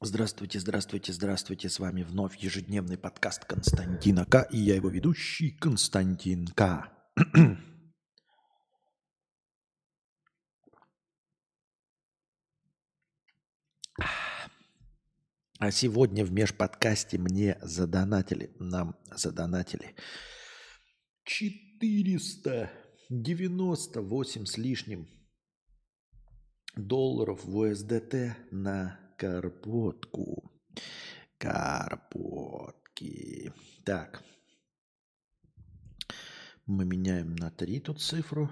Здравствуйте, здравствуйте, здравствуйте. С вами вновь ежедневный подкаст Константина К. И я его ведущий Константин К. А сегодня в межподкасте мне задонатили, нам задонатили 498 с лишним долларов в USDT на карпотку. Карпотки. Так. Мы меняем на 3 тут цифру,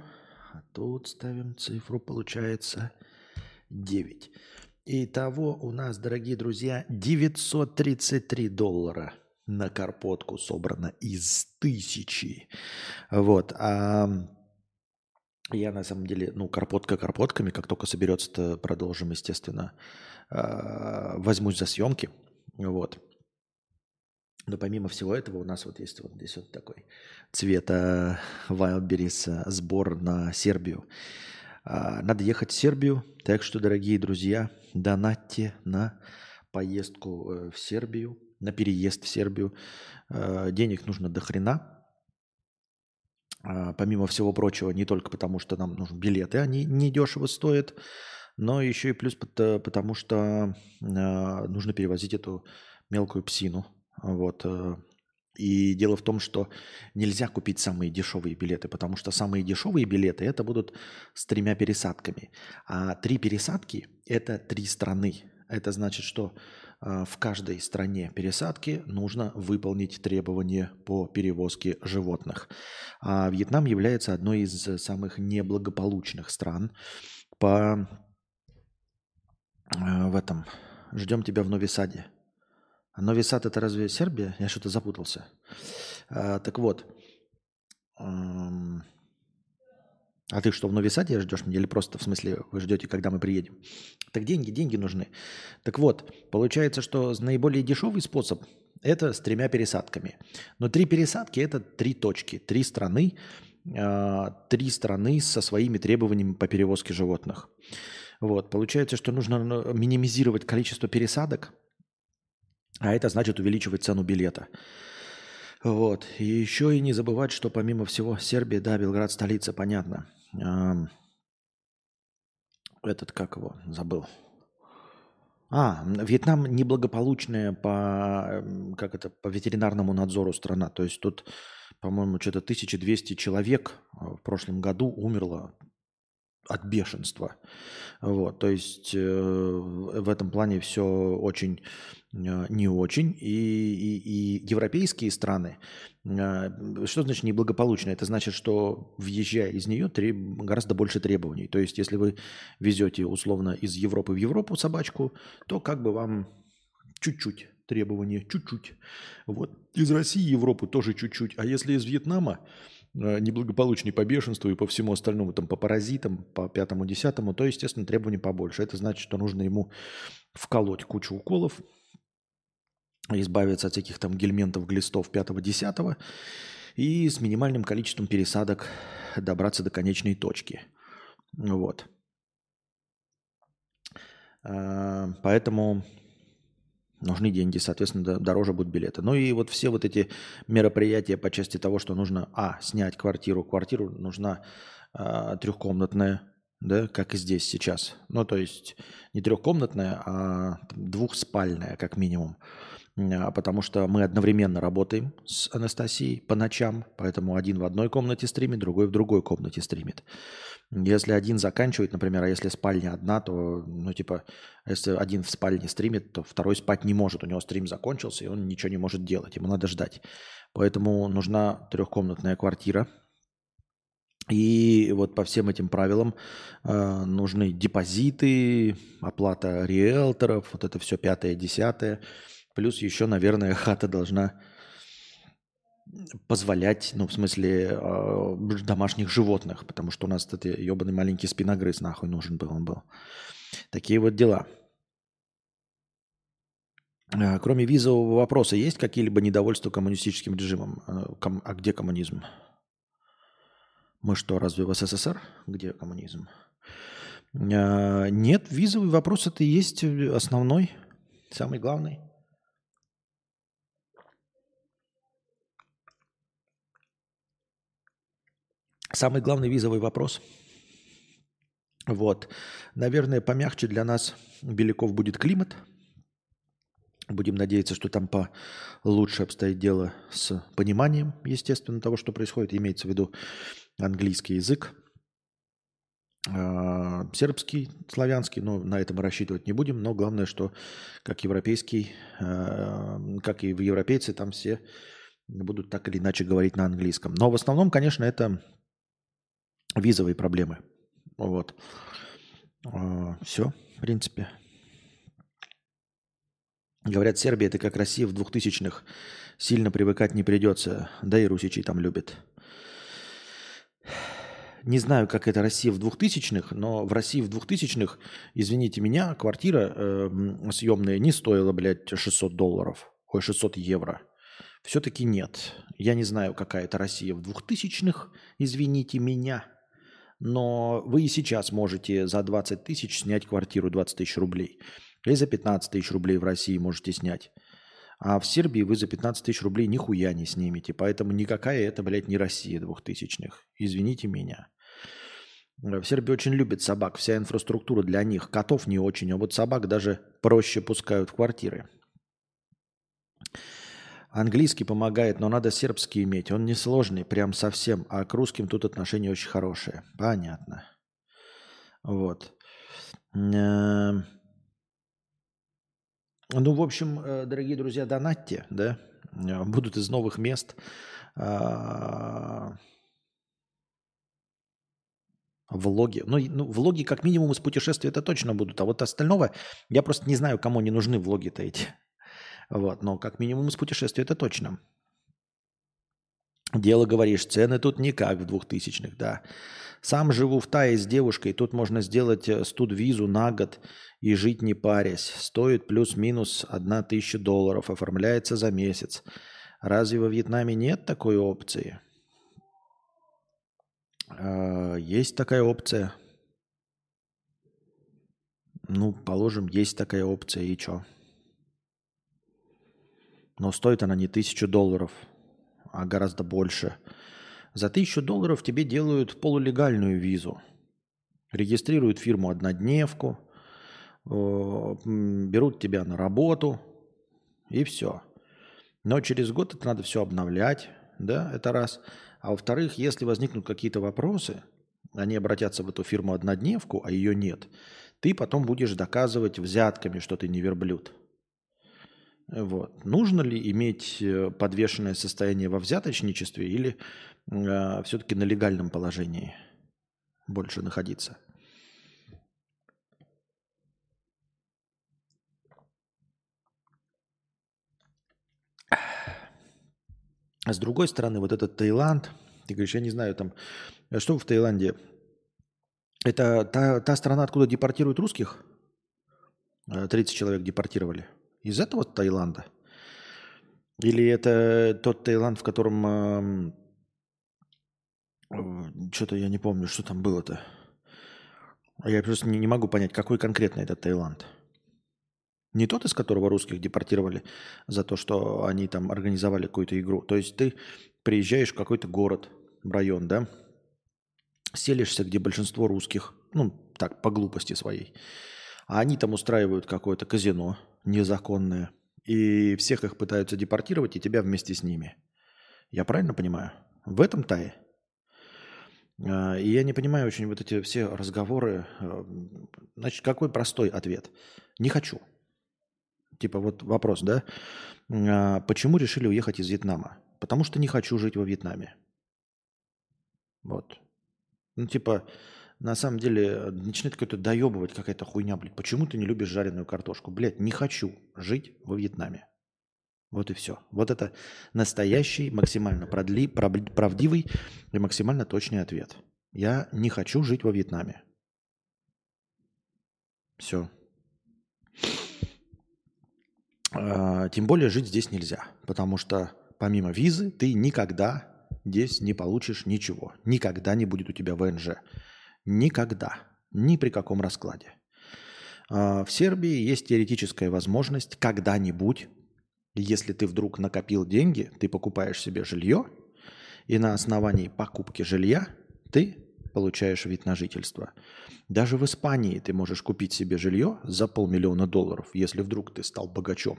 а тут ставим цифру, получается 9. Итого у нас, дорогие друзья, 933 доллара на карпотку собрано из тысячи. Вот. А я на самом деле, ну, карпотка карпотками, как только соберется, то продолжим, естественно, возьмусь за съемки. Вот. Но помимо всего этого у нас вот есть вот здесь вот такой цвета Wildberries сбор на Сербию. Надо ехать в Сербию, так что, дорогие друзья, донатьте на поездку э, в Сербию, на переезд в Сербию. Денег нужно до хрена, помимо всего прочего, не только потому, что нам нужны билеты, они недешево стоят, но еще и плюс потому, что нужно перевозить эту мелкую псину. Вот. Э, и дело в том, что нельзя купить самые дешевые билеты, потому что самые дешевые билеты это будут с тремя пересадками. А три пересадки это три страны. Это значит, что э, в каждой стране пересадки нужно выполнить требования по перевозке животных. А Вьетнам является одной из самых неблагополучных стран по э, в этом. Ждем тебя в Новисаде. А Нови Сад это разве Сербия? Я что-то запутался. А, так вот. А ты что, в Нови Саде ждешь меня? Или просто в смысле вы ждете, когда мы приедем? Так деньги, деньги нужны. Так вот, получается, что наиболее дешевый способ – это с тремя пересадками. Но три пересадки – это три точки, три страны, а, три страны со своими требованиями по перевозке животных. Вот, получается, что нужно ну, минимизировать количество пересадок – а это значит увеличивать цену билета. Вот. И еще и не забывать, что помимо всего Сербия, да, Белград столица, понятно. Этот, как его, забыл. А, Вьетнам неблагополучная по, как это, по ветеринарному надзору страна. То есть тут, по-моему, что-то 1200 человек в прошлом году умерло от бешенства. Вот, то есть э, в этом плане все очень э, не очень. И, и, и европейские страны, э, что значит неблагополучно? Это значит, что въезжая из нее треб, гораздо больше требований. То есть если вы везете условно из Европы в Европу собачку, то как бы вам чуть-чуть требования, чуть-чуть. Вот. Из России в Европу тоже чуть-чуть. А если из Вьетнама, неблагополучней по бешенству и по всему остальному, там, по паразитам, по пятому, десятому, то, естественно, требований побольше. Это значит, что нужно ему вколоть кучу уколов, избавиться от всяких там гельментов, глистов пятого, десятого и с минимальным количеством пересадок добраться до конечной точки. Вот. Э, поэтому Нужны деньги, соответственно, дороже будут билеты. Ну и вот все вот эти мероприятия по части того, что нужно, а, снять квартиру. Квартиру нужна а, трехкомнатная, да, как и здесь сейчас. Ну, то есть не трехкомнатная, а двухспальная, как минимум. А, потому что мы одновременно работаем с Анастасией по ночам, поэтому один в одной комнате стримит, другой в другой комнате стримит. Если один заканчивает, например, а если спальня одна, то, ну, типа, если один в спальне стримит, то второй спать не может. У него стрим закончился, и он ничего не может делать. Ему надо ждать. Поэтому нужна трехкомнатная квартира. И вот по всем этим правилам э, нужны депозиты, оплата риэлторов, вот это все пятое, десятое. Плюс еще, наверное, хата должна позволять, ну, в смысле, э, домашних животных, потому что у нас этот ебаный маленький спиногрыз нахуй нужен был, он был. Такие вот дела. Э, кроме визового вопроса, есть какие-либо недовольства коммунистическим режимом? Э, ком, а где коммунизм? Мы что, разве в СССР? Где коммунизм? Э, нет, визовый вопрос это и есть основной. Самый главный. Самый главный визовый вопрос. Вот. Наверное, помягче для нас, Беляков, будет климат. Будем надеяться, что там получше обстоит дело с пониманием, естественно, того, что происходит. Имеется в виду английский язык. А, сербский, славянский, но на это мы рассчитывать не будем. Но главное, что как европейский, а, как и в европейцы, там все будут так или иначе говорить на английском. Но в основном, конечно, это визовые проблемы. Вот. А, все, в принципе. Говорят, Сербия это как Россия в 2000-х. Сильно привыкать не придется. Да и русичей там любят. Не знаю, как это Россия в 2000-х, но в России в 2000-х, извините меня, квартира э, съемная не стоила, блядь, 600 долларов. Ой, 600 евро. Все-таки нет. Я не знаю, какая это Россия в 2000-х, извините меня. Но вы и сейчас можете за 20 тысяч снять квартиру 20 тысяч рублей. Или за 15 тысяч рублей в России можете снять. А в Сербии вы за 15 тысяч рублей нихуя не снимете. Поэтому никакая это, блядь, не Россия двухтысячных. Извините меня. В Сербии очень любят собак. Вся инфраструктура для них. Котов не очень, а вот собак даже проще пускают в квартиры. Английский помогает, но надо сербский иметь. Он несложный, прям совсем. А к русским тут отношения очень хорошие. Понятно. Вот. Эм. Ну, в общем, э, дорогие друзья, донатьте, да, э, будут из новых мест. Влоги. Ну, ну, влоги как минимум из путешествия это точно будут. А вот остального, я просто не знаю, кому не нужны влоги-то эти. Вот, но как минимум из путешествия это точно. Дело, говоришь, цены тут не как в двухтысячных, да. Сам живу в Тае с девушкой, тут можно сделать э, студ-визу на год и жить не парясь. Стоит плюс-минус одна тысяча долларов, оформляется за месяц. Разве во Вьетнаме нет такой опции? А, есть такая опция. Ну, положим, есть такая опция, и что? Но стоит она не тысячу долларов, а гораздо больше. За тысячу долларов тебе делают полулегальную визу. Регистрируют фирму-однодневку, берут тебя на работу, и все. Но через год это надо все обновлять, да, это раз – а во-вторых, если возникнут какие-то вопросы, они обратятся в эту фирму-однодневку, а ее нет, ты потом будешь доказывать взятками, что ты не верблюд. Вот. Нужно ли иметь э, подвешенное состояние во взяточничестве или э, все-таки на легальном положении больше находиться? А с другой стороны, вот этот Таиланд, ты говоришь, я не знаю, там, э, что в Таиланде? Это та, та страна, откуда депортируют русских? 30 э, человек депортировали. Из этого Таиланда? Или это тот Таиланд, в котором... Э, что-то я не помню, что там было-то. Я просто не, не могу понять, какой конкретно этот Таиланд. Не тот, из которого русских депортировали за то, что они там организовали какую-то игру. То есть ты приезжаешь в какой-то город, район, да, селишься, где большинство русских, ну, так, по глупости своей, а они там устраивают какое-то казино незаконное, и всех их пытаются депортировать, и тебя вместе с ними. Я правильно понимаю? В этом тае? А, и я не понимаю очень вот эти все разговоры. Э, значит, какой простой ответ? Не хочу. Типа вот вопрос, да? А, почему решили уехать из Вьетнама? Потому что не хочу жить во Вьетнаме. Вот. Ну, типа, на самом деле, начинает какой-то доебывать какая-то хуйня, блядь. Почему ты не любишь жареную картошку? Блядь, не хочу жить во Вьетнаме. Вот и все. Вот это настоящий, максимально продли, правдивый и максимально точный ответ. Я не хочу жить во Вьетнаме. Все. А, тем более жить здесь нельзя, потому что помимо визы ты никогда здесь не получишь ничего. Никогда не будет у тебя ВНЖ. Никогда. Ни при каком раскладе. А, в Сербии есть теоретическая возможность когда-нибудь, если ты вдруг накопил деньги, ты покупаешь себе жилье, и на основании покупки жилья ты получаешь вид на жительство. Даже в Испании ты можешь купить себе жилье за полмиллиона долларов, если вдруг ты стал богачом.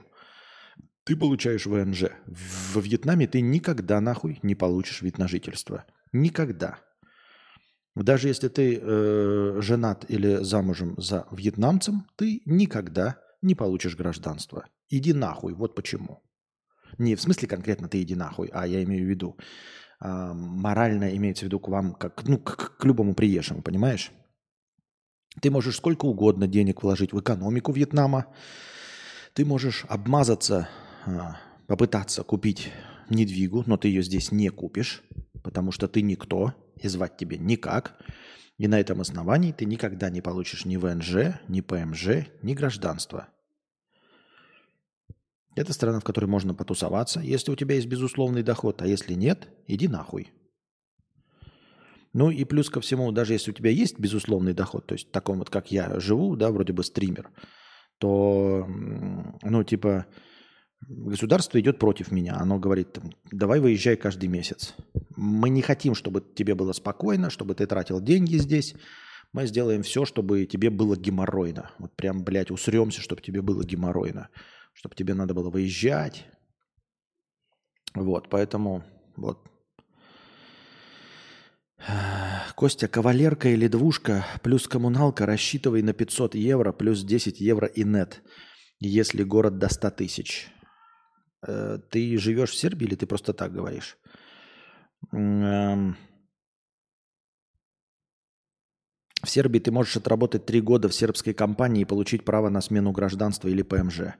Ты получаешь ВНЖ. В Вьетнаме ты никогда нахуй не получишь вид на жительство. Никогда. Даже если ты э, женат или замужем за вьетнамцем, ты никогда не получишь гражданство. Иди нахуй, вот почему. Не в смысле конкретно ты иди нахуй, а я имею в виду э, морально имеется в виду к вам, как ну, к, к любому приезжему, понимаешь? Ты можешь сколько угодно денег вложить в экономику Вьетнама. Ты можешь обмазаться, э, попытаться купить недвигу, но ты ее здесь не купишь, потому что ты никто, и звать тебе никак. И на этом основании ты никогда не получишь ни ВНЖ, ни ПМЖ, ни гражданство. Это страна, в которой можно потусоваться, если у тебя есть безусловный доход, а если нет, иди нахуй. Ну и плюс ко всему, даже если у тебя есть безусловный доход, то есть таком вот, как я живу, да, вроде бы стример, то, ну, типа, Государство идет против меня. Оно говорит, давай выезжай каждый месяц. Мы не хотим, чтобы тебе было спокойно, чтобы ты тратил деньги здесь. Мы сделаем все, чтобы тебе было геморройно. Вот прям, блядь, усремся, чтобы тебе было геморройно. Чтобы тебе надо было выезжать. Вот, поэтому вот. Костя, кавалерка или двушка плюс коммуналка рассчитывай на 500 евро плюс 10 евро и нет, если город до 100 тысяч. Э, ты живешь в Сербии или ты просто так говоришь? Эм, в Сербии ты можешь отработать три года в сербской компании и получить право на смену гражданства или ПМЖ.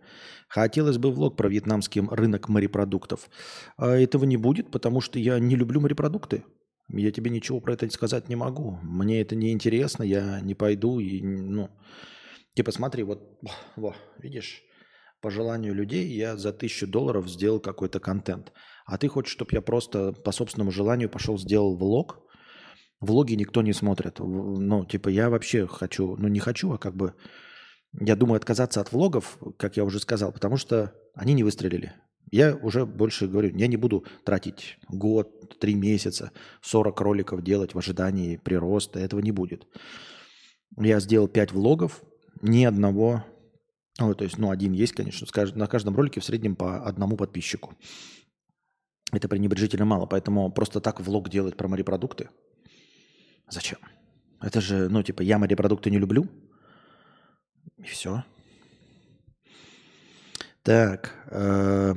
Хотелось бы влог про вьетнамский рынок морепродуктов. А этого не будет, потому что я не люблю морепродукты. Я тебе ничего про это сказать не могу. Мне это не интересно, я не пойду и, ну, типа смотри, вот, во, видишь, по желанию людей я за тысячу долларов сделал какой-то контент. А ты хочешь, чтобы я просто по собственному желанию пошел сделал влог? Влоги никто не смотрит. Ну, типа, я вообще хочу, ну не хочу, а как бы я думаю отказаться от влогов, как я уже сказал, потому что они не выстрелили. Я уже больше говорю, я не буду тратить год, три месяца, 40 роликов делать в ожидании прироста. Этого не будет. Я сделал 5 влогов, ни одного ну, то есть, ну, один есть, конечно, на каждом ролике в среднем по одному подписчику. Это пренебрежительно мало, поэтому просто так влог делать про морепродукты. Зачем? Это же, ну, типа, я морепродукты не люблю. И все. Так. Э,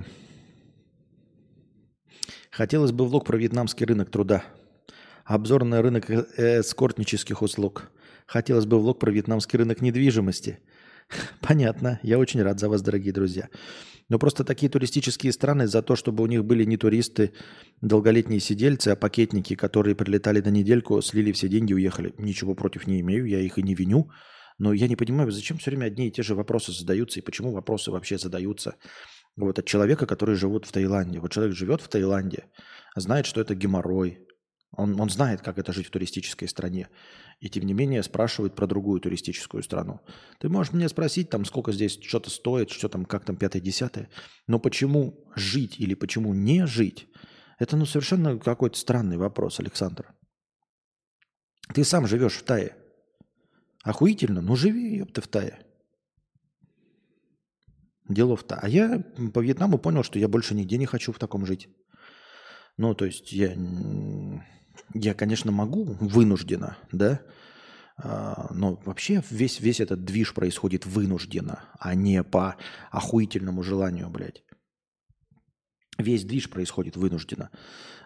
хотелось бы влог про вьетнамский рынок труда. Обзор на рынок э, эскортнических услуг. Хотелось бы влог про вьетнамский рынок недвижимости – Понятно. Я очень рад за вас, дорогие друзья. Но просто такие туристические страны за то, чтобы у них были не туристы, долголетние сидельцы, а пакетники, которые прилетали на недельку, слили все деньги, уехали. Ничего против не имею, я их и не виню. Но я не понимаю, зачем все время одни и те же вопросы задаются, и почему вопросы вообще задаются вот от человека, который живет в Таиланде. Вот человек живет в Таиланде, знает, что это геморрой, он, он знает, как это жить в туристической стране. И тем не менее спрашивает про другую туристическую страну. Ты можешь мне спросить, там, сколько здесь что-то стоит, что там, как там, пятое-десятое. Но почему жить или почему не жить, это ну, совершенно какой-то странный вопрос, Александр. Ты сам живешь в Тае. Охуительно, ну живи, ёпта, в Тае. Делов-то. А я по Вьетнаму понял, что я больше нигде не хочу в таком жить. Ну, то есть я я, конечно, могу вынужденно, да, а, но вообще весь, весь этот движ происходит вынужденно, а не по охуительному желанию, блядь. Весь движ происходит вынужденно.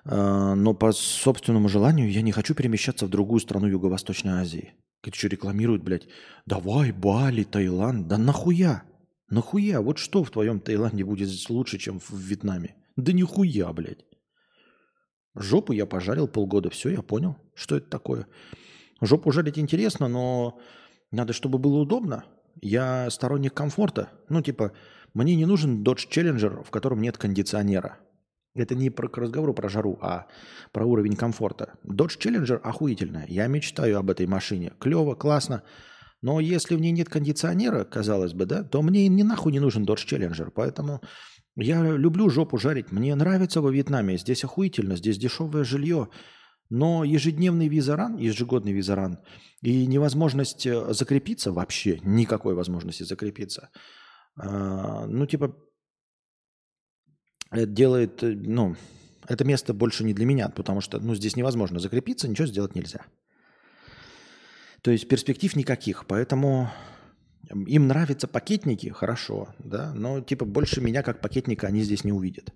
А, но по собственному желанию я не хочу перемещаться в другую страну Юго-Восточной Азии. Как что рекламируют, блядь, давай, Бали, Таиланд. Да нахуя? Нахуя? Вот что в твоем Таиланде будет лучше, чем в Вьетнаме? Да нихуя, блядь. Жопу я пожарил полгода, все, я понял, что это такое. Жопу жарить интересно, но надо, чтобы было удобно. Я сторонник комфорта. Ну, типа, мне не нужен Dodge Challenger, в котором нет кондиционера. Это не про, к разговору про жару, а про уровень комфорта. Dodge Challenger охуительная. Я мечтаю об этой машине. Клево, классно. Но если в ней нет кондиционера, казалось бы, да, то мне не нахуй не нужен Dodge Challenger. Поэтому я люблю жопу жарить. Мне нравится во Вьетнаме. Здесь охуительно, здесь дешевое жилье. Но ежедневный визаран, ежегодный визаран и невозможность э, закрепиться вообще, никакой возможности закрепиться, а, ну, типа, это делает, э, ну, это место больше не для меня, потому что, ну, здесь невозможно закрепиться, ничего сделать нельзя. То есть перспектив никаких, поэтому им нравятся пакетники, хорошо, да, но типа больше меня как пакетника они здесь не увидят.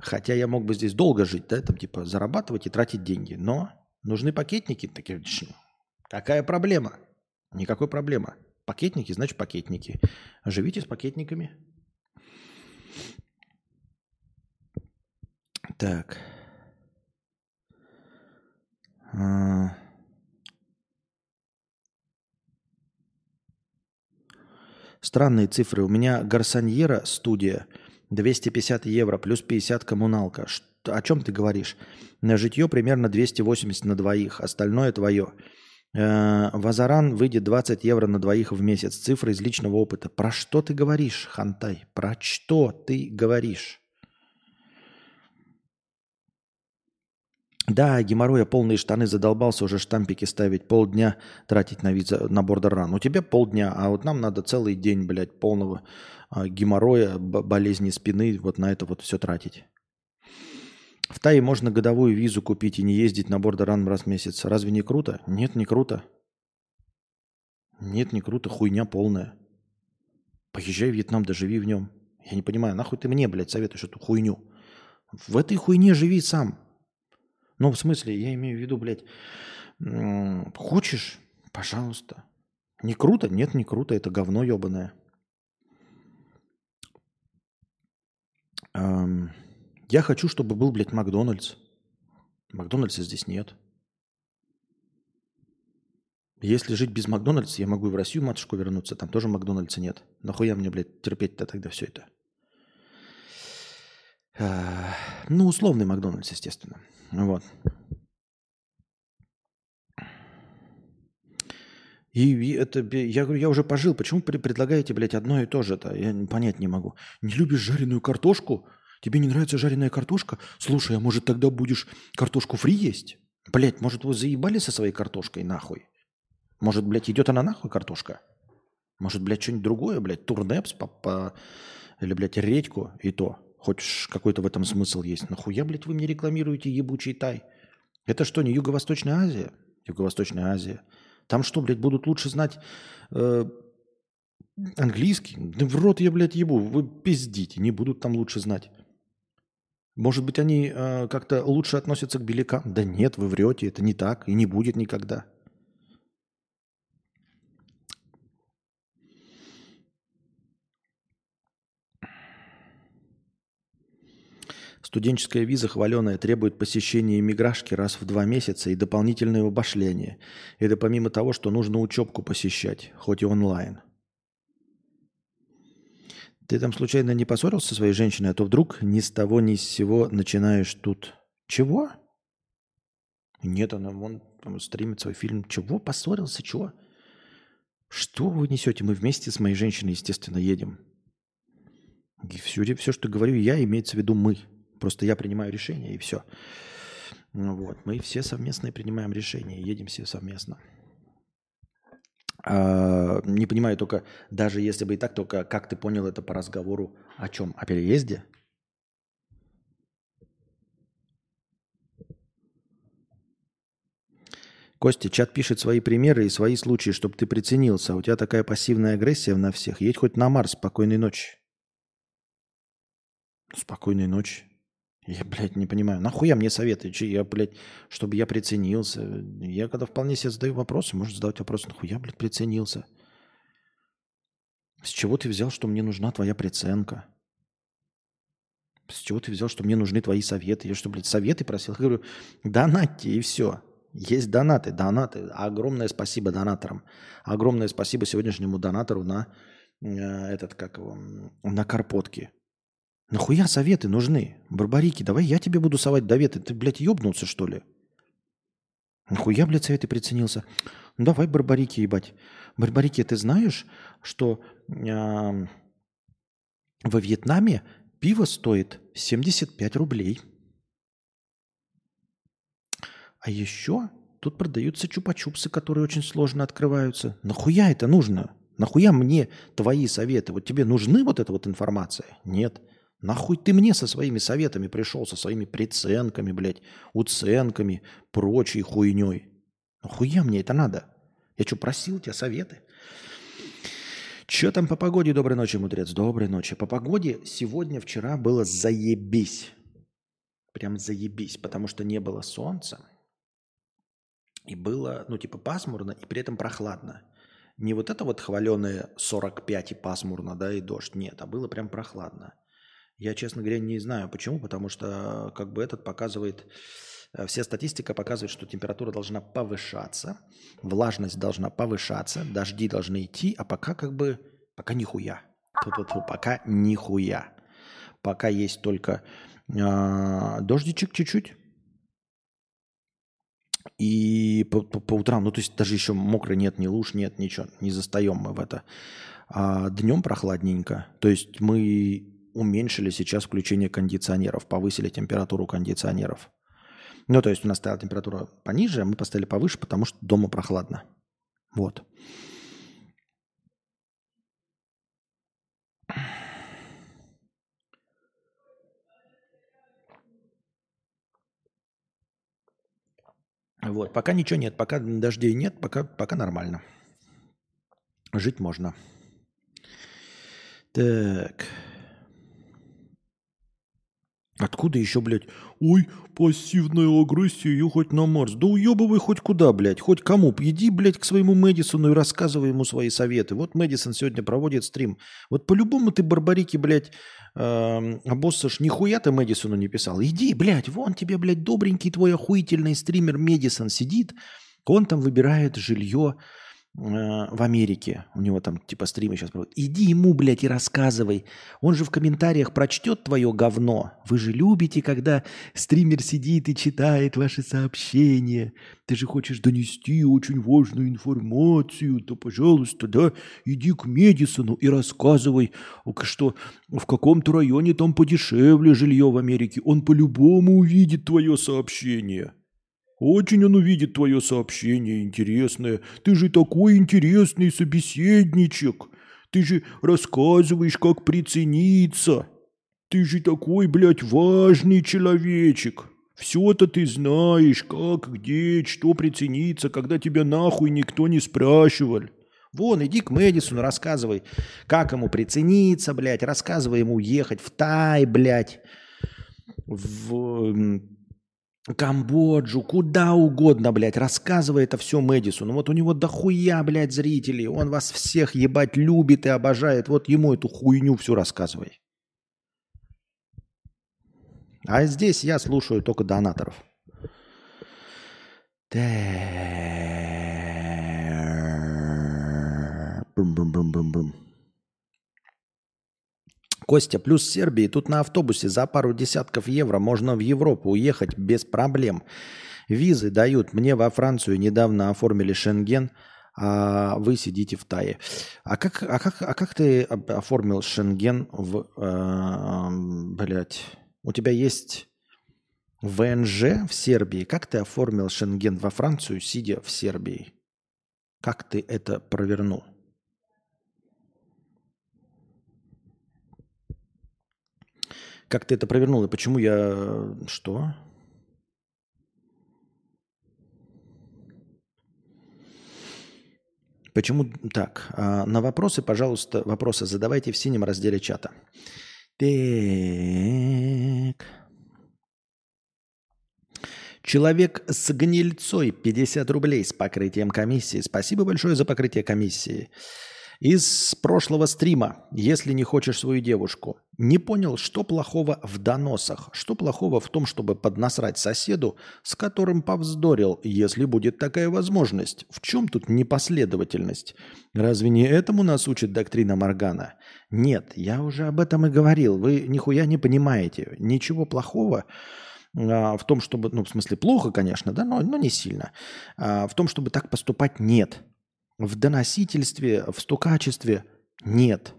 Хотя я мог бы здесь долго жить, да, там типа зарабатывать и тратить деньги, но нужны пакетники, такие, какая проблема? Никакой проблемы. Пакетники, значит пакетники. Живите с пакетниками. Так. А... Странные цифры. У меня гарсоньера студия 250 евро плюс 50 коммуналка. Что, о чем ты говоришь? На житье примерно 280 на двоих. Остальное твое. Э, Вазаран выйдет 20 евро на двоих в месяц. Цифры из личного опыта. Про что ты говоришь, Хантай? Про что ты говоришь? Да, геморроя полные штаны задолбался уже штампики ставить, полдня тратить на, виза, на бордер-ран. У тебя полдня, а вот нам надо целый день, блядь, полного а, геморроя, болезни спины, вот на это вот все тратить. В Тае можно годовую визу купить и не ездить на бордер-ран раз в месяц. Разве не круто? Нет, не круто. Нет, не круто, хуйня полная. Поезжай в Вьетнам, да в нем. Я не понимаю, нахуй ты мне, блядь, советуешь эту хуйню? В этой хуйне живи сам. Ну, в смысле, я имею в виду, блядь, хочешь, пожалуйста. Не круто? Нет, не круто, это говно ебаное. Я хочу, чтобы был, блядь, Макдональдс. Макдональдса здесь нет. Если жить без Макдональдса, я могу и в Россию матушку вернуться, там тоже Макдональдса нет. Нахуя мне, блядь, терпеть-то тогда все это? А, ну, условный Макдональдс, естественно. Вот. И это, я говорю, я уже пожил, почему предлагаете, блядь, одно и то же-то? Я понять не могу. Не любишь жареную картошку? Тебе не нравится жареная картошка? Слушай, а может тогда будешь картошку фри есть? Блядь, может вы заебали со своей картошкой нахуй? Может, блядь, идет она нахуй картошка? Может, блядь, что-нибудь другое, блядь, турнепс по, по... или, блядь, редьку и то. Хоть какой-то в этом смысл есть. Нахуя, блядь, вы мне рекламируете ебучий тай? Это что, не Юго-Восточная Азия? Юго-Восточная Азия. Там что, блядь, будут лучше знать э, английский? Да в рот я, блядь, ебу. Вы пиздите, не будут там лучше знать. Может быть, они э, как-то лучше относятся к белякам? Да нет, вы врете, это не так и не будет никогда. Студенческая виза хваленая требует посещения иммиграшки раз в два месяца и дополнительного башления. Это помимо того, что нужно учебку посещать, хоть и онлайн. Ты там случайно не поссорился со своей женщиной, а то вдруг ни с того ни с сего начинаешь тут... Чего? Нет, она вон там, стримит свой фильм. Чего? Поссорился? Чего? Что вы несете? Мы вместе с моей женщиной, естественно, едем. И все, все, что говорю я, имеется в виду мы. Просто я принимаю решение и все. Ну вот. Мы все совместно принимаем решения, едем все совместно. А, не понимаю только, даже если бы и так, только как ты понял это по разговору о чем? О переезде? Костя, чат пишет свои примеры и свои случаи, чтобы ты приценился. У тебя такая пассивная агрессия на всех. Едь хоть на Марс. Спокойной ночи. Спокойной ночи. Я, блядь, не понимаю. Нахуя мне советы? Че я, блядь, чтобы я приценился? Я когда вполне себе задаю вопросы, может задавать вопрос, нахуя, блядь, приценился? С чего ты взял, что мне нужна твоя приценка? С чего ты взял, что мне нужны твои советы? Я что, блядь, советы просил? Я говорю, донатьте и все. Есть донаты, донаты. Огромное спасибо донаторам. Огромное спасибо сегодняшнему донатору на э, этот, как его, на карпотки. Нахуя советы нужны? Барбарики, давай я тебе буду совать доветы. Ты, блядь, ебнулся, что ли? Нахуя, блядь, советы приценился? Ну, давай барбарики ебать. Барбарики, ты знаешь, что э, во Вьетнаме пиво стоит 75 рублей. А еще тут продаются чупа-чупсы, которые очень сложно открываются. Нахуя это нужно? Нахуя мне твои советы? Вот тебе нужны вот эта вот информация? Нет. Нахуй ты мне со своими советами пришел, со своими приценками, блядь, уценками, прочей хуйней? Нахуя мне это надо? Я что, просил тебя советы? Че там по погоде? Доброй ночи, мудрец. Доброй ночи. По погоде сегодня, вчера было заебись. Прям заебись, потому что не было солнца. И было, ну, типа пасмурно, и при этом прохладно. Не вот это вот хваленое 45 и пасмурно, да, и дождь. Нет, а было прям прохладно. Я, честно говоря, не знаю почему, потому что как бы этот показывает, э, вся статистика показывает, что температура должна повышаться, влажность должна повышаться, дожди должны идти, а пока как бы, пока нихуя. Тут-тут, пока нихуя. Пока есть только э, дождичек чуть-чуть, и по, по, по утрам, ну то есть даже еще мокро нет, ни луж нет, ничего, не застаем мы в это. А днем прохладненько. То есть мы уменьшили сейчас включение кондиционеров, повысили температуру кондиционеров. Ну, то есть у нас стояла температура пониже, а мы поставили повыше, потому что дома прохладно. Вот. Вот, пока ничего нет, пока дождей нет, пока, пока нормально. Жить можно. Так. Откуда еще, блядь? Ой, пассивная агрессия, ехать на Марс. Да уебывай хоть куда, блядь, хоть кому. Иди, блядь, к своему Мэдисону и рассказывай ему свои советы. Вот Мэдисон сегодня проводит стрим. Вот по-любому ты, барбарики, блядь, э, обоссашь, нихуя ты Мэдисону не писал. Иди, блядь, вон тебе, блядь, добренький твой охуительный стример Мэдисон сидит. Он там выбирает жилье в Америке, у него там типа стримы сейчас проводят, иди ему, блядь, и рассказывай. Он же в комментариях прочтет твое говно. Вы же любите, когда стример сидит и читает ваши сообщения. Ты же хочешь донести очень важную информацию, то, пожалуйста, да, иди к Медисону и рассказывай, что в каком-то районе там подешевле жилье в Америке. Он по-любому увидит твое сообщение. Очень он увидит твое сообщение интересное. Ты же такой интересный собеседничек. Ты же рассказываешь, как прицениться. Ты же такой, блядь, важный человечек. Все-то ты знаешь, как, где, что прицениться, когда тебя нахуй никто не спрашивал. Вон, иди к Мэдисону, рассказывай, как ему прицениться, блядь, рассказывай ему ехать в Тай, блядь, в Камбоджу, куда угодно, блядь, рассказывай это все Мэдисону. Вот у него дохуя, блядь, зрителей. Он вас всех ебать любит и обожает. Вот ему эту хуйню всю рассказывай. А здесь я слушаю только донаторов. Бум-бум-бум-бум-бум. Костя, плюс Сербии, тут на автобусе за пару десятков евро можно в Европу уехать без проблем. Визы дают. Мне во Францию недавно оформили Шенген, а вы сидите в Тае. А как, а как, а как ты оформил Шенген в... Э, блядь, у тебя есть ВНЖ в Сербии. Как ты оформил Шенген во Францию, сидя в Сербии? Как ты это провернул? Как ты это провернул и почему я... Что? Почему так? А, на вопросы, пожалуйста, вопросы задавайте в синем разделе чата. Так. Человек с гнильцой 50 рублей с покрытием комиссии. Спасибо большое за покрытие комиссии. Из прошлого стрима, если не хочешь свою девушку, не понял, что плохого в доносах, что плохого в том, чтобы поднасрать соседу, с которым повздорил, если будет такая возможность. В чем тут непоследовательность? Разве не этому нас учит доктрина Моргана? Нет, я уже об этом и говорил, вы нихуя не понимаете. Ничего плохого а, в том, чтобы, ну, в смысле, плохо, конечно, да, но, но не сильно. А, в том, чтобы так поступать, нет. В доносительстве, в стукачестве нет.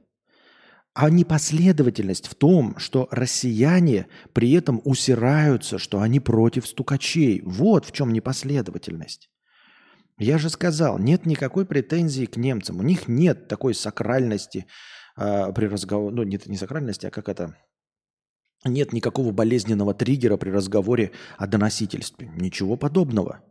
А непоследовательность в том, что россияне при этом усираются, что они против стукачей. Вот в чем непоследовательность. Я же сказал, нет никакой претензии к немцам. У них нет такой сакральности э, при разговоре. Ну, нет, не сакральности, а как это? Нет никакого болезненного триггера при разговоре о доносительстве. Ничего подобного.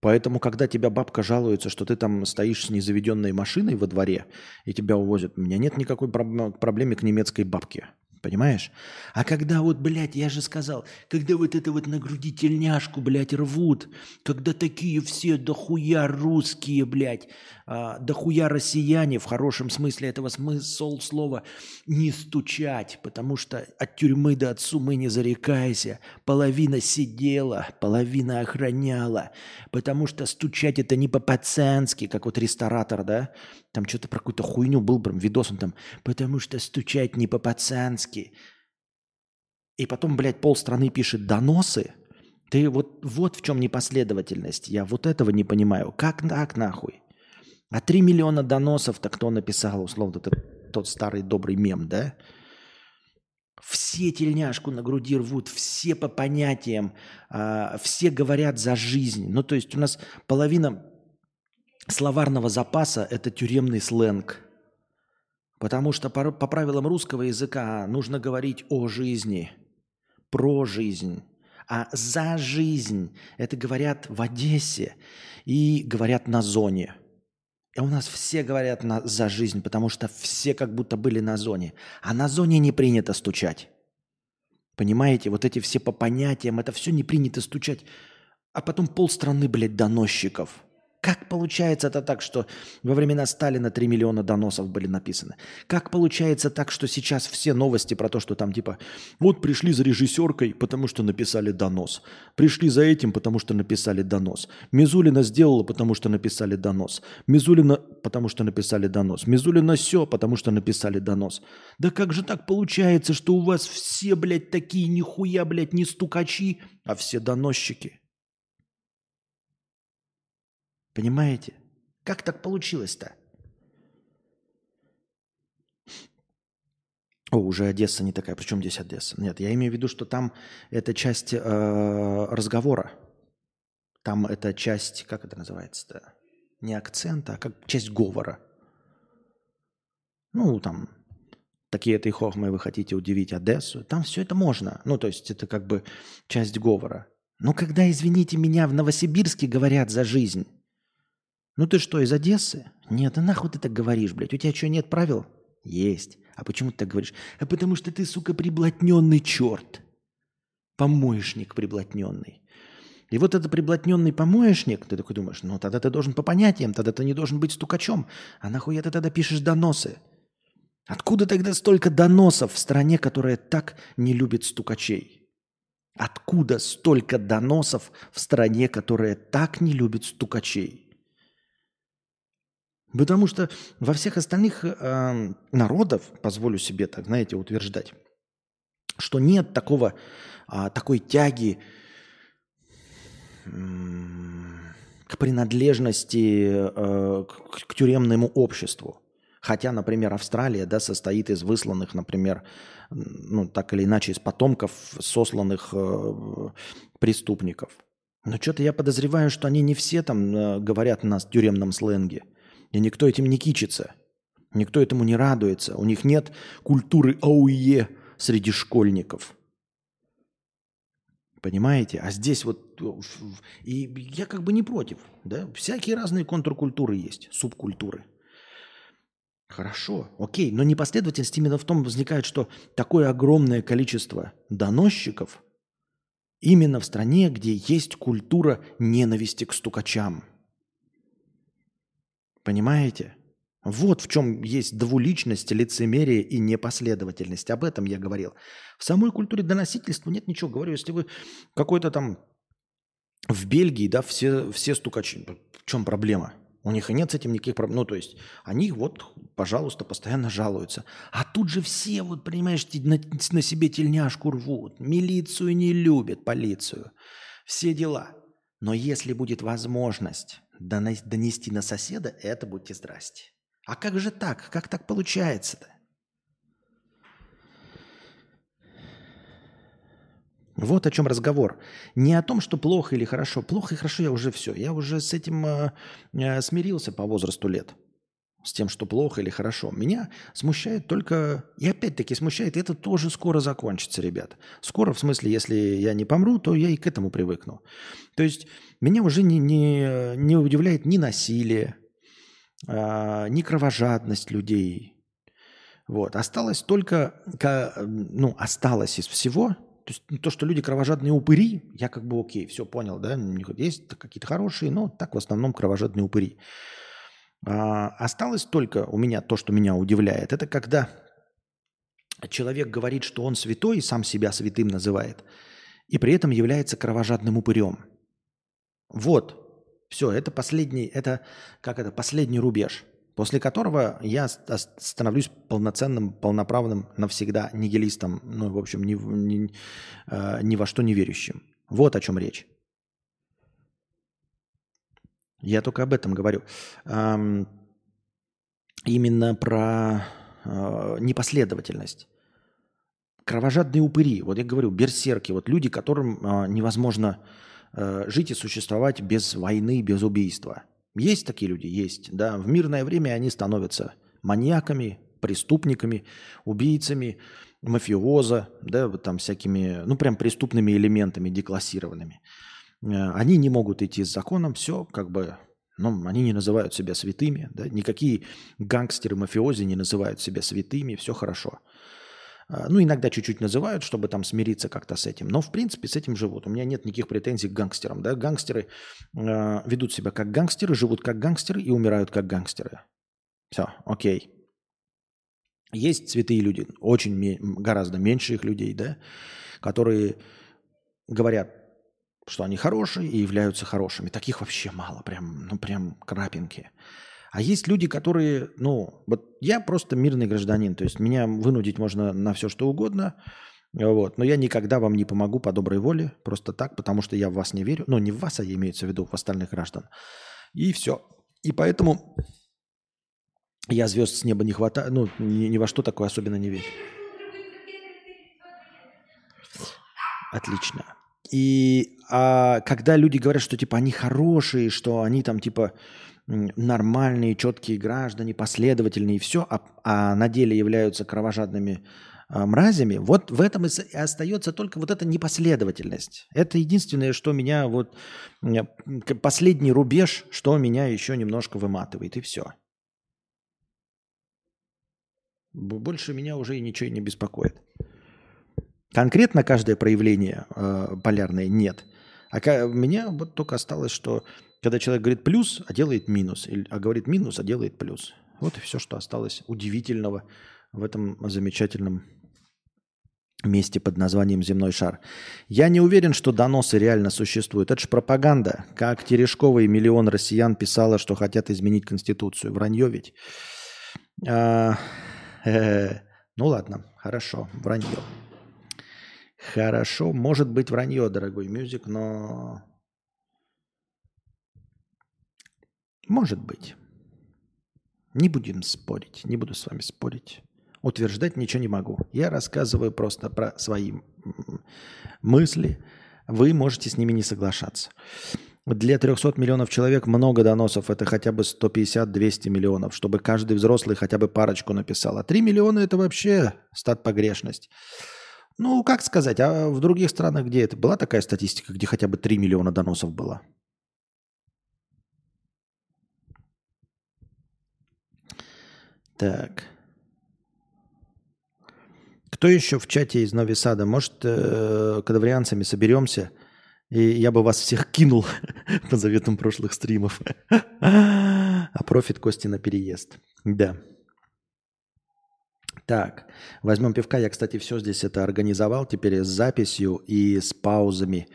Поэтому, когда тебя бабка жалуется, что ты там стоишь с незаведенной машиной во дворе и тебя увозят, у меня нет никакой проблемы к немецкой бабке. Понимаешь? А когда вот, блядь, я же сказал, когда вот это вот на груди тельняшку, блядь, рвут, когда такие все дохуя русские, блядь, а, дохуя россияне, в хорошем смысле этого смысла слова, не стучать, потому что от тюрьмы до от сумы не зарекайся. Половина сидела, половина охраняла, потому что стучать это не по-пацански, как вот ресторатор, да, там что-то про какую-то хуйню был прям видос, он там, потому что стучать не по-пацански. И потом, блядь, полстраны пишет доносы. Ты вот, вот в чем непоследовательность. Я вот этого не понимаю. Как так нахуй? А 3 миллиона доносов-то кто написал, условно, это тот старый добрый мем, да? Все тельняшку на груди рвут, все по понятиям, э, все говорят за жизнь. Ну, то есть у нас половина словарного запаса – это тюремный сленг. Потому что по, по правилам русского языка нужно говорить о жизни, про жизнь. А за жизнь – это говорят в Одессе и говорят на зоне. И у нас все говорят на, за жизнь, потому что все как будто были на зоне. А на зоне не принято стучать. Понимаете, вот эти все по понятиям, это все не принято стучать. А потом полстраны, блядь, доносчиков – как получается это так, что во времена Сталина 3 миллиона доносов были написаны? Как получается так, что сейчас все новости про то, что там типа вот пришли за режиссеркой, потому что написали донос. Пришли за этим, потому что написали донос. Мизулина сделала, потому что написали донос. Мизулина, потому что написали донос. Мизулина все, потому что написали донос. Да как же так получается, что у вас все, блядь, такие нихуя, блядь, не стукачи, а все доносчики? Понимаете? Как так получилось-то? О, уже Одесса не такая. Причем здесь Одесса? Нет, я имею в виду, что там это часть э, разговора. Там это часть, как это называется-то? Не акцента, а как часть говора. Ну, там, такие этой хохмы вы хотите удивить Одессу. Там все это можно. Ну, то есть это как бы часть говора. Но когда, извините меня, в Новосибирске говорят за жизнь, ну ты что, из Одессы? Нет, а нахуй ты так говоришь, блядь? У тебя что, нет правил? Есть. А почему ты так говоришь? А потому что ты, сука, приблотненный черт. Помоечник приблотненный. И вот этот приблотненный помоечник, ты такой думаешь, ну тогда ты должен по понятиям, тогда ты не должен быть стукачом. А нахуя ты тогда пишешь доносы? Откуда тогда столько доносов в стране, которая так не любит стукачей? Откуда столько доносов в стране, которая так не любит стукачей? Потому что во всех остальных э, народов, позволю себе так, знаете, утверждать, что нет такого, э, такой тяги э, к принадлежности э, к, к тюремному обществу. Хотя, например, Австралия да, состоит из высланных, например, ну, так или иначе, из потомков сосланных э, преступников. Но что-то я подозреваю, что они не все там э, говорят на тюремном сленге – и никто этим не кичится. Никто этому не радуется. У них нет культуры АУЕ среди школьников. Понимаете? А здесь вот... И я как бы не против. Да? Всякие разные контркультуры есть, субкультуры. Хорошо, окей, но непоследовательность именно в том возникает, что такое огромное количество доносчиков именно в стране, где есть культура ненависти к стукачам – Понимаете? Вот в чем есть двуличность, лицемерие и непоследовательность. Об этом я говорил. В самой культуре доносительства нет ничего. Говорю, если вы какой-то там в Бельгии, да, все, все стукачи. В чем проблема? У них и нет с этим никаких проблем. Ну, то есть они вот, пожалуйста, постоянно жалуются. А тут же все, вот, понимаешь, на, на себе тельняшку рвут. Милицию не любят, полицию. Все дела. Но если будет возможность донести на соседа, это будьте здрасте. А как же так? Как так получается-то? Вот о чем разговор. Не о том, что плохо или хорошо. Плохо и хорошо я уже все. Я уже с этим э, э, смирился по возрасту лет. С тем, что плохо или хорошо. Меня смущает только... И опять-таки смущает, это тоже скоро закончится, ребят. Скоро, в смысле, если я не помру, то я и к этому привыкну. То есть меня уже не, не, не удивляет ни насилие, э, ни кровожадность людей. Вот. Осталось только... Ну, осталось из всего то есть то, что люди кровожадные упыри, я как бы окей, все понял, да, есть какие-то хорошие, но так в основном кровожадные упыри. А, осталось только у меня то, что меня удивляет, это когда человек говорит, что он святой и сам себя святым называет, и при этом является кровожадным упырем. Вот, все, это последний, это как это, последний рубеж после которого я становлюсь полноценным, полноправным навсегда нигилистом, ну, в общем, ни, ни, э, ни во что не верящим. Вот о чем речь. Я только об этом говорю. Именно про э, непоследовательность. Кровожадные упыри. Вот я говорю, берсерки. Вот люди, которым э, невозможно э, жить и существовать без войны, без убийства. Есть такие люди? Есть. Да. В мирное время они становятся маньяками, преступниками, убийцами, мафиоза, да, вот там всякими, ну, прям преступными элементами деклассированными. Э, они не могут идти с законом, все как бы, ну, они не называют себя святыми, да, никакие гангстеры, мафиози не называют себя святыми, все хорошо. А, ну, иногда чуть-чуть называют, чтобы там смириться как-то с этим. Но, в принципе, с этим живут. У меня нет никаких претензий к гангстерам. Да? Гангстеры э, ведут себя как гангстеры, живут как гангстеры и умирают как гангстеры. Все, окей. Есть святые люди, очень гораздо меньше их людей, да, которые говорят, что они хорошие и являются хорошими. Таких вообще мало, прям, ну прям крапинки. А есть люди, которые, ну, вот я просто мирный гражданин, то есть меня вынудить можно на все, что угодно, вот, но я никогда вам не помогу по доброй воле, просто так, потому что я в вас не верю, ну, не в вас, а имеется в виду в остальных граждан. И все. И поэтому я звезд с неба не хватаю, ну, ни, ни во что такое особенно не верю. Отлично. И а, когда люди говорят, что типа они хорошие, что они там типа нормальные, четкие граждане, последовательные и все, а, а на деле являются кровожадными а, мразями, вот в этом и остается только вот эта непоследовательность. Это единственное, что меня вот последний рубеж, что меня еще немножко выматывает, и все. Больше меня уже ничего не беспокоит. Конкретно каждое проявление э, полярное нет. А меня вот только осталось, что когда человек говорит плюс, а делает минус, а говорит минус, а делает плюс. Вот и все, что осталось удивительного в этом замечательном месте под названием «Земной шар». Я не уверен, что доносы реально существуют. Это же пропаганда. Как Терешкова и миллион россиян писала, что хотят изменить Конституцию. Вранье ведь. А, э, ну ладно, хорошо, вранье. Хорошо, может быть вранье, дорогой мюзик, но Может быть. Не будем спорить, не буду с вами спорить. Утверждать ничего не могу. Я рассказываю просто про свои мысли. Вы можете с ними не соглашаться. Для 300 миллионов человек много доносов. Это хотя бы 150-200 миллионов, чтобы каждый взрослый хотя бы парочку написал. А 3 миллиона – это вообще стат погрешность. Ну, как сказать, а в других странах, где это? Была такая статистика, где хотя бы 3 миллиона доносов было? Так. Кто еще в чате из Нови Сада? Может, э, кадаврианцами соберемся, и я бы вас всех кинул по заветам прошлых стримов. а профит Кости на переезд. Да. Так, возьмем пивка. Я, кстати, все здесь это организовал теперь с записью и с паузами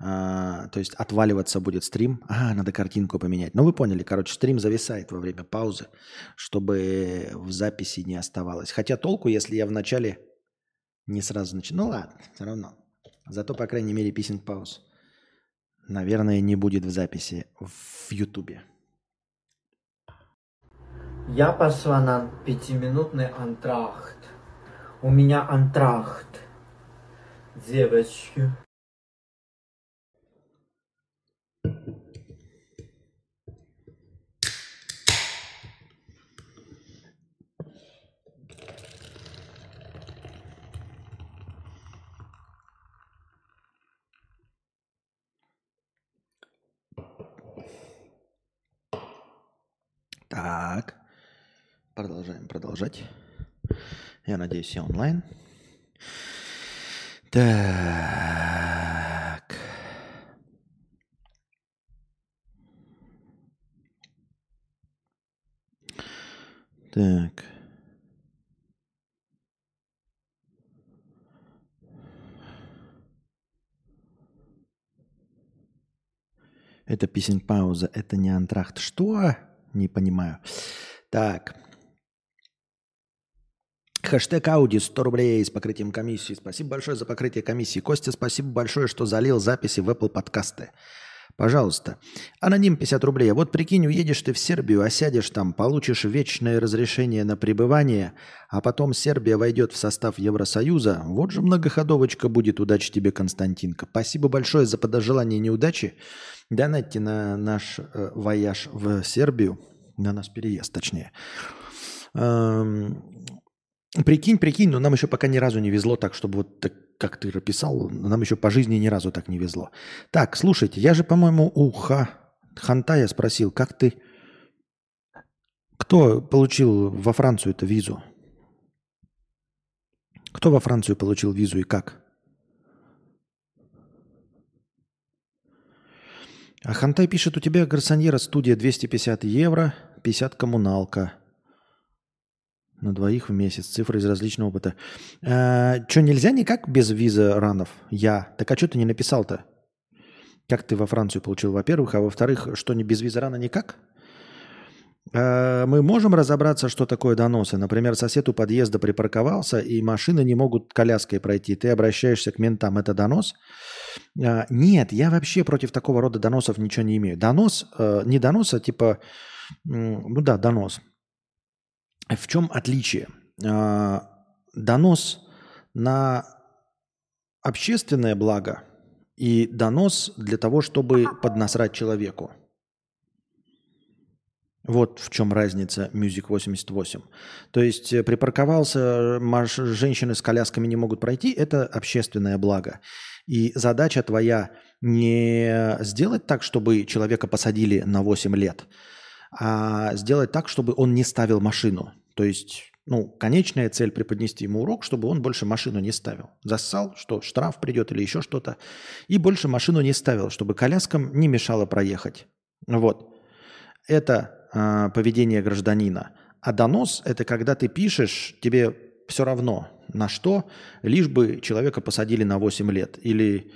А, то есть отваливаться будет стрим. А, надо картинку поменять. Ну, вы поняли, короче, стрим зависает во время паузы, чтобы в записи не оставалось. Хотя толку, если я вначале не сразу начну. Ну ладно, все равно. Зато, по крайней мере, писинг пауз. Наверное, не будет в записи в Ютубе. Я пошла на пятиминутный антрахт. У меня антрахт. Девочки. Так. Продолжаем продолжать. Я надеюсь, я онлайн. Так. Так. Это песень пауза, это не антрахт. Что? Не понимаю. Так. Хэштег Ауди 100 рублей с покрытием комиссии. Спасибо большое за покрытие комиссии. Костя, спасибо большое, что залил записи в Apple подкасты. Пожалуйста. Аноним 50 рублей. Вот прикинь, уедешь ты в Сербию, осядешь там, получишь вечное разрешение на пребывание, а потом Сербия войдет в состав Евросоюза. Вот же многоходовочка будет. Удачи тебе, Константинка. Спасибо большое за подожелание неудачи. Донатьте на наш э, вояж в Сербию, на наш переезд, точнее. Эм, прикинь, прикинь, но нам еще пока ни разу не везло так, чтобы вот так, как ты написал, нам еще по жизни ни разу так не везло. Так, слушайте, я же, по-моему, у Ха, Хантая спросил, как ты... Кто получил во Францию эту визу? Кто во Францию получил визу и как? А Хантай пишет, у тебя гарсоньера студия 250 евро, 50 коммуналка. На двоих в месяц. Цифры из различного опыта. А, что, нельзя никак без визы ранов? Я. Так а что ты не написал-то? Как ты во Францию получил, во-первых, а во-вторых, что не без визы рана никак? А, мы можем разобраться, что такое доносы. Например, сосед у подъезда припарковался, и машины не могут коляской пройти. Ты обращаешься к ментам, это донос? А, нет, я вообще против такого рода доносов ничего не имею. Донос, э, не донос, а типа, ну да, донос. В чем отличие? А, донос на общественное благо и донос для того, чтобы поднасрать человеку. Вот в чем разница Music 88. То есть э, припарковался, женщины с колясками не могут пройти, это общественное благо. И задача твоя не сделать так, чтобы человека посадили на 8 лет, а сделать так, чтобы он не ставил машину. То есть, ну, конечная цель преподнести ему урок, чтобы он больше машину не ставил. Зассал, что штраф придет или еще что-то, и больше машину не ставил, чтобы коляскам не мешало проехать. Вот. Это э, поведение гражданина. А донос – это когда ты пишешь, тебе все равно, на что, лишь бы человека посадили на 8 лет или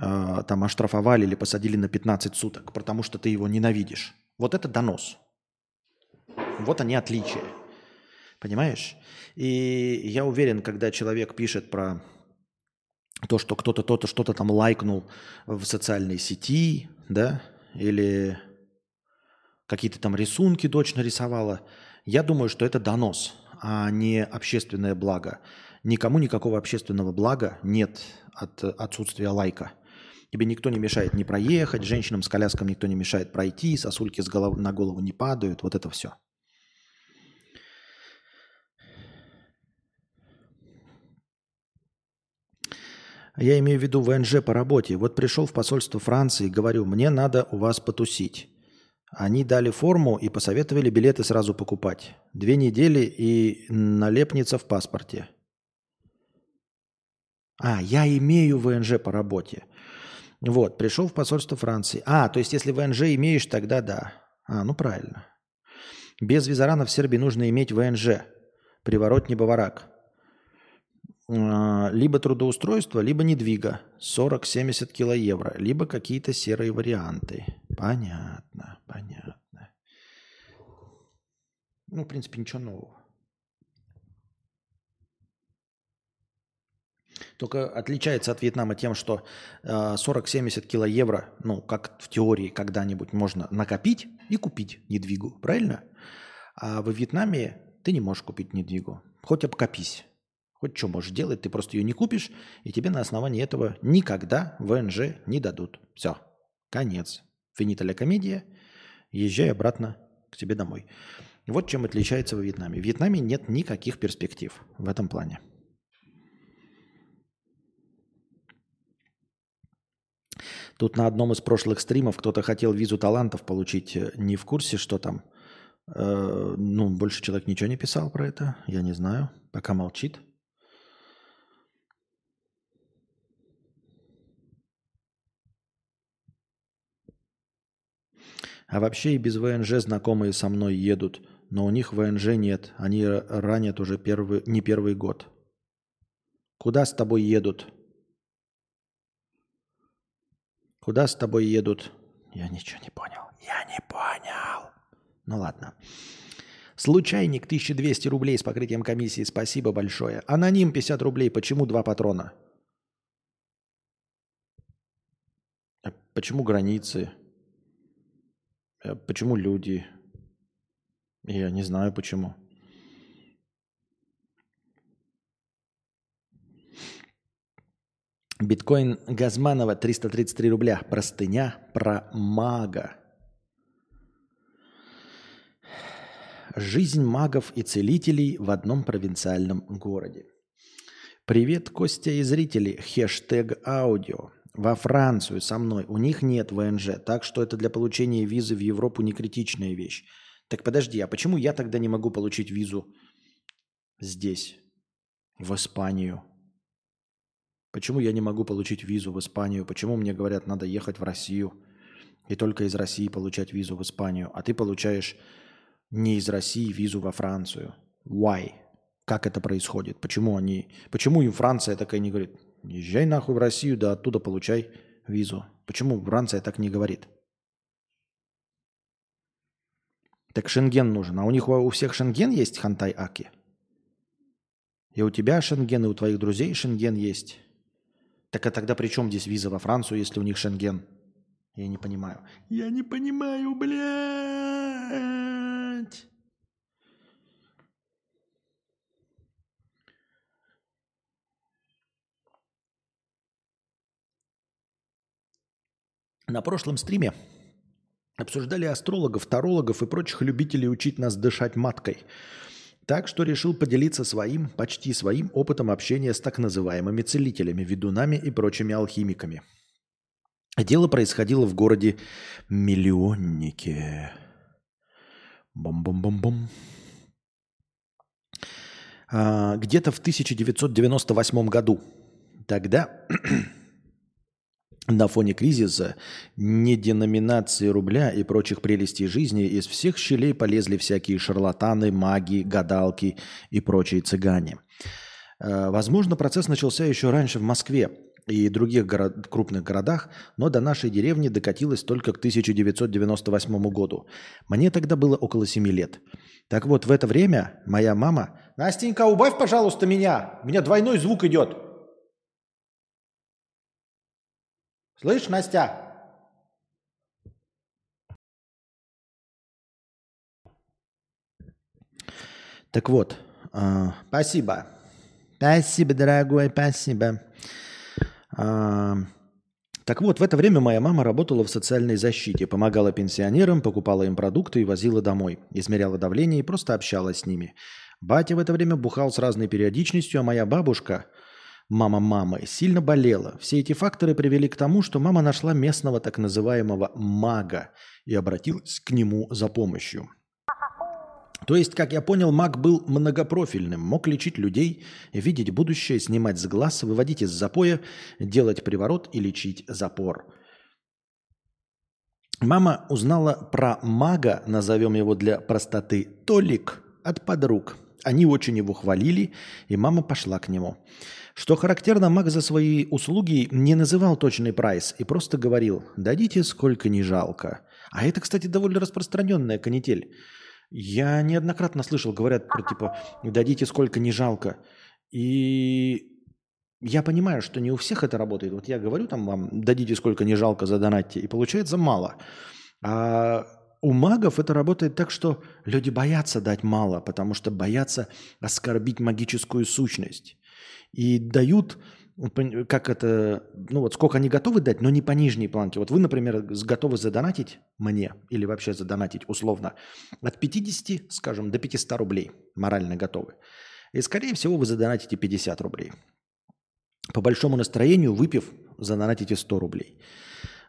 э, там оштрафовали или посадили на 15 суток, потому что ты его ненавидишь. Вот это донос. Вот они отличия. Понимаешь? И я уверен, когда человек пишет про то, что кто-то то-то что-то там лайкнул в социальной сети, да, или какие-то там рисунки дочь нарисовала, я думаю, что это донос, а не общественное благо. Никому никакого общественного блага нет от отсутствия лайка. Тебе никто не мешает не проехать, женщинам с коляском никто не мешает пройти, сосульки с голов... на голову не падают, вот это все. Я имею в виду ВНЖ по работе. Вот пришел в посольство Франции, говорю, мне надо у вас потусить. Они дали форму и посоветовали билеты сразу покупать. Две недели и налепница в паспорте. А, я имею ВНЖ по работе. Вот, пришел в посольство Франции. А, то есть если ВНЖ имеешь, тогда да. А, ну правильно. Без визарана в Сербии нужно иметь ВНЖ. Приворот не баварак. А, либо трудоустройство, либо недвига. 40-70 кило евро. Либо какие-то серые варианты. Понятно, понятно. Ну, в принципе, ничего нового. Только отличается от Вьетнама тем, что 40-70 э, кило евро, ну, как в теории когда-нибудь можно накопить и купить недвигу, правильно? А во Вьетнаме ты не можешь купить недвигу. Хоть обкопись. Хоть что можешь делать, ты просто ее не купишь, и тебе на основании этого никогда ВНЖ не дадут. Все, конец. Финита ля комедия, езжай обратно к себе домой. Вот чем отличается во Вьетнаме. В Вьетнаме нет никаких перспектив в этом плане. Тут на одном из прошлых стримов кто-то хотел визу талантов получить. Э, не в курсе, что там. Э, ну, больше человек ничего не писал про это. Я не знаю. Пока молчит. А вообще и без ВНЖ знакомые со мной едут, но у них ВНЖ нет. Они ранят уже первый, не первый год. Куда с тобой едут? Куда с тобой едут? Я ничего не понял. Я не понял. Ну ладно. Случайник 1200 рублей с покрытием комиссии. Спасибо большое. Аноним 50 рублей. Почему два патрона? А почему границы? А почему люди? Я не знаю почему. Биткоин Газманова 333 рубля. Простыня про мага. Жизнь магов и целителей в одном провинциальном городе. Привет, Костя и зрители. Хештег аудио. Во Францию со мной. У них нет ВНЖ, так что это для получения визы в Европу не критичная вещь. Так подожди, а почему я тогда не могу получить визу здесь, в Испанию? Почему я не могу получить визу в Испанию? Почему мне говорят, надо ехать в Россию и только из России получать визу в Испанию, а ты получаешь не из России визу во Францию? Why? Как это происходит? Почему они, почему им Франция такая не говорит, езжай нахуй в Россию, да оттуда получай визу? Почему Франция так не говорит? Так Шенген нужен. А у них у всех Шенген есть, Хантай-Аки? И у тебя Шенген, и у твоих друзей Шенген есть. Так а тогда при чем здесь виза во Францию, если у них Шенген? Я не понимаю. Я не понимаю, блядь. На прошлом стриме обсуждали астрологов, тарологов и прочих любителей учить нас дышать маткой – так что решил поделиться своим, почти своим опытом общения с так называемыми целителями, ведунами и прочими алхимиками. Дело происходило в городе Миллионнике. Бом-бом-бом-бом. А, где-то в 1998 году. Тогда на фоне кризиса, неденоминации рубля и прочих прелестей жизни из всех щелей полезли всякие шарлатаны, маги, гадалки и прочие цыгане. Э, возможно, процесс начался еще раньше в Москве и других город, крупных городах, но до нашей деревни докатилось только к 1998 году. Мне тогда было около 7 лет. Так вот, в это время моя мама... «Настенька, убавь, пожалуйста, меня! У меня двойной звук идет!» Слышь, Настя? Так вот, э, спасибо. Спасибо, дорогой, спасибо. Э, так вот, в это время моя мама работала в социальной защите, помогала пенсионерам, покупала им продукты и возила домой, измеряла давление и просто общалась с ними. Батя в это время бухал с разной периодичностью, а моя бабушка – мама мамы, сильно болела. Все эти факторы привели к тому, что мама нашла местного так называемого мага и обратилась к нему за помощью. То есть, как я понял, маг был многопрофильным, мог лечить людей, видеть будущее, снимать с глаз, выводить из запоя, делать приворот и лечить запор. Мама узнала про мага, назовем его для простоты, Толик, от подруг – Они очень его хвалили, и мама пошла к нему. Что характерно, Мак за свои услуги не называл точный прайс и просто говорил «дадите сколько не жалко». А это, кстати, довольно распространенная канитель. Я неоднократно слышал, говорят про типа «дадите сколько не жалко». И я понимаю, что не у всех это работает. Вот я говорю там вам «дадите сколько не жалко, задонатьте», и получается мало. А у магов это работает так, что люди боятся дать мало, потому что боятся оскорбить магическую сущность. И дают, как это, ну вот сколько они готовы дать, но не по нижней планке. Вот вы, например, готовы задонатить мне или вообще задонатить условно от 50, скажем, до 500 рублей морально готовы. И, скорее всего, вы задонатите 50 рублей. По большому настроению, выпив, задонатите 100 рублей.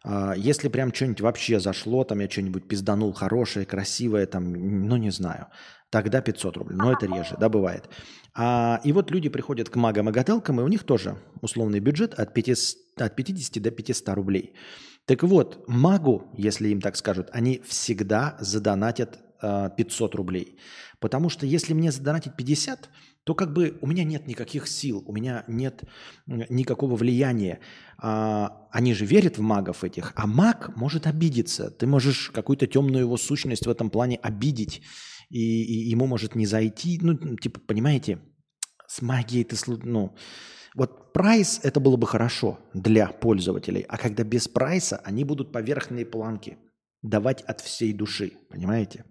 А, если прям что-нибудь вообще зашло, там я что-нибудь пизданул хорошее, красивое, там, ну не знаю, тогда 500 рублей. Но это реже, да, бывает. А, и вот люди приходят к магам и гадалкам, и у них тоже условный бюджет от 50, от 50 до 500 рублей. Так вот, магу, если им так скажут, они всегда задонатят 500 а, рублей. Потому что если мне задонатить 50, то как бы у меня нет никаких сил, у меня нет никакого влияния. А, они же верят в магов этих, а маг может обидеться. Ты можешь какую-то темную его сущность в этом плане обидеть, и, и ему может не зайти. Ну, типа, понимаете, с магией ты... Ну, вот прайс это было бы хорошо для пользователей, а когда без прайса, они будут поверхные планки давать от всей души, понимаете?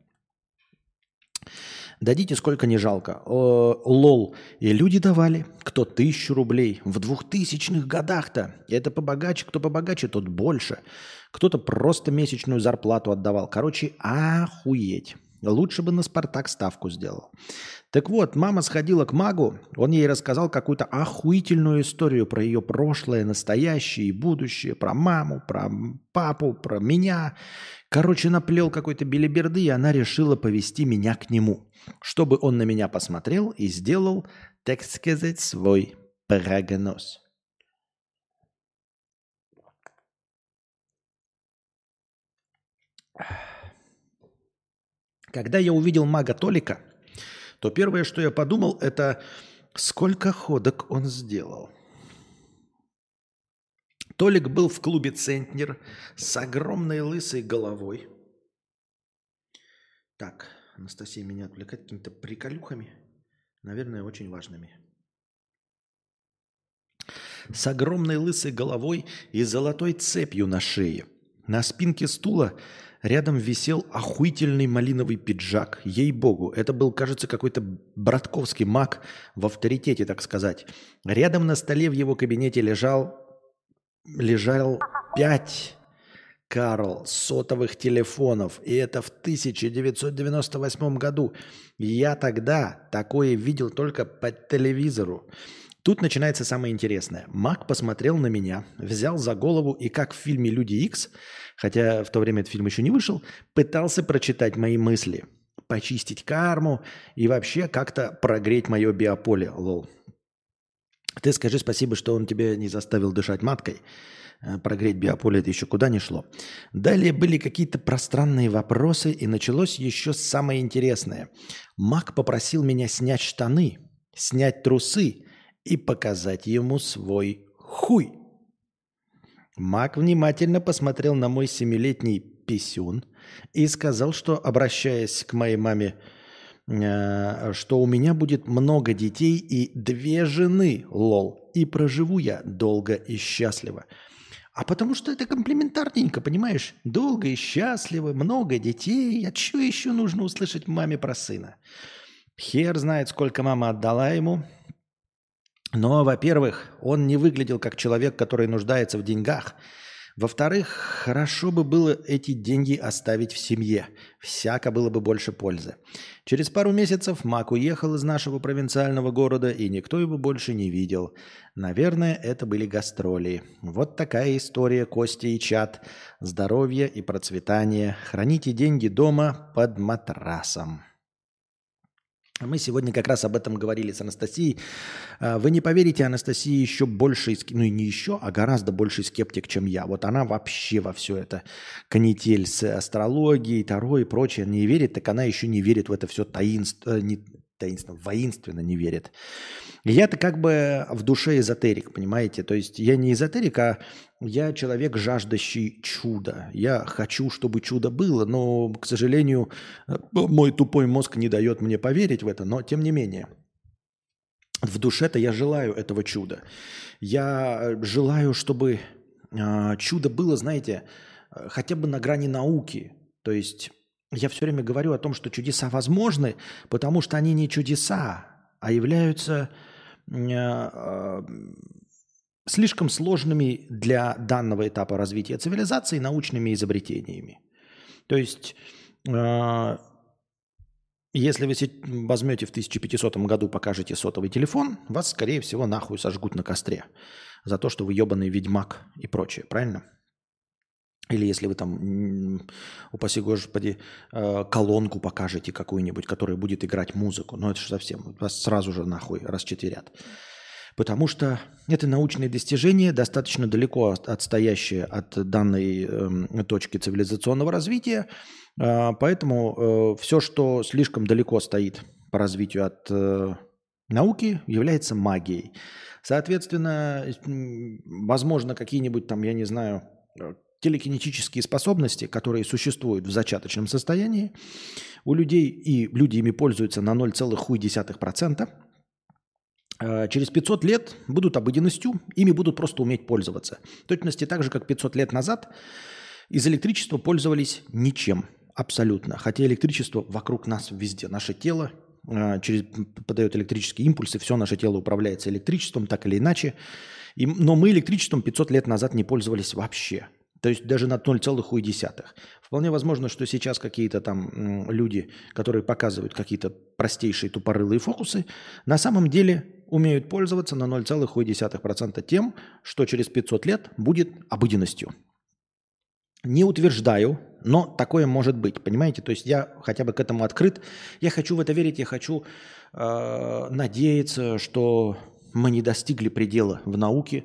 Дадите сколько не жалко. О, лол. И люди давали. Кто тысячу рублей. В двухтысячных годах-то. Это побогаче. Кто побогаче, тот больше. Кто-то просто месячную зарплату отдавал. Короче, охуеть. Лучше бы на «Спартак» ставку сделал. Так вот, мама сходила к магу, он ей рассказал какую-то охуительную историю про ее прошлое, настоящее и будущее, про маму, про папу, про меня. Короче, наплел какой-то билиберды, и она решила повести меня к нему, чтобы он на меня посмотрел и сделал, так сказать, свой прогноз. Когда я увидел мага Толика, то первое, что я подумал, это сколько ходок он сделал – Толик был в клубе «Центнер» с огромной лысой головой. Так, Анастасия меня отвлекает какими-то приколюхами, наверное, очень важными. С огромной лысой головой и золотой цепью на шее. На спинке стула рядом висел охуительный малиновый пиджак. Ей-богу, это был, кажется, какой-то братковский маг в авторитете, так сказать. Рядом на столе в его кабинете лежал лежал пять Карл, сотовых телефонов. И это в 1998 году. Я тогда такое видел только по телевизору. Тут начинается самое интересное. Мак посмотрел на меня, взял за голову и, как в фильме «Люди Икс», хотя в то время этот фильм еще не вышел, пытался прочитать мои мысли, почистить карму и вообще как-то прогреть мое биополе, лол. Ты скажи спасибо, что он тебе не заставил дышать маткой. Э, прогреть биополе это еще куда не шло. Далее были какие-то пространные вопросы, и началось еще самое интересное. Мак попросил меня снять штаны, снять трусы и показать ему свой хуй. Мак внимательно посмотрел на мой семилетний писюн и сказал, что, обращаясь к моей маме Э, что у меня будет много детей и две жены, лол, и проживу я долго и счастливо. А потому что это комплиментарненько, понимаешь? Долго и счастливо, много детей. А что еще нужно услышать маме про сына? Хер знает, сколько мама отдала ему. Но, во-первых, он не выглядел как человек, который нуждается в деньгах – во-вторых, хорошо бы было эти деньги оставить в семье. Всяко было бы больше пользы. Через пару месяцев Мак уехал из нашего провинциального города, и никто его больше не видел. Наверное, это были гастроли. Вот такая история Кости и чат. Здоровья и процветания. Храните деньги дома под матрасом. Мы сегодня как раз об этом говорили с Анастасией. А, вы не поверите, Анастасия еще больше, ну и не еще, а гораздо больше скептик, чем я. Вот она вообще во все это канитель с астрологией, таро и прочее не верит, так она еще не верит в это все таинство, э, не, таинственно, воинственно не верит. Я-то как бы в душе эзотерик, понимаете? То есть я не эзотерик, а я человек, жаждущий чуда. Я хочу, чтобы чудо было, но, к сожалению, мой тупой мозг не дает мне поверить в это, но тем не менее. В душе-то я желаю этого чуда. Я желаю, чтобы э, чудо было, знаете, хотя бы на грани науки. То есть я все время говорю о том, что чудеса возможны, потому что они не чудеса, а являются э, слишком сложными для данного этапа развития цивилизации научными изобретениями. То есть, э, если вы возьмете в 1500 году, покажете сотовый телефон, вас, скорее всего, нахуй сожгут на костре за то, что вы ебаный ведьмак и прочее, правильно? Или если вы там, упаси господи, э, колонку покажете какую-нибудь, которая будет играть музыку. Ну это же совсем, вас сразу же нахуй расчетверят. Потому что это научные достижения, достаточно далеко отстоящие от данной э, точки цивилизационного развития. Э, поэтому э, все, что слишком далеко стоит по развитию от науки, является магией. Соответственно, возможно, какие-нибудь там, я не знаю, телекинетические способности, которые существуют в зачаточном состоянии, у людей, и люди ими пользуются на 0,1%, э, через 500 лет будут обыденностью, ими будут просто уметь пользоваться. В точности так же, как 500 лет назад из электричества пользовались ничем абсолютно. Хотя электричество вокруг нас везде. Наше тело э, через, подает электрические импульсы, все наше тело управляется электричеством, так или иначе. И, но мы электричеством 500 лет назад не пользовались вообще. То есть даже на 0,1. Вполне возможно, что сейчас какие-то там люди, которые показывают какие-то простейшие тупорылые фокусы, на самом деле умеют пользоваться на 0,1% тем, что через 500 лет будет обыденностью. Не утверждаю, но такое может быть, понимаете? То есть я хотя бы к этому открыт. Я хочу в это верить, я хочу э, надеяться, что мы не достигли предела в науке,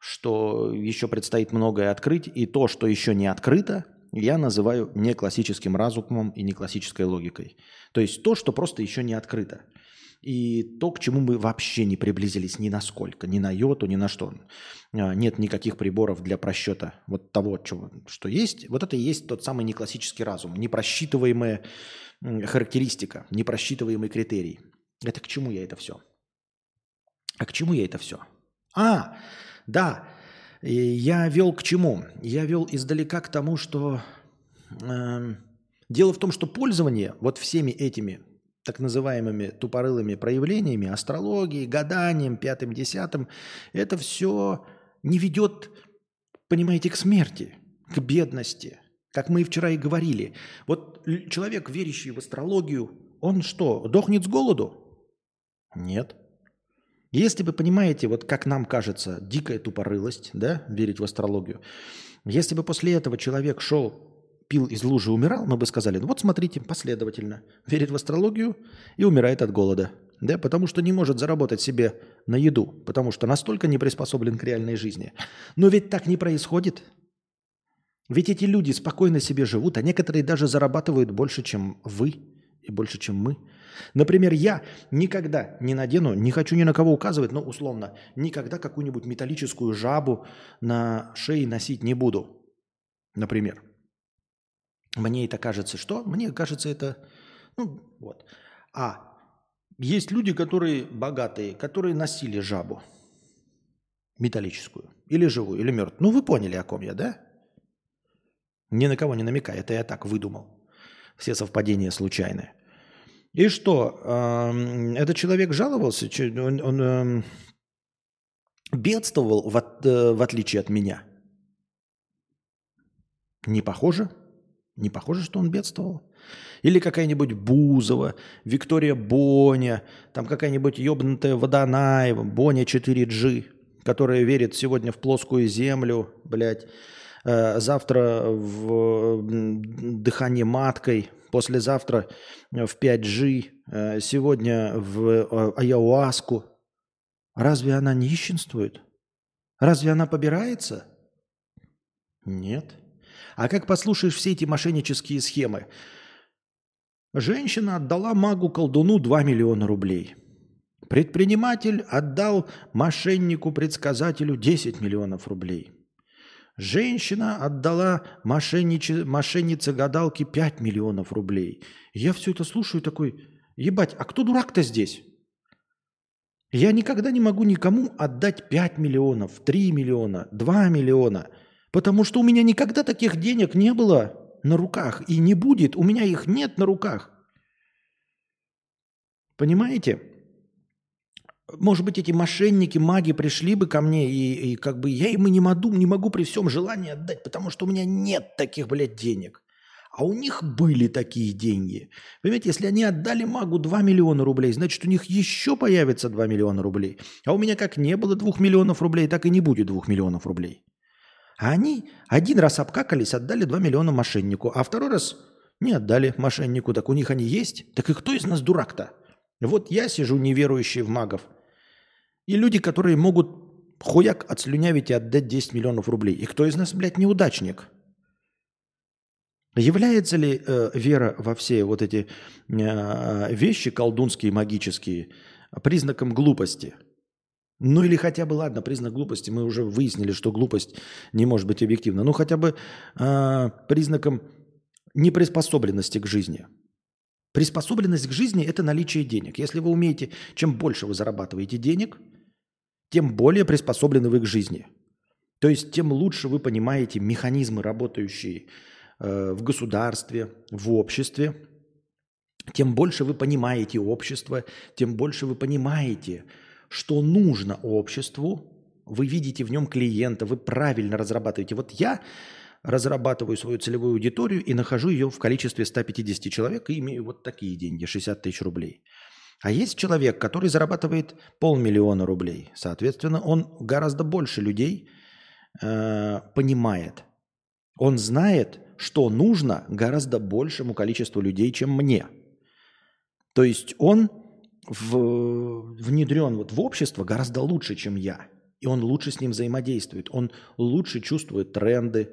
что еще предстоит многое открыть, и то, что еще не открыто, я называю не классическим разумом и не классической логикой. То есть то, что просто еще не открыто. И то, к чему мы вообще не приблизились ни на сколько, ни на йоту, ни на что. А, нет никаких приборов для просчета вот того, что есть. Вот это и есть тот самый неклассический разум, непросчитываемая характеристика, непросчитываемый критерий. Это к чему я это все? А к чему я это все? А, да, я вел к чему? Я вел издалека к тому, что э, дело в том, что пользование вот всеми этими так называемыми тупорылыми проявлениями, астрологией, гаданием, пятым, десятым, это все не ведет, понимаете, к смерти, к бедности. Как мы и вчера и говорили. Вот человек, верящий в астрологию, он что, дохнет с голоду? Нет. Если вы понимаете, вот как нам кажется, дикая тупорылость, да, верить в астрологию, если бы после этого человек шел, пил из лужи, умирал, мы бы сказали, ну вот смотрите, последовательно, верит в астрологию и умирает от голода, да, потому что не может заработать себе на еду, потому что настолько не приспособлен к реальной жизни. Но ведь так не происходит. Ведь эти люди спокойно себе живут, а некоторые даже зарабатывают больше, чем вы и больше, чем мы. Например, я никогда не надену, не хочу ни на кого указывать, но условно, никогда какую-нибудь металлическую жабу на шее носить не буду. Например. Мне это кажется, что? Мне кажется, это... Ну, вот. А есть люди, которые богатые, которые носили жабу металлическую. Или живую, или мертвую. Ну, вы поняли, о ком я, да? Ни на кого не намекаю, это я так выдумал. Все совпадения случайные. И что? Этот человек жаловался? Он, он эм, бедствовал в, от, э, в отличие от меня? Не похоже. Не похоже, что он бедствовал. Или какая-нибудь Бузова, Виктория Боня, там какая-нибудь ебнутая Водонаева, Боня 4G, которая верит сегодня в плоскую землю, блядь, завтра в дыхание маткой, послезавтра в 5G, э, сегодня в э, Аяуаску. Разве она нищенствует? Разве она побирается? Нет. А как послушаешь все эти мошеннические схемы? Женщина отдала магу-колдуну 2 миллиона рублей. Предприниматель отдал мошеннику-предсказателю 10 миллионов рублей. Женщина отдала мошенниче, мошеннице-гадалке 5 миллионов рублей. Я все это слушаю такой, ебать, а кто дурак-то здесь? Я никогда не могу никому отдать 5 миллионов, 3 миллиона, 2 миллиона, потому что у меня никогда таких денег не было на руках и не будет, у меня их нет на руках. Понимаете? Может быть, эти мошенники, маги пришли бы ко мне, и, и как бы я им и не могу, не могу при всем желании отдать, потому что у меня нет таких, блядь, денег. А у них были такие деньги. Понимаете, если они отдали магу 2 миллиона рублей, значит, у них еще появится 2 миллиона рублей. А у меня как не было 2 миллионов рублей, так и не будет 2 миллионов рублей. А они один раз обкакались, отдали 2 миллиона мошеннику, а второй раз не отдали мошеннику. Так у них они есть. Так и кто из нас дурак-то? Вот я сижу неверующий в магов. И люди, которые могут хуяк отслюнявить и отдать 10 миллионов рублей. И кто из нас, блядь, неудачник? Является ли э, вера во все вот эти э, вещи колдунские, магические, признаком глупости? Ну или хотя бы, ладно, признак глупости, мы уже выяснили, что глупость не может быть объективна. Ну хотя бы э, признаком неприспособленности к жизни. Приспособленность к жизни – это наличие денег. Если вы умеете, чем больше вы зарабатываете денег, тем более приспособлены вы к жизни. То есть тем лучше вы понимаете механизмы, работающие Э, в государстве, в обществе, тем больше вы понимаете общество, тем больше вы понимаете, что нужно обществу, вы видите в нем клиента, вы правильно разрабатываете. Вот я разрабатываю свою целевую аудиторию и нахожу ее в количестве 150 человек и имею вот такие деньги, 60 тысяч рублей. А есть человек, который зарабатывает полмиллиона рублей. Соответственно, он гораздо больше людей э, понимает. Он знает, что нужно гораздо большему количеству людей, чем мне. То есть он в, внедрен вот в общество гораздо лучше, чем я. И он лучше с ним взаимодействует. Он лучше чувствует тренды.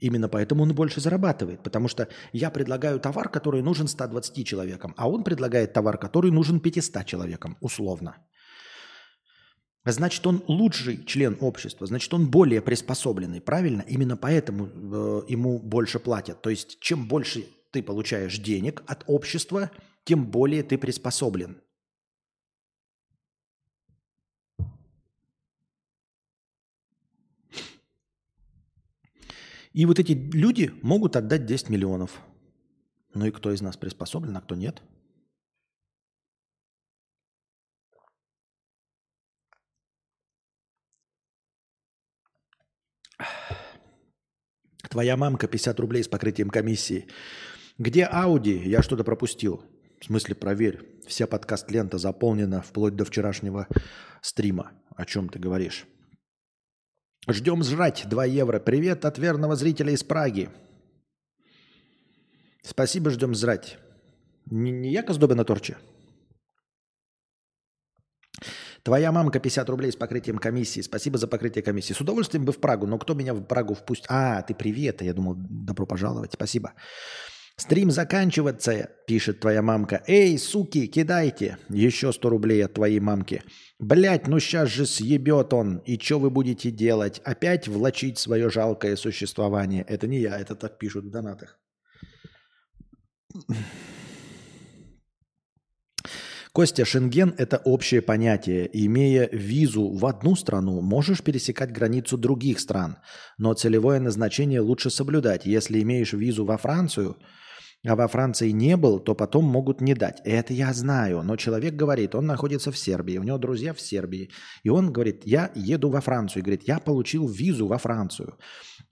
Именно поэтому он больше зарабатывает. Потому что я предлагаю товар, который нужен 120 человекам, а он предлагает товар, который нужен 500 человекам, условно. Значит, он лучший член общества, значит, он более приспособленный, правильно? Именно поэтому э, ему больше платят. То есть, чем больше ты получаешь денег от общества, тем более ты приспособлен. И вот эти люди могут отдать 10 миллионов. Ну и кто из нас приспособлен, а кто нет – Твоя мамка 50 рублей с покрытием комиссии. Где Ауди? Я что-то пропустил. В смысле, проверь. Вся подкаст-лента заполнена вплоть до вчерашнего стрима. О чем ты говоришь? Ждем жрать 2 евро. Привет от верного зрителя из Праги. Спасибо, ждем жрать. Не, не я Коздоба на торче? Твоя мамка 50 рублей с покрытием комиссии. Спасибо за покрытие комиссии. С удовольствием бы в Прагу, но кто меня в Прагу впустит? А, ты привет. Я думал, добро пожаловать. Спасибо. Стрим заканчивается, пишет твоя мамка. Эй, суки, кидайте. Еще 100 рублей от твоей мамки. Блять, ну сейчас же съебет он. И что вы будете делать? Опять влачить свое жалкое существование? Это не я, это так пишут в донатах. Костя, Шенген – это общее понятие. Имея визу в одну страну, можешь пересекать границу других стран, но целевое назначение лучше соблюдать. Если имеешь визу во Францию, а во Франции не был, то потом могут не дать. Это я знаю, но человек говорит, он находится в Сербии, у него друзья в Сербии, и он говорит, я еду во Францию, и говорит, я получил визу во Францию.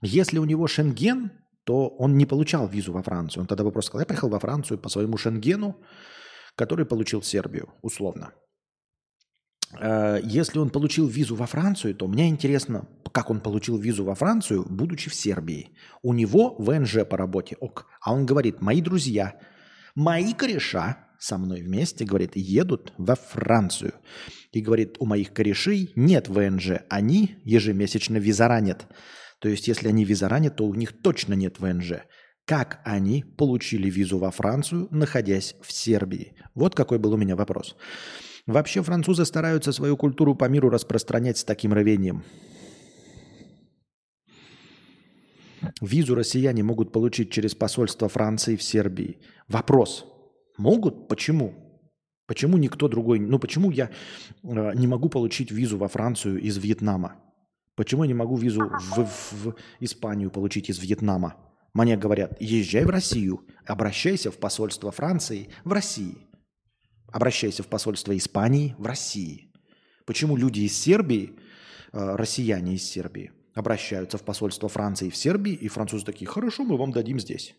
Если у него Шенген, то он не получал визу во Францию. Он тогда бы просто сказал, я приехал во Францию по своему Шенгену, который получил Сербию, условно. Э, если он получил визу во Францию, то мне интересно, как он получил визу во Францию, будучи в Сербии. У него ВНЖ по работе, ок. А он говорит, мои друзья, мои кореша со мной вместе, говорит, едут во Францию. И говорит, у моих корешей нет ВНЖ, они ежемесячно визаранят. То есть, если они визаранят, то у них точно нет ВНЖ. как они получили визу во Францию, находясь в Сербии? Вот какой был у меня вопрос. Вообще французы стараются свою культуру по миру распространять с таким рвением. Визу россияне могут получить через посольство Франции в Сербии. Вопрос. Могут? Почему? Почему никто другой? Ну почему я э, не могу получить визу во Францию из Вьетнама? Почему я не могу визу в, в Испанию получить из Вьетнама? Мне говорят, езжай в Россию, обращайся в посольство Франции в России. Обращайся в посольство Испании в России. Почему люди из Сербии, э, россияне из Сербии, обращаются в посольство Франции в Сербии, и французы такие, хорошо, мы вам дадим здесь.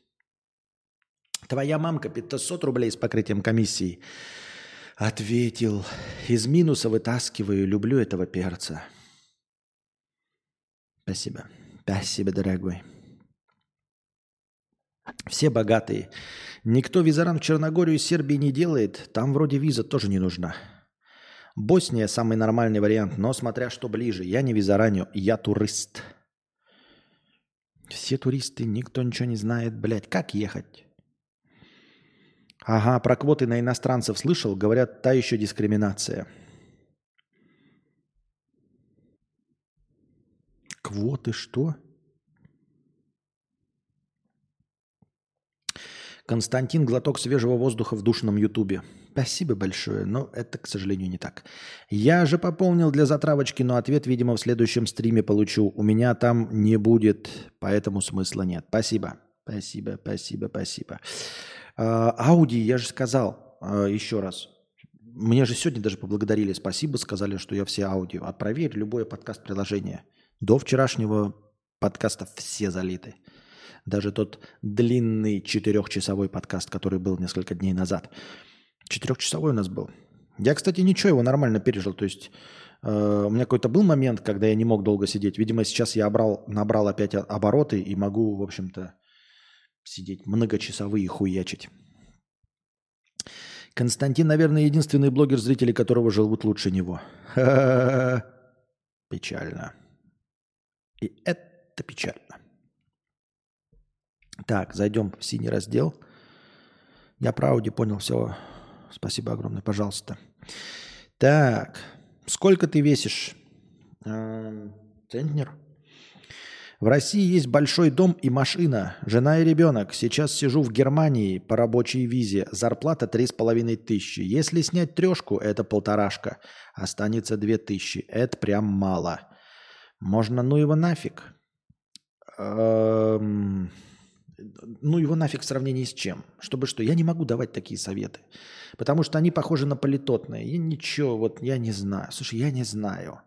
Твоя мамка 500 рублей с покрытием комиссии. Ответил, из минуса вытаскиваю, люблю этого перца. Спасибо. Спасибо, дорогой. Все богатые. Никто визаран в Черногорию и Сербии не делает. Там вроде виза тоже не нужна. Босния самый нормальный вариант, но смотря что ближе. Я не визараню, я турист. Все туристы, никто ничего не знает, блядь. Как ехать? Ага, про квоты на иностранцев слышал. Говорят, та еще дискриминация. Квоты что? Константин, глоток свежего воздуха в душном ютубе. Спасибо большое, но это, к сожалению, не так. Я же пополнил для затравочки, но ответ, видимо, в следующем стриме получу. У меня там не будет, поэтому смысла нет. Спасибо. Спасибо, спасибо, спасибо. А, Ауди, я же сказал а, еще раз. Мне же сегодня даже поблагодарили. Спасибо, сказали, что я все аудио. А проверь любое подкаст-приложение. До вчерашнего подкаста все залиты. Даже тот длинный четырехчасовой подкаст, который был несколько дней назад. Четырехчасовой у нас был. Я, кстати, ничего, его нормально пережил. То есть э, у меня какой-то был момент, когда я не мог долго сидеть. Видимо, сейчас я обрал, набрал опять обороты и могу, в общем-то, сидеть многочасовые хуячить. Константин, наверное, единственный блогер, зрители которого живут лучше него. Печально. И это печально. Так, зайдем в синий раздел. Я про Ауди понял, все. Спасибо огромное, пожалуйста. Так, сколько ты весишь? Эм, центнер? В России есть большой дом и машина, жена и ребенок. Сейчас сижу в Германии по рабочей визе. Зарплата три с половиной тысячи. Если снять трешку, это полторашка. Останется две тысячи. Это прям мало. Можно ну его нафиг. Эм ну его нафиг в сравнении с чем? Чтобы что? Я не могу давать такие советы. Потому что они похожи на политотные. И ничего, вот я не знаю. Слушай, я не знаю.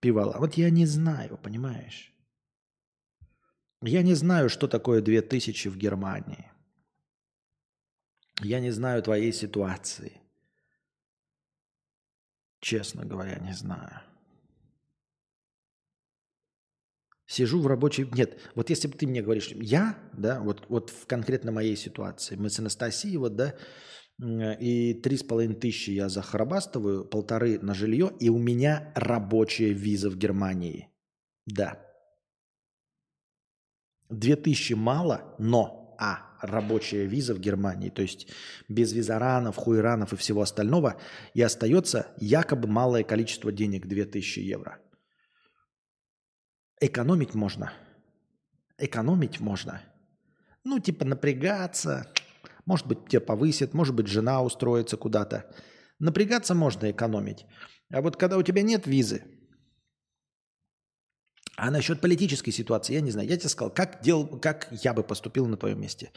Пивала. Вот я не знаю, понимаешь? Я не знаю, что такое 2000 в Германии. Я не знаю твоей ситуации. Честно говоря, не знаю. Сижу в рабочей... Нет, вот если бы ты мне говоришь, я, да, вот, вот в конкретно моей ситуации, мы с Анастасией, вот, да, и три с половиной тысячи я захарабастываю, полторы на жилье, и у меня рабочая виза в Германии. Да. Две тысячи мало, но, а, рабочая виза в Германии, то есть без визаранов, хуйранов и всего остального, и остается якобы малое количество денег, 2000 евро – Экономить можно. Экономить можно. Ну, типа напрягаться. Может быть, тебя повысят, может быть, жена устроится куда-то. Напрягаться можно экономить. А вот когда у тебя нет визы, а насчет политической ситуации, я не знаю. Я тебе сказал, как, дел, как я бы поступил на твоем месте.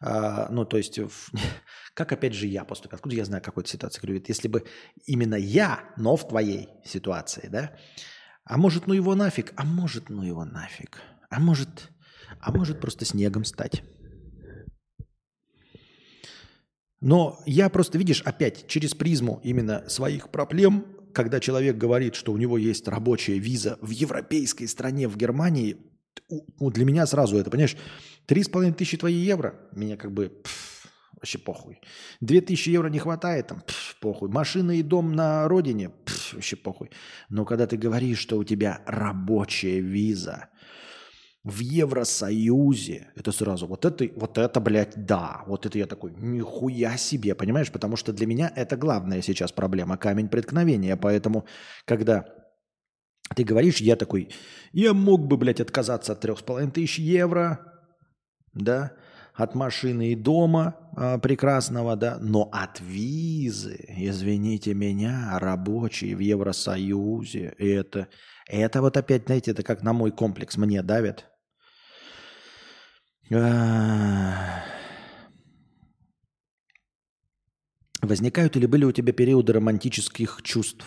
А, ну, то есть, в, как опять же я поступил? Откуда я знаю какой-то ситуации? Говорю, если бы именно я, но в твоей ситуации, да, а может, ну его нафиг? А может, ну его нафиг? А может, а может просто снегом стать? Но я просто, видишь, опять через призму именно своих проблем, когда человек говорит, что у него есть рабочая виза в европейской стране, в Германии, для меня сразу это, понимаешь, три с половиной тысячи твои евро, меня как бы пф, вообще похуй. Две тысячи евро не хватает, там, пф, похуй. Машина и дом на родине, пф, вообще похуй. Но когда ты говоришь, что у тебя рабочая виза в Евросоюзе, это сразу, вот это, вот это, блядь, да. Вот это я такой, нихуя себе, понимаешь? Потому что для меня это главная сейчас проблема, камень преткновения. Поэтому, когда ты говоришь, я такой, я мог бы, блядь, отказаться от трех с половиной тысяч евро, да, от машины и дома э, прекрасного, да, но от визы, извините меня, рабочие в Евросоюзе, это, это вот опять, знаете, это как на мой комплекс мне давит. Возникают или были у тебя периоды романтических чувств?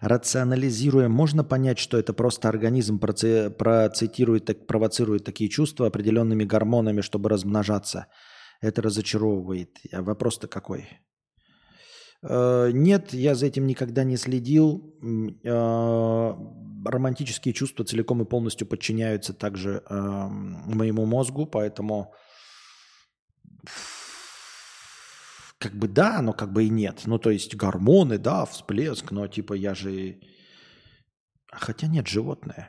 Рационализируя, можно понять, что это просто организм процитирует, так, провоцирует такие чувства определенными гормонами, чтобы размножаться. Это разочаровывает. А вопрос-то какой? Э, нет, я за этим никогда не следил. Э, романтические чувства целиком и полностью подчиняются также эм, моему мозгу, поэтому как бы да, но как бы и нет. Ну, то есть гормоны, да, всплеск, но типа я же... Хотя нет, животное.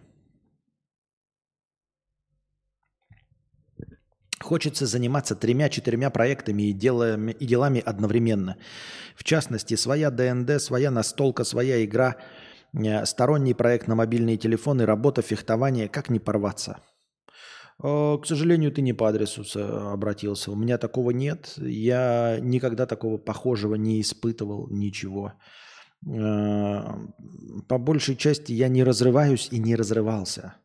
Хочется заниматься тремя-четырьмя проектами и делами, и делами одновременно. В частности, своя ДНД, своя настолка, своя игра, э, сторонний проект на мобильные телефоны, работа, фехтование. Как не порваться? К сожалению, ты не по адресу обратился. У меня такого нет. Я никогда такого похожего не испытывал, ничего. Э, по большей части я не разрываюсь и не разрывался.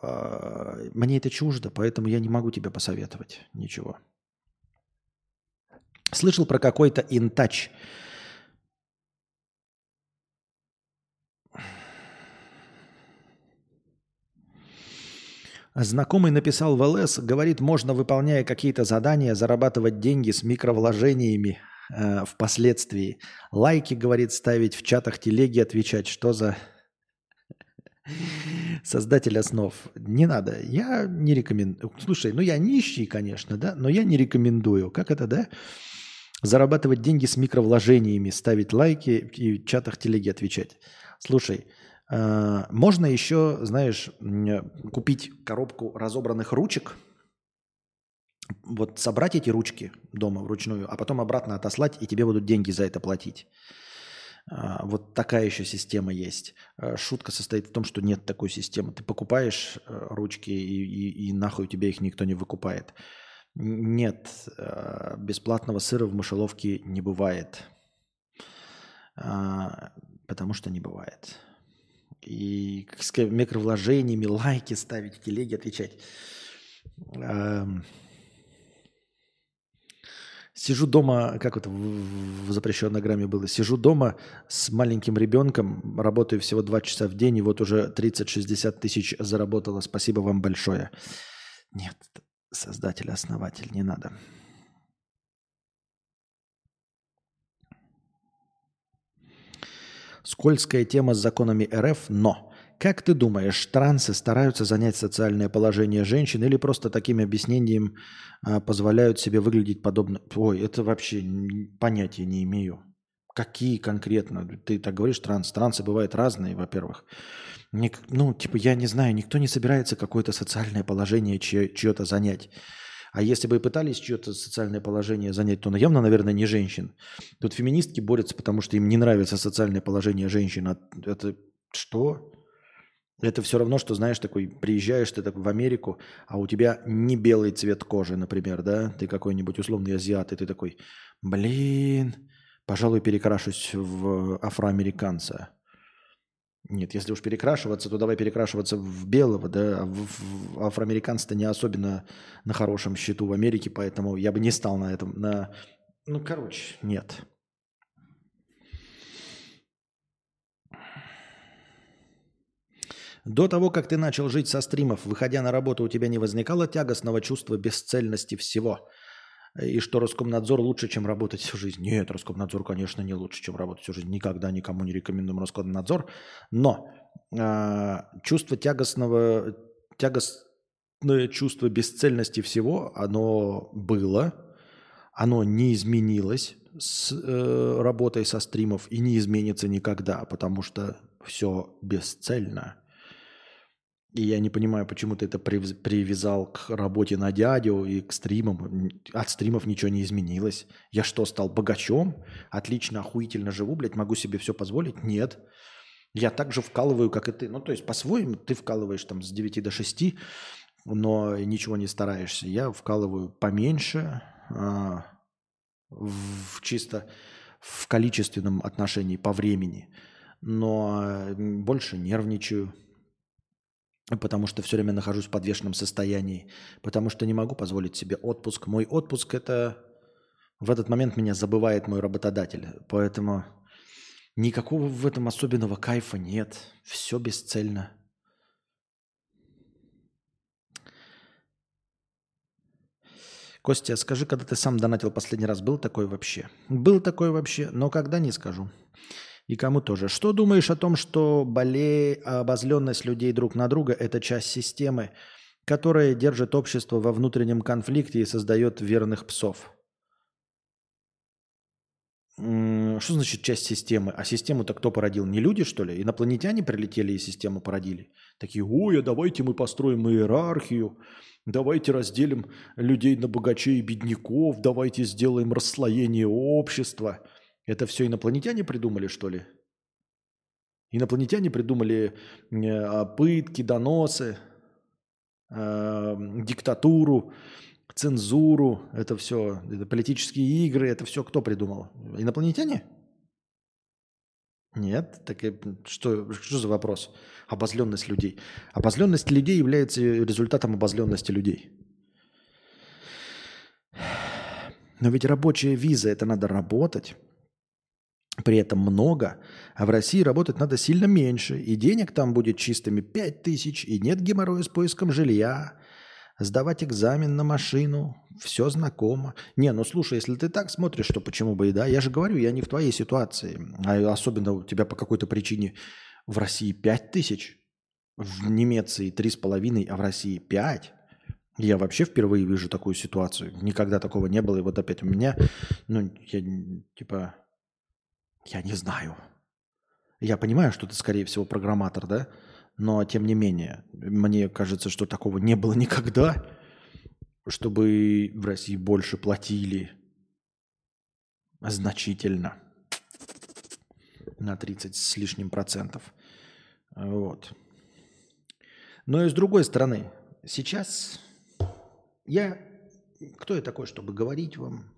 Мне это чуждо, поэтому я не могу тебе посоветовать ничего. Слышал про какой-то интач. Знакомый написал в ЛС, говорит, можно, выполняя какие-то задания, зарабатывать деньги с микровложениями э, впоследствии. Лайки, говорит, ставить в чатах телеги, отвечать. Что за создатель основ. Не надо. Я не рекомендую. Слушай, ну я нищий, конечно, да, но я не рекомендую. Как это, да? Зарабатывать деньги с микровложениями, ставить лайки и в чатах телеги отвечать. Слушай, можно еще, знаешь, купить коробку разобранных ручек, вот собрать эти ручки дома вручную, а потом обратно отослать, и тебе будут деньги за это платить. А, вот такая еще система есть. Шутка состоит в том, что нет такой системы. Ты покупаешь э, ручки и, и, и нахуй тебе их никто не выкупает. Нет, бесплатного сыра в мышеловке не бывает. Потому что не бывает. И с микровложениями, лайки ставить, телеги отвечать. Сижу дома, как это в запрещенной грамме было, сижу дома с маленьким ребенком, работаю всего два часа в день, и вот уже 30-60 тысяч заработала. Спасибо вам большое. Нет, создатель, основатель, не надо. Скользкая тема с законами РФ, но как ты думаешь, трансы стараются занять социальное положение женщин или просто таким объяснением а, позволяют себе выглядеть подобно... Ой, это вообще понятия не имею. Какие конкретно? Ты так говоришь, транс. Трансы бывают разные, во-первых. Ну, типа, я не знаю, никто не собирается какое-то социальное положение чье-то занять. А если бы и пытались чье-то социальное положение занять, то явно, наверное, не женщин. Тут феминистки борются, потому что им не нравится социальное положение женщин. А это что? Это все равно, что, знаешь, такой, приезжаешь ты так в Америку, а у тебя не белый цвет кожи, например, да? Ты какой-нибудь условный азиат, и ты такой, блин, пожалуй, перекрашусь в афроамериканца. Нет, если уж перекрашиваться, то давай перекрашиваться в белого, да, а в, в афроамериканцы-то не особенно на хорошем счету в Америке, поэтому я бы не стал на этом, на... Ну, короче, нет. До того, как ты начал жить со стримов, выходя на работу, у тебя не возникало тягостного чувства бесцельности всего? И что Роскомнадзор лучше, чем работать всю жизнь? Нет, Роскомнадзор, конечно, не лучше, чем работать всю жизнь. Никогда никому не рекомендуем Роскомнадзор. Но э, чувство тягостного, тягостное чувство бесцельности всего, оно было, оно не изменилось с э, работой со стримов и не изменится никогда, потому что все бесцельно. И я не понимаю, почему ты это прив- привязал к работе на дядю и к стримам. От стримов ничего не изменилось. Я что, стал богачом? Отлично, охуительно живу, блядь, могу себе все позволить? Нет. Я так же вкалываю, как и ты. Ну, то есть, по-своему, ты вкалываешь там с 9 до 6, но ничего не стараешься. Я вкалываю поменьше, а, в, чисто в количественном отношении по времени, но больше нервничаю, потому что все время нахожусь в подвешенном состоянии, потому что не могу позволить себе отпуск. Мой отпуск это в этот момент меня забывает мой работодатель, поэтому никакого в этом особенного кайфа нет, все бесцельно. Костя, скажи, когда ты сам донатил последний раз, был такой вообще? Был такой вообще, но когда не скажу. И кому тоже. Что думаешь о том, что боле... обозленность людей друг на друга – это часть системы, которая держит общество во внутреннем конфликте и создает верных псов? Что значит часть системы? А систему-то кто породил? Не люди, что ли? Инопланетяне прилетели и систему породили? Такие, ой, а давайте мы построим иерархию, давайте разделим людей на богачей и бедняков, давайте сделаем расслоение общества. Это все инопланетяне придумали, что ли? Инопланетяне придумали э, пытки, доносы, э, диктатуру, цензуру, это все, это политические игры, это все кто придумал? Инопланетяне? Нет, так и что, что за вопрос? Обозленность людей. Обозленность людей является результатом обозленности людей. Но ведь рабочая виза, это надо работать, при этом много, а в России работать надо сильно меньше, и денег там будет чистыми 5 тысяч, и нет геморроя с поиском жилья, сдавать экзамен на машину, все знакомо. Не, ну слушай, если ты так смотришь, то почему бы и да? Я же говорю, я не в твоей ситуации. А особенно у тебя по какой-то причине в России 5 тысяч, в Немеции 3,5, а в России 5. Я вообще впервые вижу такую ситуацию. Никогда такого не было. И вот опять у меня, ну, я типа, я не знаю. Я понимаю, что ты, скорее всего, программатор, да? Но, тем не менее, мне кажется, что такого не было никогда, чтобы в России больше платили значительно на 30 с лишним процентов. Вот. Но и с другой стороны, сейчас я... Кто я такой, чтобы говорить вам,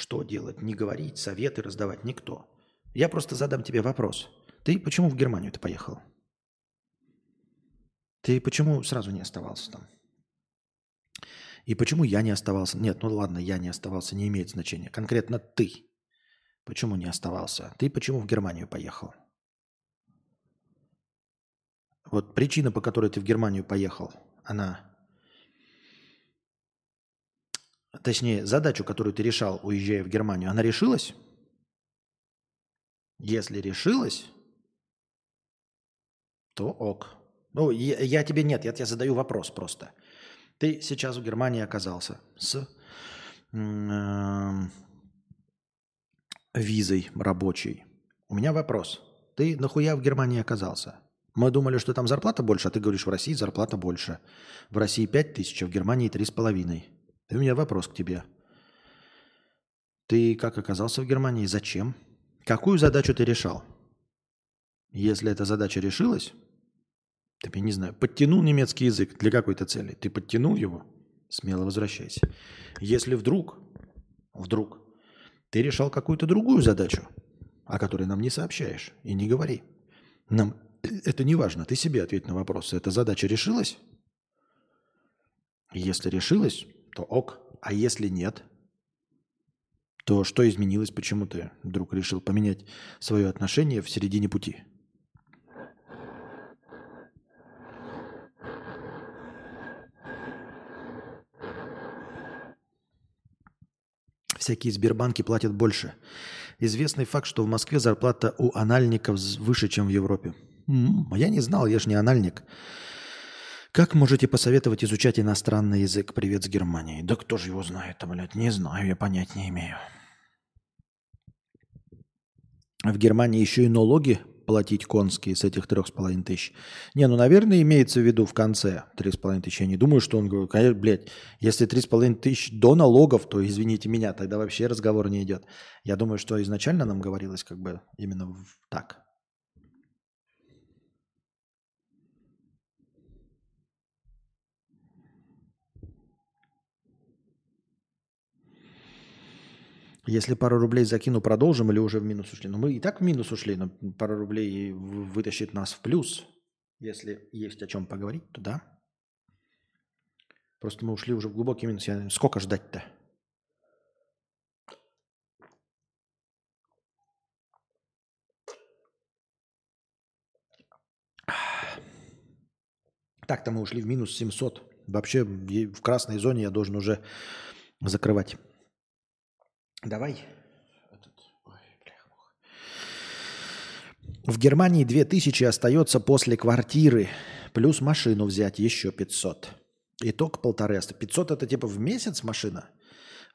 что делать, не говорить, советы раздавать? Никто. Я просто задам тебе вопрос. Ты почему в Германию ты поехал? Ты почему сразу не оставался там? И почему я не оставался? Нет, ну ладно, я не оставался, не имеет значения. Конкретно ты. Почему не оставался? Ты почему в Германию поехал? Вот причина, по которой ты в Германию поехал, она... Точнее, задачу, которую ты решал, уезжая в Германию, она решилась? Если решилась, то ок. Ну, я, я тебе нет, я тебе задаю вопрос просто. Ты сейчас в Германии оказался с э, визой рабочей. У меня вопрос. Ты нахуя в Германии оказался? Мы думали, что там зарплата больше, а ты говоришь, в России зарплата больше. В России 5 тысяч, а в Германии 3,5. И у меня вопрос к тебе. Ты как оказался в Германии? Зачем? Какую задачу ты решал? Если эта задача решилась, ты, я не знаю, подтянул немецкий язык для какой-то цели. Ты подтянул его, смело возвращайся. Если вдруг, вдруг, ты решал какую-то другую задачу, о которой нам не сообщаешь и не говори. Нам это не важно. Ты себе ответь на вопрос. Эта задача решилась? Если решилась, то ок. А если нет, то что изменилось? Почему ты вдруг решил поменять свое отношение в середине пути? Всякие Сбербанки платят больше. Известный факт, что в Москве зарплата у анальников выше, чем в Европе. М-м, я не знал, я же не анальник. Как можете посоветовать изучать иностранный язык? Привет с Германии. Да кто же его знает, блядь? Не знаю, я понять не имею. В Германии еще и налоги платить конские с этих трех с половиной тысяч. Не, ну, наверное, имеется в виду в конце три с половиной тысячи. Я не думаю, что он говорит, блядь, если три с половиной тысяч до налогов, то, извините меня, тогда вообще разговор не идет. Я думаю, что изначально нам говорилось как бы именно так. Если пару рублей закину, продолжим или уже в минус ушли? Ну, мы и так в минус ушли, но пару рублей вытащит нас в плюс. Если есть о чем поговорить, то да. Просто мы ушли уже в глубокий минус. Я... Сколько ждать-то? Так-то мы ушли в минус 700. Вообще в красной зоне я должен уже закрывать. Давай. В Германии 2000 остается после квартиры, плюс машину взять еще 500. Итог полторы. 500 это типа в месяц машина?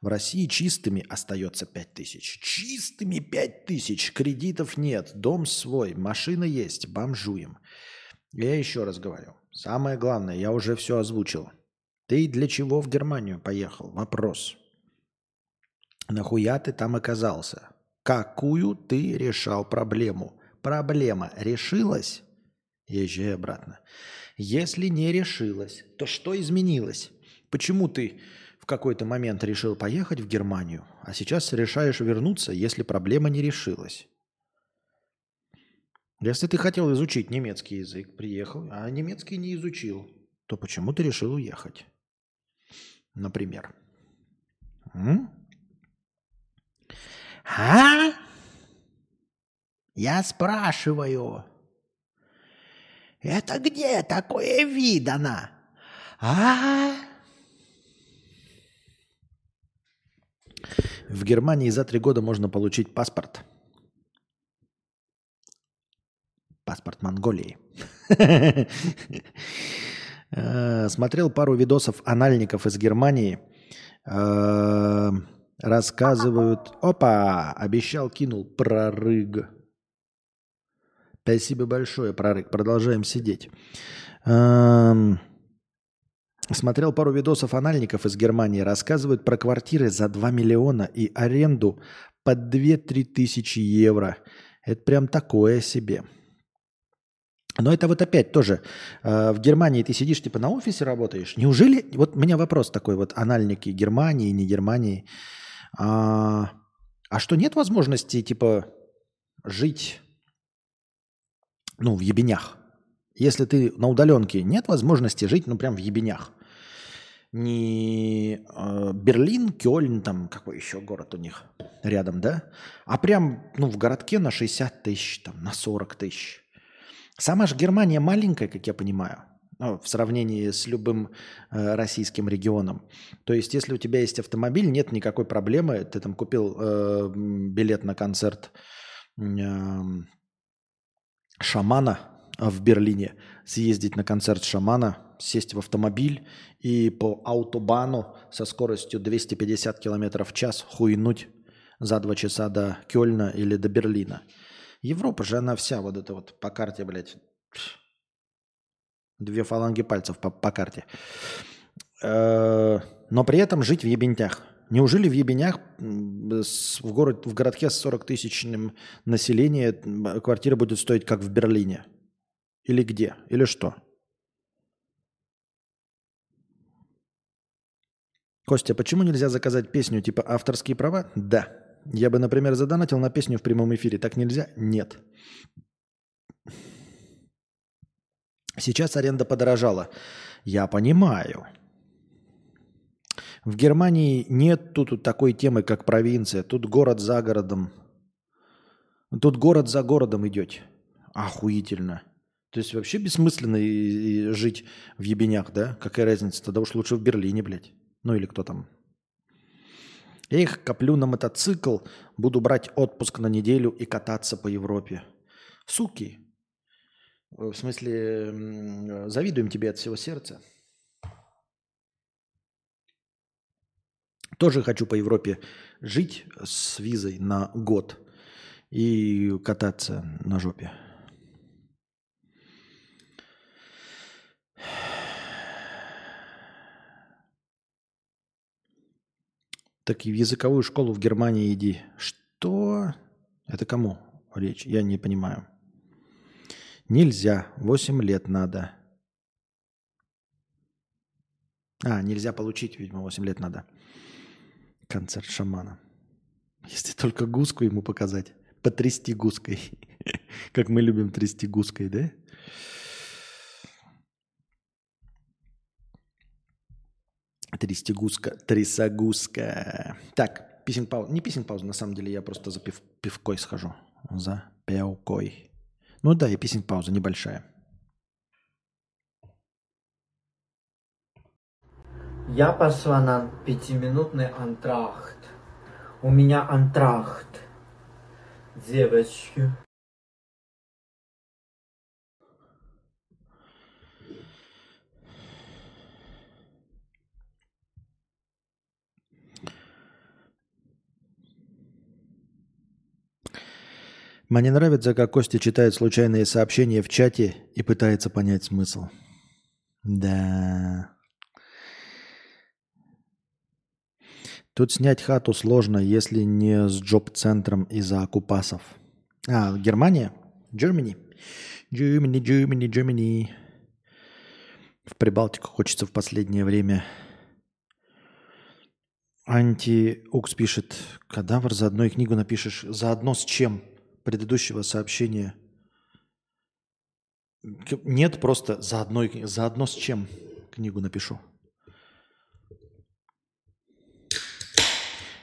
В России чистыми остается 5000. Чистыми 5000. Кредитов нет, дом свой, машина есть, бомжуем. Я еще раз говорю. Самое главное, я уже все озвучил. Ты для чего в Германию поехал? Вопрос. Нахуя ты там оказался? Какую ты решал проблему? Проблема решилась? Езжай обратно. Если не решилась, то что изменилось? Почему ты в какой-то момент решил поехать в Германию, а сейчас решаешь вернуться, если проблема не решилась? Если ты хотел изучить немецкий язык, приехал, а немецкий не изучил, то почему ты решил уехать? Например. М? А? Я спрашиваю. Это где такое видано? А? В Германии за три года можно получить паспорт. Паспорт Монголии. Э, смотрел пару видосов анальников из Германии. Рассказывают. Опа! Обещал, кинул. Прорыг. Спасибо большое, прорыг. Продолжаем сидеть. Эм... Смотрел пару видосов анальников из Германии. Рассказывают про квартиры за 2 миллиона и аренду под 2-3 тысячи евро. Это прям такое себе. Но это вот опять тоже. Э, в Германии ты сидишь, типа на офисе работаешь. Неужели... Вот у меня вопрос такой вот. Анальники Германии, не Германии. А, а что нет возможности, типа, жить, ну, в ебенях? Если ты на удаленке, нет возможности жить, ну, прям в ебенях. Не э, Берлин, Кёльн, там какой еще город у них рядом, да? А прям, ну, в городке на 60 тысяч, там, на 40 тысяч. Сама же Германия маленькая, как я понимаю ну, в сравнении с любым э, российским регионом. То есть, если у тебя есть автомобиль, нет никакой проблемы. Ты там купил э, билет на концерт э, шамана в Берлине, съездить на концерт шамана, сесть в автомобиль и по аутобану со скоростью 250 км в час хуйнуть за два часа до Кёльна или до Берлина. Европа же, она вся вот эта вот по карте, блядь, Две фаланги пальцев по, по карте. Э, но при этом жить в ебентях. Неужели в ебенях в, город, в городке с 40 тысячным населением квартира будет стоить как в Берлине? Или где? Или что? Костя, почему нельзя заказать песню типа авторские права? Да. Я бы, например, задонатил на песню в прямом эфире. Так нельзя? Нет. Сейчас аренда подорожала. Я понимаю. В Германии нет тут такой темы, как провинция. Тут город за городом. Тут город за городом идете. Охуительно. То есть вообще бессмысленно жить в ебенях, да? Какая разница? Тогда уж лучше в Берлине, блядь. Ну или кто там. Их коплю на мотоцикл, буду брать отпуск на неделю и кататься по Европе. Суки, в смысле, э, завидуем тебе от всего сердца. Тоже хочу по Европе жить с визой на год и кататься на жопе. Так и в языковую школу в Германии иди. Что? Это кому речь? Я не понимаю. Нельзя. 8 лет надо. А, нельзя получить, видимо, 8 лет надо. Концерт шамана. Если только гуску ему показать. Потрясти гуской. Как мы любим трясти гуской, да? Трястигуска, трясогуска. Так, писинг пауза. Не писинг пауза, на самом деле я просто за пив, пивкой схожу. За пивкой. Ну да, и писинг пауза небольшая. Я пошла на пятиминутный антрахт. У меня антрахт. Девочки. Мне нравится, как Костя читает случайные сообщения в чате и пытается понять смысл. Да. Тут снять хату сложно, если не с джоб-центром из-за оккупасов. А, Германия? Germany. Germany, Germany, Germany. В Прибалтику хочется в последнее время. Анти-Укс пишет, кадавр, заодно и книгу напишешь. Заодно с чем? Предыдущего сообщения. Нет, просто заодно, заодно с чем книгу напишу.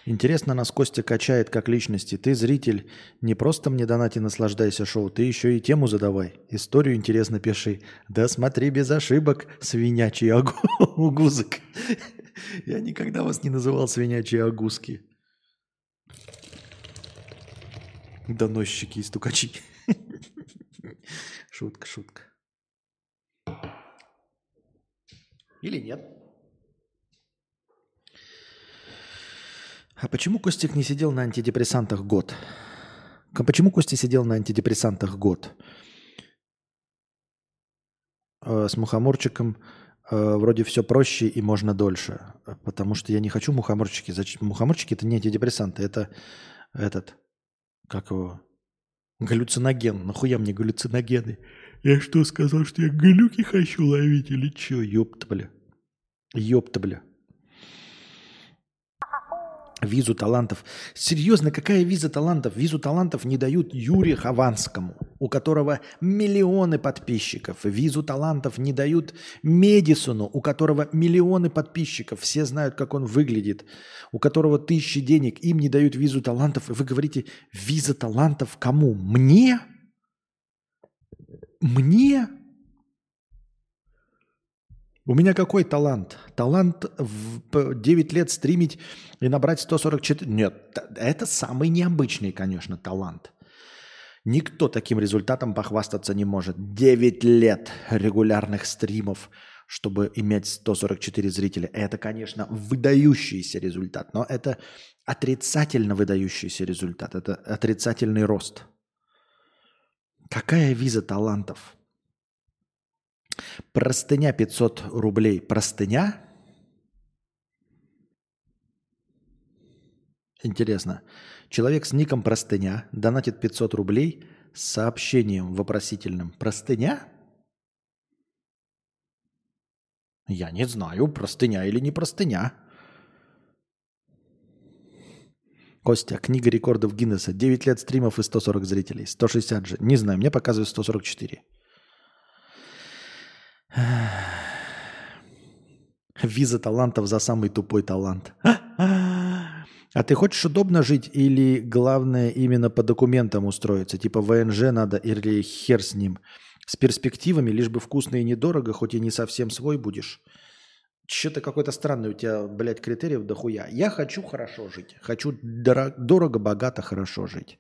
Интересно, нас Костя качает как личности. Ты зритель, не просто мне донати наслаждайся шоу, ты еще и тему задавай. Историю интересно пиши. Да смотри без ошибок, свинячий агузок. Я никогда вас не называл свинячие агузки. Доносчики и стукачи. Шутка, шутка. Или нет? А почему Костик не сидел на антидепрессантах год? Почему Костя сидел на антидепрессантах год? Э, с мухоморчиком э, вроде все проще и можно дольше. Потому что я не хочу мухоморчики. Зачем? Мухоморчики это не антидепрессанты, это этот, как его, галлюциноген. Нахуя мне галлюциногены? Я что, сказал, что я глюки хочу ловить или что? Ёпта, бля. Ёпта, бля. Визу талантов. Серьезно, какая виза талантов? Визу талантов не дают Юрию Хованскому, у которого миллионы подписчиков. Визу талантов не дают Медисону, у которого миллионы подписчиков. Все знают, как он выглядит. У которого тысячи денег. Им не дают визу талантов. И вы говорите, виза талантов кому? Мне? Мне? У меня какой талант? Талант в 9 лет стримить и набрать 144... Нет, это самый необычный, конечно, талант. Никто таким результатом похвастаться не может. 9 лет регулярных стримов, чтобы иметь 144 зрителя. Это, конечно, выдающийся результат, но это отрицательно выдающийся результат. Это отрицательный рост. Какая виза талантов? Простыня 500 рублей. Простыня? Интересно. Человек с ником Простыня донатит 500 рублей с сообщением вопросительным. Простыня? Я не знаю, простыня или не простыня. Костя, книга рекордов Гиннесса. 9 лет стримов и 140 зрителей. 160 же. Не знаю, мне показывают 144. Виза талантов за самый тупой талант. А ты хочешь удобно жить или главное именно по документам устроиться? Типа ВНЖ надо или хер с ним? С перспективами, лишь бы вкусно и недорого, хоть и не совсем свой будешь. Что-то какой-то странный у тебя, блядь, критериев дохуя. Я хочу хорошо жить. Хочу дорого, дорого, богато, хорошо жить.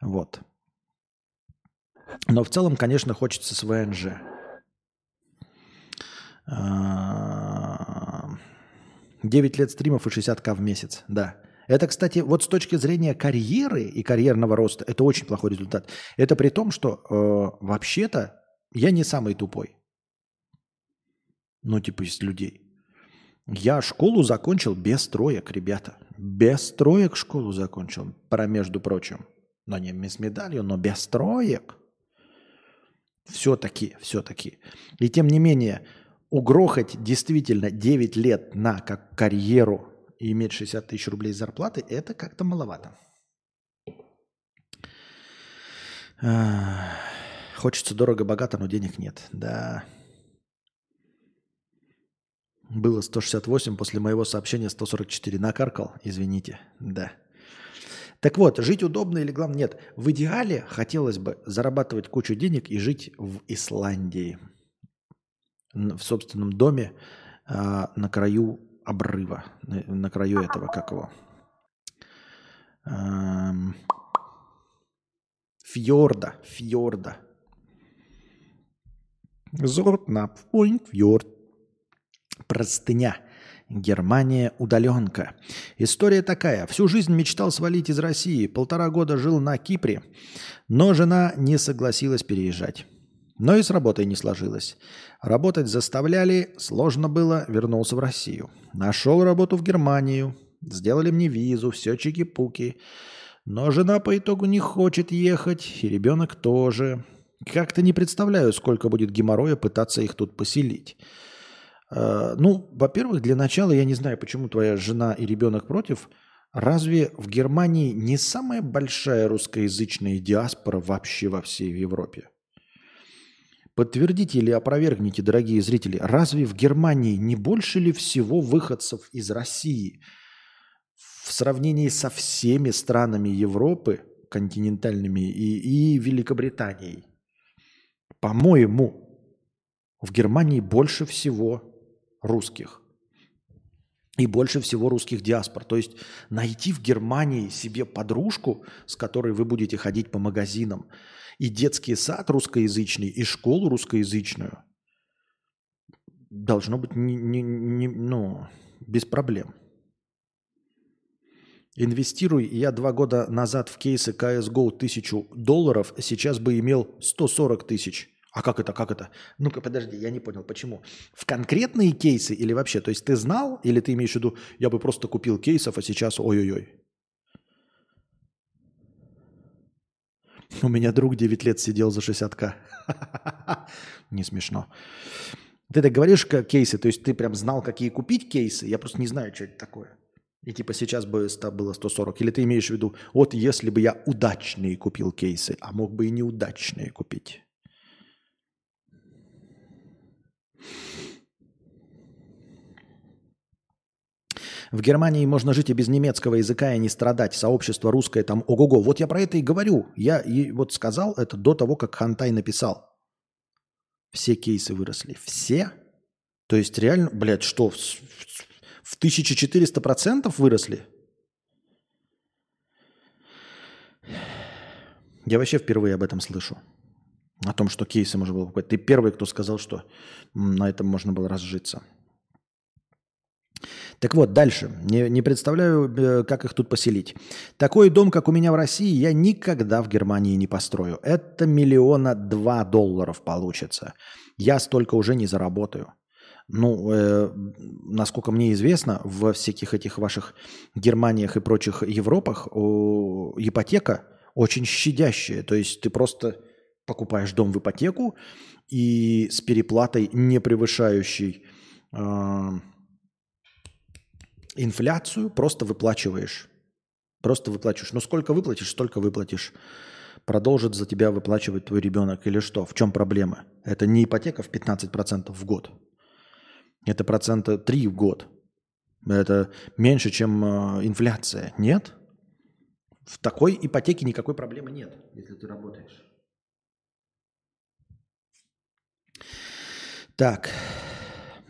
Вот. Но в целом, конечно, хочется с ВНЖ. 9 лет стримов и 60к в месяц, да. Это, кстати, вот с точки зрения карьеры и карьерного роста, это очень плохой результат. Это при том, что э, вообще-то я не самый тупой. Ну, типа из людей. Я школу закончил без троек, ребята. Без троек школу закончил, про между прочим. Но не с медалью, но без троек. Все-таки, все-таки. И тем не менее, угрохать действительно 9 лет на как карьеру и иметь 60 тысяч рублей зарплаты, это как-то маловато. Хочется дорого-богато, но денег нет. Да. Было 168, после моего сообщения 144. Накаркал, извините. Да. Так вот, жить удобно или главное нет. В идеале хотелось бы зарабатывать кучу денег и жить в Исландии. В собственном доме а, на краю обрыва. На, на краю этого, как его? Эм, фьорда. Фьорда. Зорт на фьорд. Простыня. Германия удаленка. История такая. Всю жизнь мечтал свалить из России. Полтора года жил на Кипре. Но жена не согласилась переезжать. Но и с работой не сложилось. Работать заставляли, сложно было, вернулся в Россию. Нашел работу в Германию. Сделали мне визу, все чики-пуки. Но жена по итогу не хочет ехать, и ребенок тоже. Как-то не представляю, сколько будет геморроя пытаться их тут поселить. Э, ну, во-первых, для начала я не знаю, почему твоя жена и ребенок против. Разве в Германии не самая большая русскоязычная диаспора вообще во всей Европе? Подтвердите или опровергните, дорогие зрители, разве в Германии не больше ли всего выходцев из России в сравнении со всеми странами Европы, континентальными и, и Великобританией? По-моему, в Германии больше всего русских. И больше всего русских диаспор. То есть найти в Германии себе подружку, с которой вы будете ходить по магазинам, и детский сад русскоязычный, и школу русскоязычную, должно быть не, не, не, ну, без проблем. Инвестируй я два года назад в кейсы CSGO тысячу долларов, сейчас бы имел 140 тысяч. А как это, как это? Ну-ка, подожди, я не понял, почему? В конкретные кейсы или вообще? То есть ты знал, или ты имеешь в виду, я бы просто купил кейсов, а сейчас ой-ой-ой? У меня друг 9 лет сидел за 60к. Не смешно. Ты так говоришь, как кейсы, то есть ты прям знал, какие купить кейсы? Я просто не знаю, что это такое. И типа сейчас бы было 140. Или ты имеешь в виду, вот если бы я удачные купил кейсы, а мог бы и неудачные купить. В Германии можно жить и без немецкого языка и не страдать. Сообщество русское там ого-го. Вот я про это и говорю. Я и вот сказал это до того, как Хантай написал. Все кейсы выросли. Все? То есть реально, блядь, что, в, в 1400% выросли? Я вообще впервые об этом слышу. О том, что кейсы можно было покупать. Ты первый, кто сказал, что на этом можно было разжиться. Так вот, дальше. Не, не представляю, э, как их тут поселить. Такой дом, как у меня в России, я никогда в Германии не построю. Это миллиона два долларов получится. Я столько уже не заработаю. Ну, э, насколько мне известно, во всяких этих ваших Германиях и прочих Европах о, ипотека очень щадящая. То есть ты просто покупаешь дом в ипотеку и с переплатой, не превышающей... Э, инфляцию просто выплачиваешь. Просто выплачиваешь. Ну сколько выплатишь, столько выплатишь. Продолжит за тебя выплачивать твой ребенок или что? В чем проблема? Это не ипотека в 15% в год. Это процента 3 в год. Это меньше, чем э, инфляция. Нет? В такой ипотеке никакой проблемы нет, если ты работаешь. Так.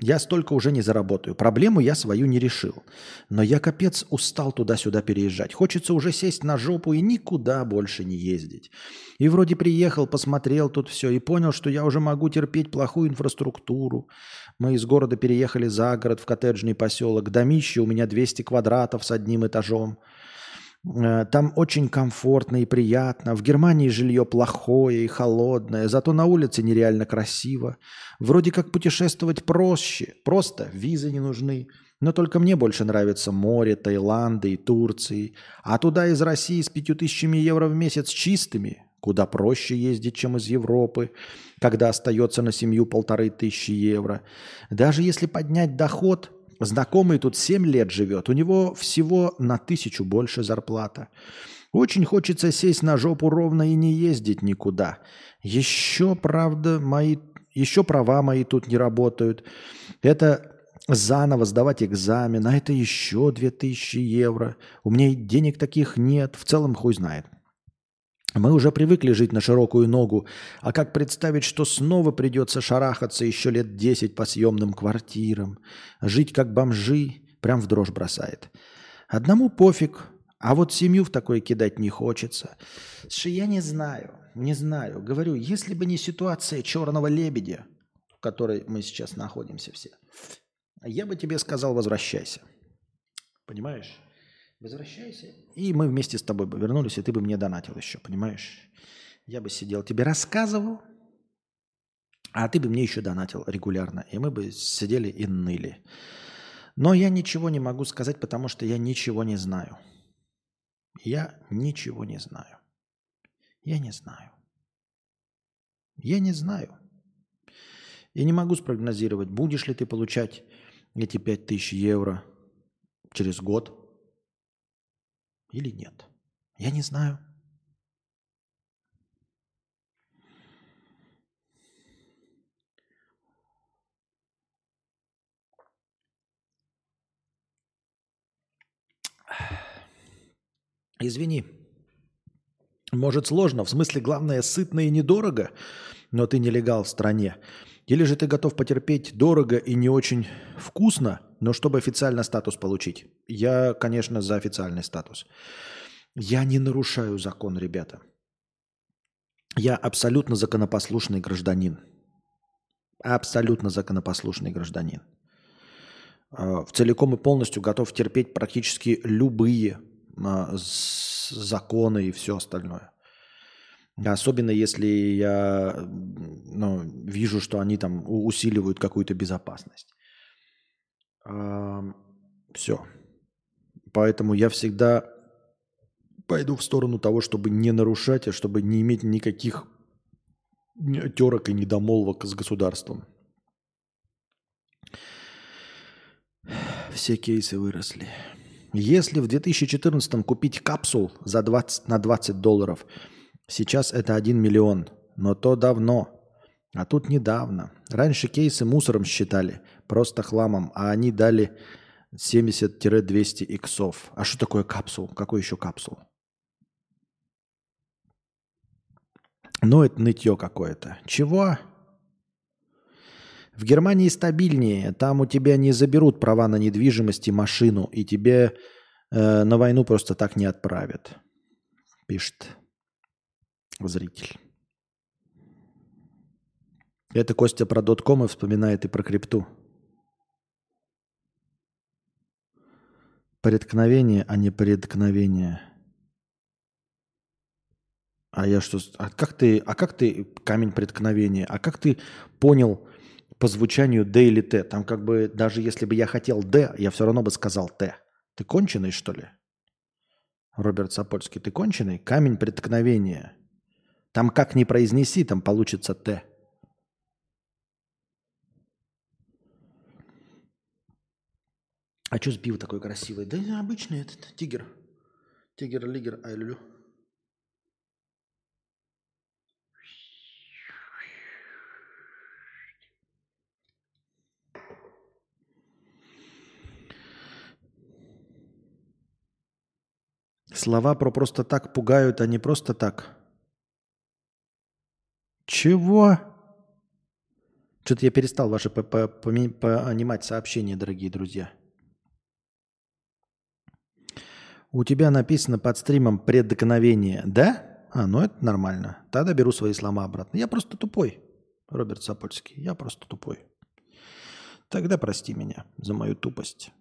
Я столько уже не заработаю. Проблему я свою не решил. Но я капец устал туда-сюда переезжать. Хочется уже сесть на жопу и никуда больше не ездить. И вроде приехал, посмотрел тут все и понял, что я уже могу терпеть плохую инфраструктуру. Мы из города переехали за город в коттеджный поселок. Домище у меня 200 квадратов с одним этажом. Э, там очень комфортно и приятно. В Германии жилье плохое и холодное, зато на улице нереально красиво. Вроде как путешествовать проще, просто визы не нужны, Но только мне больше нравится море, Таиланда и Турции. А туда из России с пятью тысячами евро в месяц чистыми, куда проще ездить, чем из Европы, когда остается на семью полторы тысячи евро. Даже если поднять доход, знакомый тут 7 лет живет, у него всего на тысячу больше зарплата. Очень хочется сесть на жопу ровно и не ездить никуда. Еще, правда, мои, еще права мои тут не работают. Это заново сдавать экзамен, а это еще 2000 евро. У меня денег таких нет, в целом хуй знает. Мы уже привыкли жить на широкую ногу, а как представить, что снова придется шарахаться еще лет 10 по съемным квартирам, жить как бомжи, прям в дрожь бросает. Одному пофиг, а вот семью в такое кидать не хочется. Слушай, я не знаю, не знаю. Говорю, если бы не ситуация черного лебедя, в которой мы сейчас находимся все, я бы тебе сказал, возвращайся. Понимаешь? Возвращайся. И мы вместе с тобой бы вернулись, и ты бы мне донатил еще, понимаешь? Я бы сидел, тебе рассказывал, а ты бы мне еще донатил регулярно. И мы бы сидели и ныли. Но я ничего не могу сказать, потому что я ничего не знаю. Я ничего не знаю. Я не знаю. Я не знаю. Я не могу спрогнозировать, будешь ли ты получать эти 5000 евро через год или нет. Я не знаю. Извини. Может сложно, в смысле главное сытно и недорого, но ты нелегал в стране. Или же ты готов потерпеть дорого и не очень вкусно, но чтобы официально статус получить? Я, конечно, за официальный статус. Я не нарушаю закон, ребята. Я абсолютно законопослушный гражданин. Абсолютно законопослушный гражданин. А, в целиком и полностью готов терпеть практически любые а, законы и все остальное. Особенно если я ну, вижу, что они там усиливают какую-то безопасность. Все. Поэтому я всегда пойду в сторону того, чтобы не нарушать, а чтобы не иметь никаких терок и недомолвок с государством. Все кейсы выросли. Если в 2014 купить капсул за 20, на 20 долларов – Сейчас это 1 миллион, но то давно. А тут недавно. Раньше кейсы мусором считали, просто хламом, а они дали 70-200 иксов. А что такое капсул? Какой еще капсул? Ну, это нытье какое-то. Чего? В Германии стабильнее. Там у тебя не заберут права на недвижимость и машину, и тебе э, на войну просто так не отправят. Пишет зритель. Это Костя про дотком и вспоминает и про крипту. Преткновение, а не преткновение. А я что? А как ты, а как ты камень преткновения? А как ты понял по звучанию Д или Т? Там как бы даже если бы я хотел Д, я все равно бы сказал Т. Ты конченый, что ли? Роберт Сапольский, ты конченый? Камень преткновения. Там как не произнеси, там получится Т. А что с пиво такой красивый? Да обычный этот, тигр. Тигр-лигер, ай люблю. Слова про просто так пугают, а не просто так. Чего? Что-то я перестал ваши понимать сообщения, дорогие друзья. У тебя написано под стримом преткновение, да? А, ну это нормально. Тогда беру свои слова обратно. Я просто тупой, Роберт Сапольский. Я просто тупой. Тогда прости меня за мою тупость.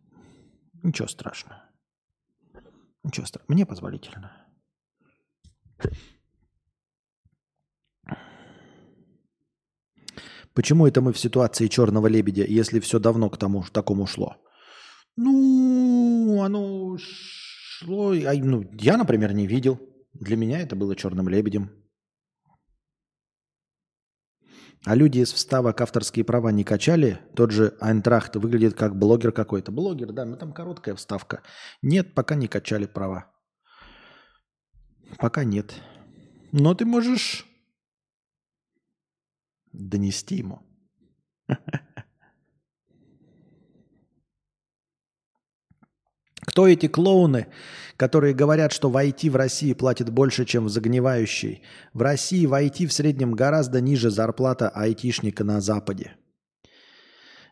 Ничего страшного. Ничего страшного. Мне позволительно. Почему это мы в ситуации черного лебедя, если все давно к тому такому шло? Ну, оно шло... Ну, я, например, не видел. Для меня это было черным лебедем. А люди из вставок авторские права не качали? Тот же Айнтрахт выглядит как блогер какой-то. Блогер, да, ну там короткая вставка. Нет, пока не качали права. Пока нет. Но ты можешь донести ему. Кто эти клоуны, которые говорят, что в IT в России платят больше, чем в загнивающей? В России в IT в среднем гораздо ниже зарплата айтишника на Западе.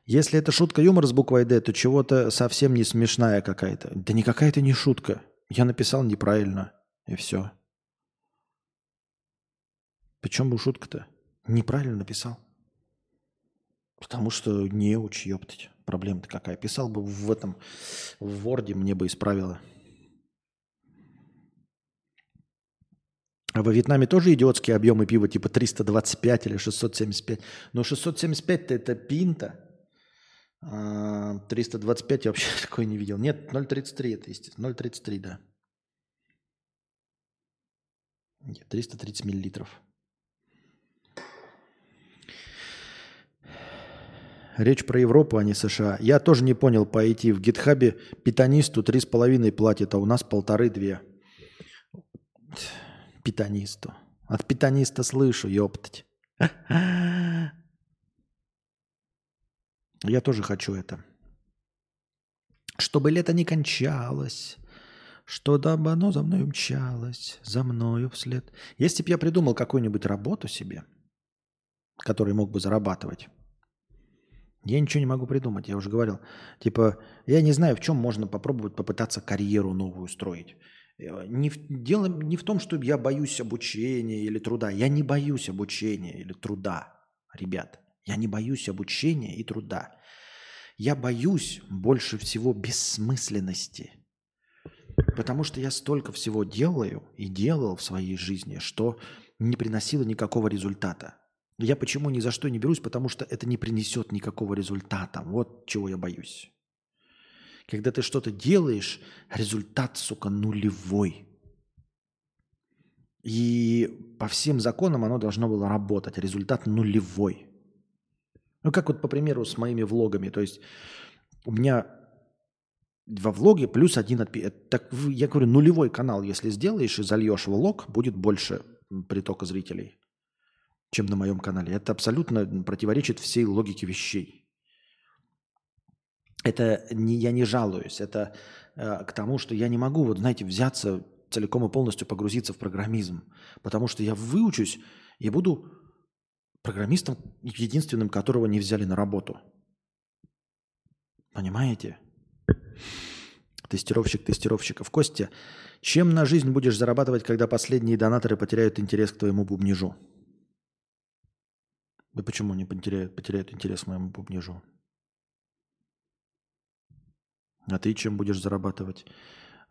Если это шутка юмора с буквой «Д», то чего-то совсем не смешная какая-то. Да никакая это не шутка. Я написал неправильно, и все. Почему шутка-то? Неправильно написал. Потому что не уч, ёптать. Проблема-то какая? Писал бы в этом, в Word, мне бы исправило. А во Вьетнаме тоже идиотские объемы пива, типа 325 или 675. Но 675-то это пинта. 325 а, я вообще такой не видел. Нет, 0,33 это, естественно. 0,33, да. Нет, 330 миллилитров. Речь про Европу, а не США. Я тоже не понял по IT. В гитхабе питанисту три с половиной платит, а у нас полторы-две. Питанисту. От питаниста слышу, ёптать. Я тоже хочу это. Чтобы лето не кончалось, что дабы оно за мной умчалось, за мною вслед. Если бы я придумал какую-нибудь работу себе, которой мог бы зарабатывать, я ничего не могу придумать, я уже говорил. Типа, я не знаю, в чем можно попробовать попытаться карьеру новую строить. Э, не в, дело не в том, что я боюсь обучения или труда. Я не боюсь обучения или труда, ребят. Я не боюсь обучения и труда. Я боюсь больше всего бессмысленности. Потому что я столько всего делаю и делал в своей жизни, что не приносило никакого результата. Я почему ни за что не берусь? Потому что это не принесет никакого результата. Вот чего я боюсь. Когда ты что-то делаешь, результат, сука, нулевой. И по всем законам оно должно было работать. Результат нулевой. Ну, как вот, по примеру, с моими влогами. То есть у меня во влоге плюс один отпи... Так, я говорю, нулевой канал, если сделаешь и зальешь влог, будет больше притока зрителей чем на моем канале. Это абсолютно противоречит всей логике вещей. Это не, я не жалуюсь, это э, к тому, что я не могу, вот знаете, взяться целиком и полностью погрузиться в программизм, потому что я выучусь и буду программистом, единственным, которого не взяли на работу. Понимаете? Тестировщик тестировщиков. Костя, чем на жизнь будешь зарабатывать, когда последние донаторы потеряют интерес к твоему бубнижу? Да почему не потеряют, потеряют интерес к моему бубнижу? А ты чем будешь зарабатывать,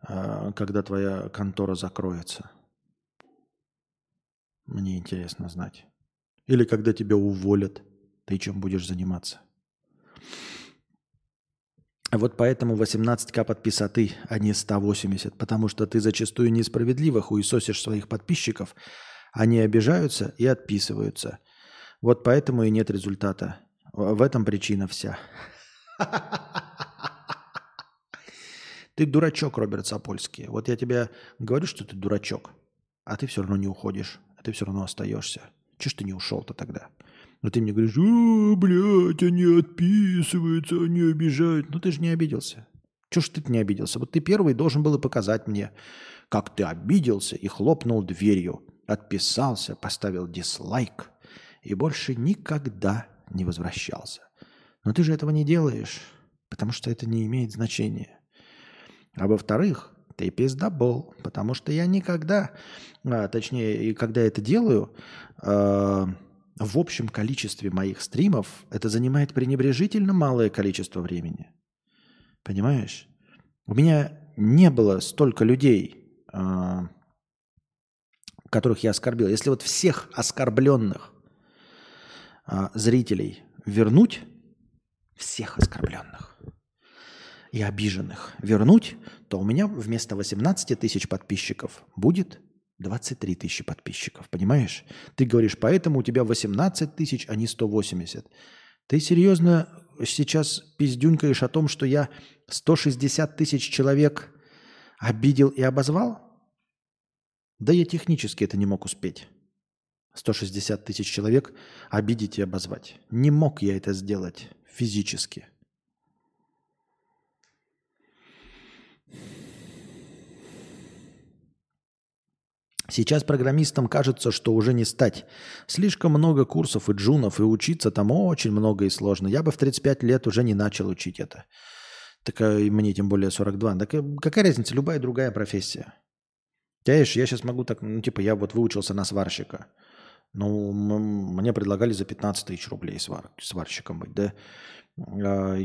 а, когда твоя контора закроется? Мне интересно знать. Или когда тебя уволят, ты чем будешь заниматься? А вот поэтому 18к подписоты, а не 180, потому что ты зачастую несправедливо хуесосишь своих подписчиков, они обижаются и отписываются – вот поэтому и нет результата. В этом причина вся. Ты дурачок, Роберт Сапольский. Вот я тебе говорю, что ты дурачок, а ты все равно не уходишь, а ты все равно остаешься. Чего ж ты не ушел-то тогда? Но ты мне говоришь, о, блядь, они отписываются, они обижают. Ну ты же не обиделся. Чего ж ты не обиделся? Вот ты первый должен был и показать мне, как ты обиделся и хлопнул дверью. Отписался, поставил дизлайк и больше никогда не возвращался. Но ты же этого не делаешь, потому что это не имеет значения. А во-вторых, ты пиздобол, потому что я никогда, а, точнее, и когда это делаю, э, в общем количестве моих стримов это занимает пренебрежительно малое количество времени. Понимаешь? У меня не было столько людей, э, которых я оскорбил. Если вот всех оскорбленных а, зрителей вернуть всех оскорбленных. и обиженных вернуть, то у меня вместо 18 тысяч подписчиков будет 23 тысячи подписчиков, понимаешь? Ты говоришь, поэтому у тебя 18 тысяч, а не 180. Ты серьезно сейчас пиздюнькаешь о том, что я 160 тысяч человек обидел и обозвал? Да я технически это не мог успеть. 160 тысяч человек обидеть и обозвать. Не мог я это сделать физически. Сейчас программистам кажется, что уже не стать. Слишком много курсов и джунов, и учиться там очень много и сложно. Я бы в 35 лет уже не начал учить это. Так и мне тем более 42. Так какая разница, любая другая профессия. Понимаешь, я сейчас могу так, ну типа я вот выучился на сварщика. Ну, мне предлагали за 15 тысяч рублей свар, сварщиком быть, да. А,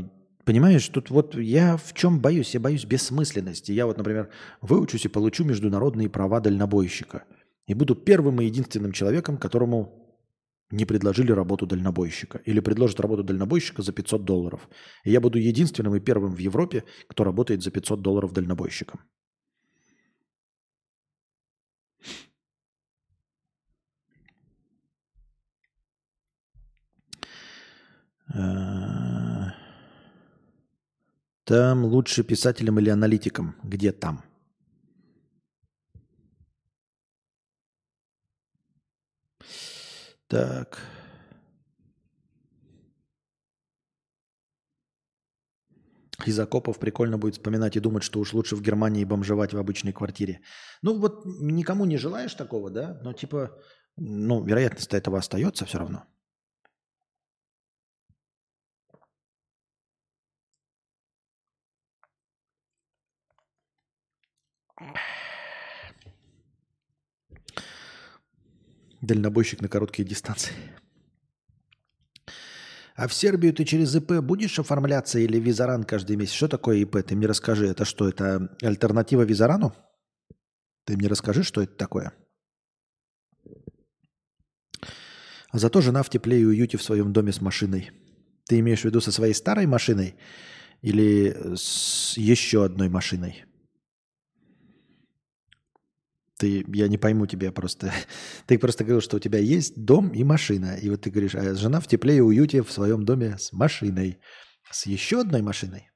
понимаешь, тут вот я в чем боюсь? Я боюсь бессмысленности. Я вот, например, выучусь и получу международные права дальнобойщика. И буду первым и единственным человеком, которому не предложили работу дальнобойщика. Или предложат работу дальнобойщика за 500 долларов. И я буду единственным и первым в Европе, кто работает за 500 долларов дальнобойщиком. Там лучше писателем или аналитиком. Где там? Так. Из окопов прикольно будет вспоминать и думать, что уж лучше в Германии бомжевать в обычной квартире. Ну вот никому не желаешь такого, да? Но типа, ну, вероятность этого остается все равно. Дальнобойщик на короткие дистанции. А в Сербию ты через ИП будешь оформляться или визаран каждый месяц? Что такое ИП? Ты мне расскажи. Это что, это альтернатива визарану? Ты мне расскажи, что это такое. А зато жена в тепле и уюте в своем доме с машиной. Ты имеешь в виду со своей старой машиной или с еще одной машиной? Ты, я не пойму тебя просто. Ты просто говорил, что у тебя есть дом и машина. И вот ты говоришь, а жена в тепле и уюте в своем доме с машиной. С еще одной машиной.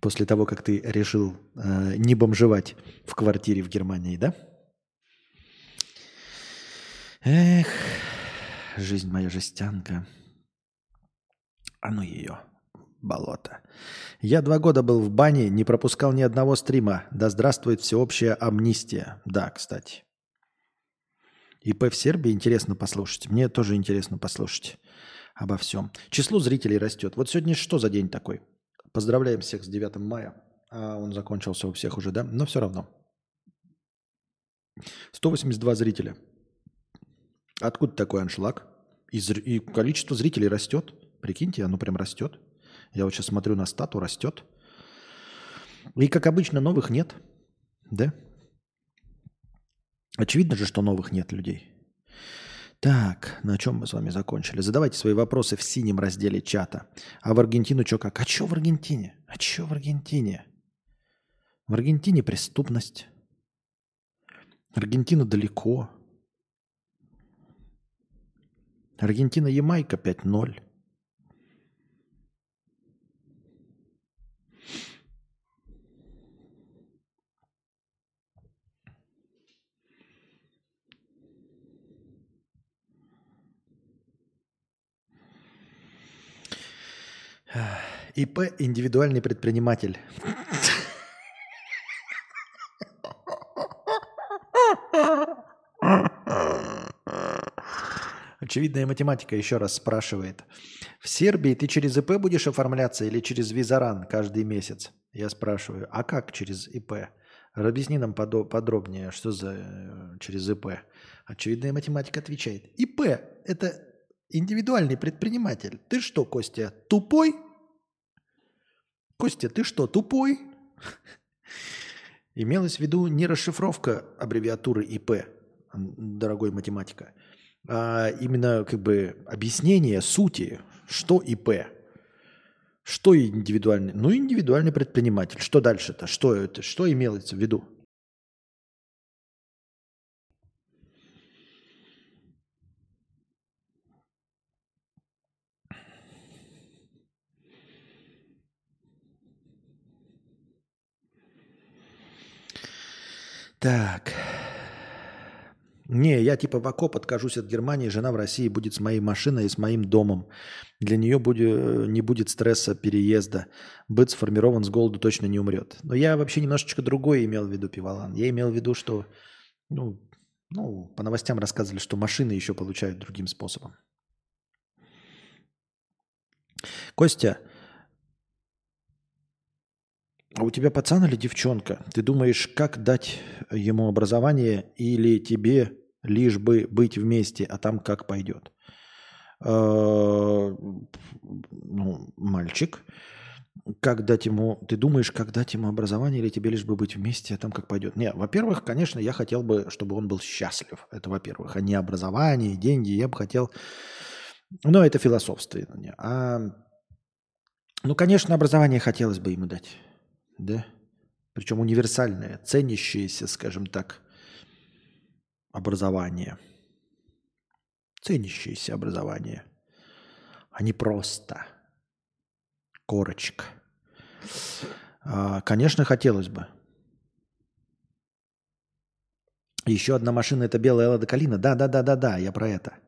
После того, как ты решил э, не бомжевать в квартире в Германии, да? Эх, жизнь моя жестянка. А ну ее болото. Я два года был в бане, не пропускал ни одного стрима. Да здравствует всеобщая амнистия. Да, кстати. ИП в Сербии интересно послушать. Мне тоже интересно послушать обо всем. Число зрителей растет. Вот сегодня что за день такой? Поздравляем всех с 9 мая. А он закончился у всех уже, да? Но все равно. 182 зрителя. Откуда такой аншлаг? И, и количество зрителей растет. Прикиньте, оно прям растет. Я вот сейчас смотрю на стату, растет. И, как обычно, новых нет. Да? Очевидно же, что новых нет людей. Так, на чем мы с вами закончили? Задавайте свои вопросы в синем разделе чата. А в Аргентину что как? А что в Аргентине? А что в Аргентине? В Аргентине преступность. Аргентина далеко. Аргентина-Ямайка 5-0. ИП – индивидуальный предприниматель. Очевидная математика еще раз спрашивает. В Сербии ты через ИП будешь оформляться или через Визаран каждый месяц? Я спрашиваю, а как через ИП? Объясни нам подробнее, что за э, через ИП. Очевидная математика отвечает. ИП – это индивидуальный предприниматель. Ты что, Костя, тупой? Костя, ты что, тупой? Имелось в виду не расшифровка аббревиатуры ИП, дорогой математика, а именно как бы объяснение сути, что ИП. Что индивидуальный? Ну, индивидуальный предприниматель. Что дальше-то? Что это? Что имелось в виду? Так. Не, я типа в окоп откажусь от Германии, жена в России будет с моей машиной и с моим домом. Для нее будет, не будет стресса переезда. Быт сформирован с голоду точно не умрет. Но я вообще немножечко другое имел в виду, Пивалан. Я имел в виду, что ну, ну, по новостям рассказывали, что машины еще получают другим способом. Костя, а у тебя пацан или девчонка? Ты думаешь, как дать ему образование или тебе лишь бы быть вместе, а там как пойдет? А, ну, мальчик, как дать ему, ты думаешь, как дать ему образование или тебе лишь бы быть вместе, а там как пойдет? Не, во-первых, конечно, я хотел бы, чтобы он был счастлив. Это во-первых, а не образование, деньги. Я бы хотел, но это философствование. А, ну, конечно, образование хотелось бы ему дать да, причем универсальное, ценящееся, скажем так, образование. Ценящееся образование, а не просто корочка. А, конечно, хотелось бы. Еще одна машина – это белая Лада Калина. Да, да, да, да, да, я про это.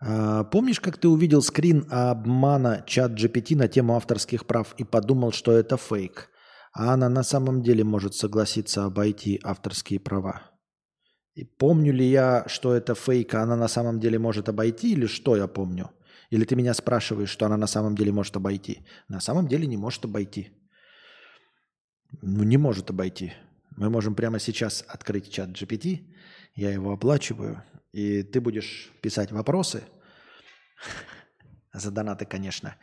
А, помнишь, как ты увидел скрин обмана чат GPT на тему авторских прав и подумал, что это фейк? А она на самом деле может согласиться обойти авторские права. И помню ли я, что это фейк, а она на самом деле может обойти, или что я помню? Или ты меня спрашиваешь, что она на самом деле может обойти? На самом деле не может обойти. Ну, не может обойти. Мы можем прямо сейчас открыть чат GPT, я его оплачиваю, и ты будешь писать вопросы, за донаты, конечно,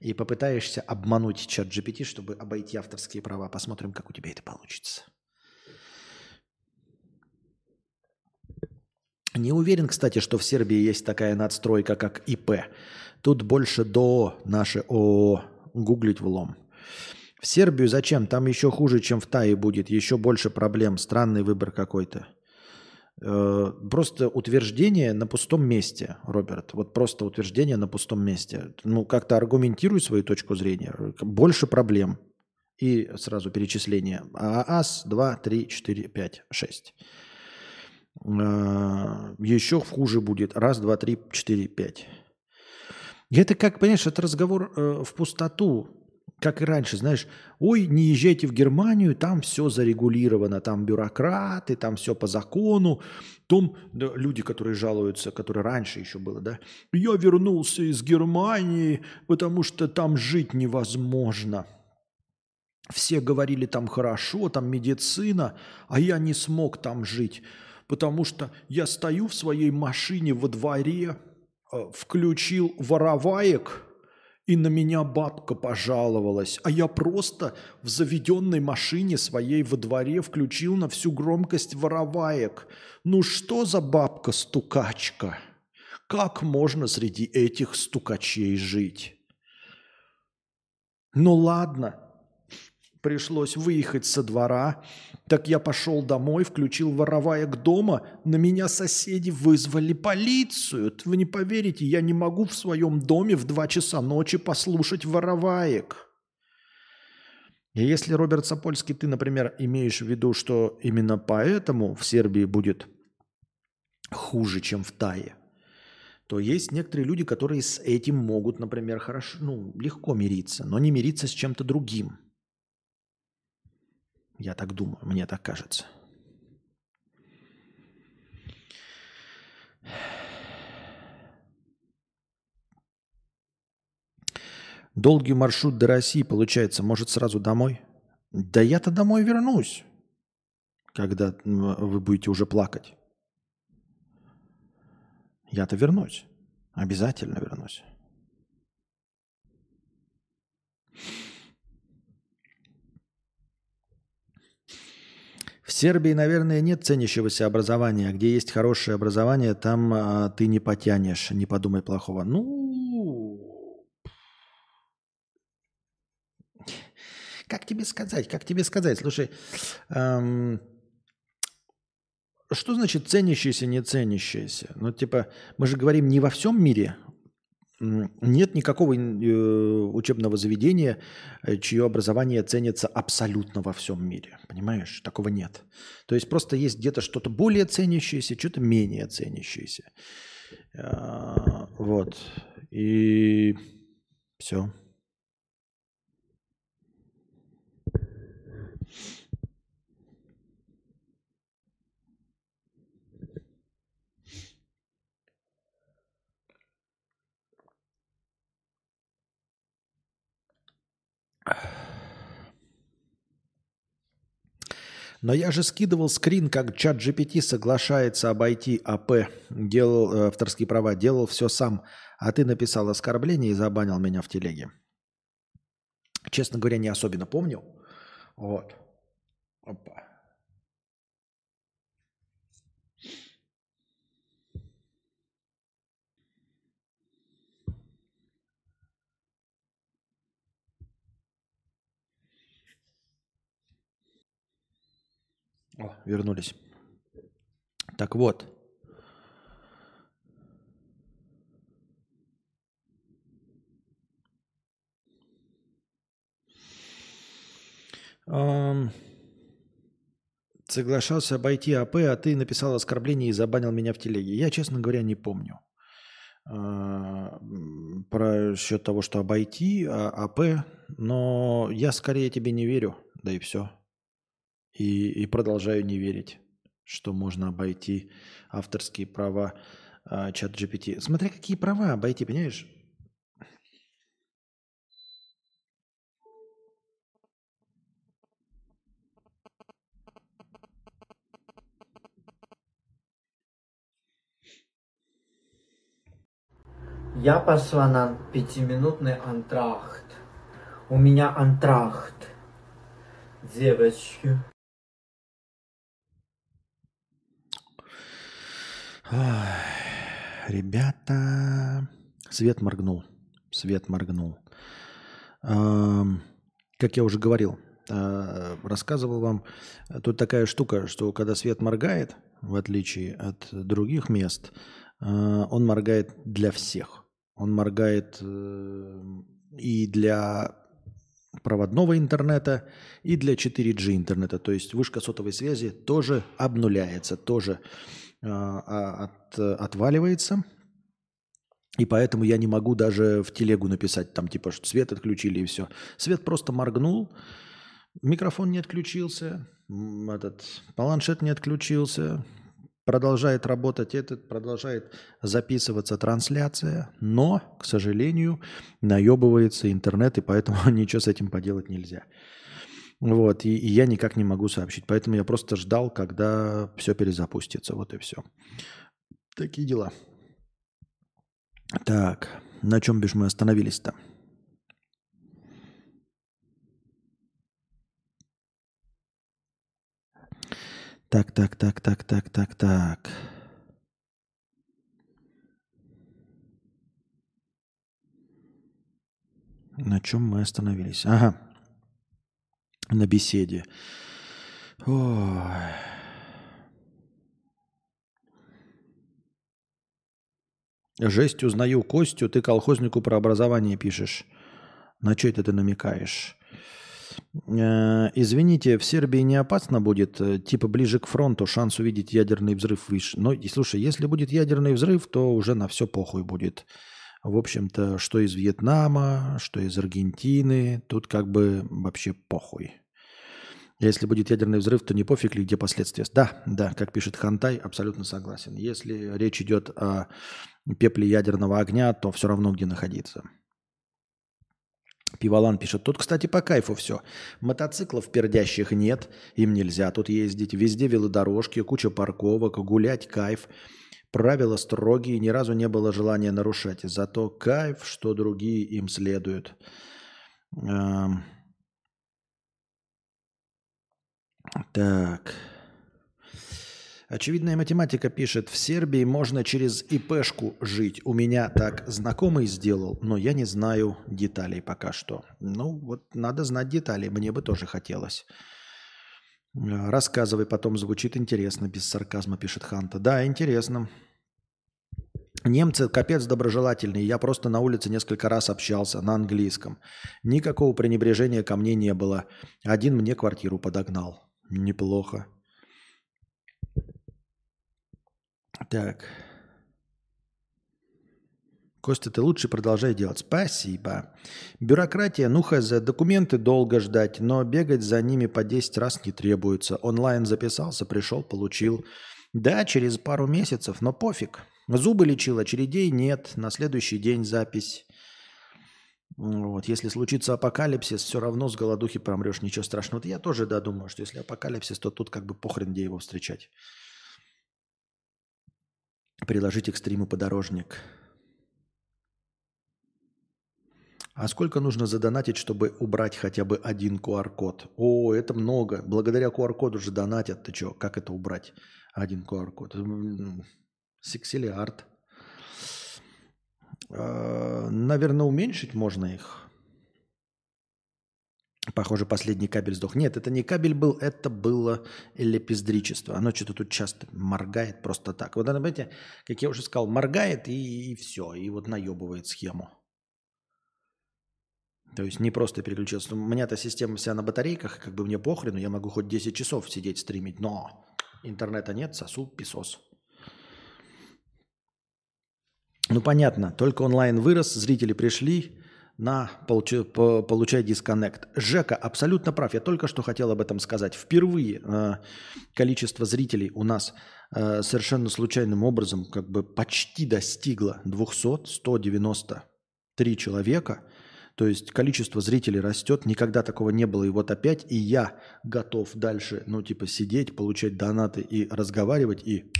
и попытаешься обмануть чат GPT, чтобы обойти авторские права. Посмотрим, как у тебя это получится. Не уверен, кстати, что в Сербии есть такая надстройка, как ИП. Тут больше до наше ООО. Гуглить влом. В Сербию зачем? Там еще хуже, чем в Тае будет. Еще больше проблем. Странный выбор какой-то. Э, просто утверждение на пустом месте, Роберт. Вот просто утверждение на пустом месте. Ну, как-то аргументируй свою точку зрения. Больше проблем. И сразу перечисление. ААС 2, 3, 4, 5, 6. Еще хуже будет. Раз, два, три, четыре, пять. Это как, понимаешь, это разговор э, в пустоту как и раньше, знаешь, ой, не езжайте в Германию, там все зарегулировано, там бюрократы, там все по закону. Том, да, люди, которые жалуются, которые раньше еще было, да, я вернулся из Германии, потому что там жить невозможно. Все говорили, там хорошо, там медицина, а я не смог там жить, потому что я стою в своей машине во дворе, э, включил вороваек – и на меня бабка пожаловалась, а я просто в заведенной машине своей во дворе включил на всю громкость вороваек. Ну что за бабка-стукачка? Как можно среди этих стукачей жить? Ну ладно, пришлось выехать со двора, так я пошел домой, включил вороваек дома, на меня соседи вызвали полицию. Вы не поверите, я не могу в своем доме в два часа ночи послушать вороваек. И если, Роберт Сапольский, ты, например, имеешь в виду, что именно поэтому в Сербии будет хуже, чем в Тае, то есть некоторые люди, которые с этим могут, например, хорошо, ну, легко мириться, но не мириться с чем-то другим – я так думаю, мне так кажется. Долгий маршрут до России, получается, может сразу домой? Да я-то домой вернусь, когда вы будете уже плакать. Я-то вернусь. Обязательно вернусь. В Сербии, наверное, нет ценящегося образования. Где есть хорошее образование, там а, ты не потянешь, не подумай плохого. Ну, как тебе сказать, как тебе сказать? Слушай, эм, что значит ценящийся, не ценящийся? Ну, типа, мы же говорим не во всем мире. Нет никакого э, учебного заведения, э, чье образование ценится абсолютно во всем мире. Понимаешь? Такого нет. То есть просто есть где-то что-то более ценящееся, что-то менее ценящееся. А, вот. И все. Но я же скидывал скрин, как чат GPT соглашается обойти АП, делал э, авторские права, делал все сам, а ты написал оскорбление и забанил меня в телеге. Честно говоря, не особенно помню. Вот. Опа. О, вернулись. Так вот. Эм, соглашался обойти АП, а ты написал оскорбление и забанил меня в телеге. Я, честно говоря, не помню э, про счет того, что обойти а, АП, но я скорее тебе не верю, да и все. И, и продолжаю не верить, что можно обойти авторские права а, чат GPT. Смотря какие права обойти, понимаешь? Я пошла на пятиминутный антрахт. У меня антрахт. Девочки. Ребята, свет моргнул, свет моргнул. Как я уже говорил, а, рассказывал вам, тут такая штука, что когда свет моргает, в отличие от других мест, а, он моргает для всех. Он моргает э, и для проводного интернета, и для 4G интернета. То есть вышка сотовой связи тоже обнуляется, тоже от, отваливается. И поэтому я не могу даже в телегу написать, там типа, что свет отключили и все. Свет просто моргнул, микрофон не отключился, этот планшет не отключился, продолжает работать этот, продолжает записываться трансляция, но, к сожалению, наебывается интернет, и поэтому ничего с этим поделать нельзя. Вот, и, и я никак не могу сообщить. Поэтому я просто ждал, когда все перезапустится. Вот и все. Такие дела. Так, на чем бишь мы остановились-то? Так, так, так, так, так, так, так. На чем мы остановились? Ага на беседе. Ой. Жесть, узнаю Костю, ты колхознику про образование пишешь. На что это ты намекаешь? Э, извините, в Сербии не опасно будет, э, типа ближе к фронту, шанс увидеть ядерный взрыв выше. Но, слушай, если будет ядерный взрыв, то уже на все похуй будет. В общем-то, что из Вьетнама, что из Аргентины, тут как бы вообще похуй. Если будет ядерный взрыв, то не пофиг ли, где последствия. Да, да, как пишет Хантай, абсолютно согласен. Если речь идет о пепле ядерного огня, то все равно где находиться. Пивалан пишет, тут, кстати, по кайфу все. Мотоциклов пердящих нет, им нельзя тут ездить. Везде велодорожки, куча парковок, гулять кайф. Правила строгие, ни разу не было желания нарушать. Зато кайф, что другие им следуют. Эм, так. Очевидная математика пишет, в Сербии можно через ИПшку жить. У меня так знакомый сделал, но я не знаю деталей пока что. Ну, вот надо знать детали, мне бы тоже хотелось. Рассказывай, потом звучит интересно, без сарказма, пишет Ханта. Да, интересно. Немцы капец доброжелательные. Я просто на улице несколько раз общался на английском. Никакого пренебрежения ко мне не было. Один мне квартиру подогнал. Неплохо. Так. Костя, ты лучше продолжай делать. Спасибо. Бюрократия, ну хз, документы долго ждать, но бегать за ними по 10 раз не требуется. Онлайн записался, пришел, получил. Да, через пару месяцев, но пофиг. Зубы лечил, очередей нет, на следующий день запись. Вот. Если случится апокалипсис, все равно с голодухи промрешь, ничего страшного. Вот я тоже да, думаю, что если апокалипсис, то тут как бы похрен, где его встречать. Приложите к стриму подорожник. А сколько нужно задонатить, чтобы убрать хотя бы один QR-код? О, это много. Благодаря QR-коду же донатят. Ты что, как это убрать? Один QR-код. Сексилиард. А, Наверное, уменьшить можно их. Похоже, последний кабель сдох. Нет, это не кабель был, это было лепездричество. Оно что-то тут часто моргает просто так. Вот, знаете, как я уже сказал, моргает и, и все. И вот наебывает схему. То есть не просто переключился. У меня-то система вся на батарейках, как бы мне похрену, я могу хоть 10 часов сидеть стримить, но интернета нет, сосу песос. Ну понятно, только онлайн вырос, зрители пришли на получ... получать дисконнект. Жека абсолютно прав, я только что хотел об этом сказать. Впервые э, количество зрителей у нас э, совершенно случайным образом как бы почти достигло 200, 193 человека. То есть количество зрителей растет, никогда такого не было. И вот опять и я готов дальше, ну типа сидеть, получать донаты и разговаривать, и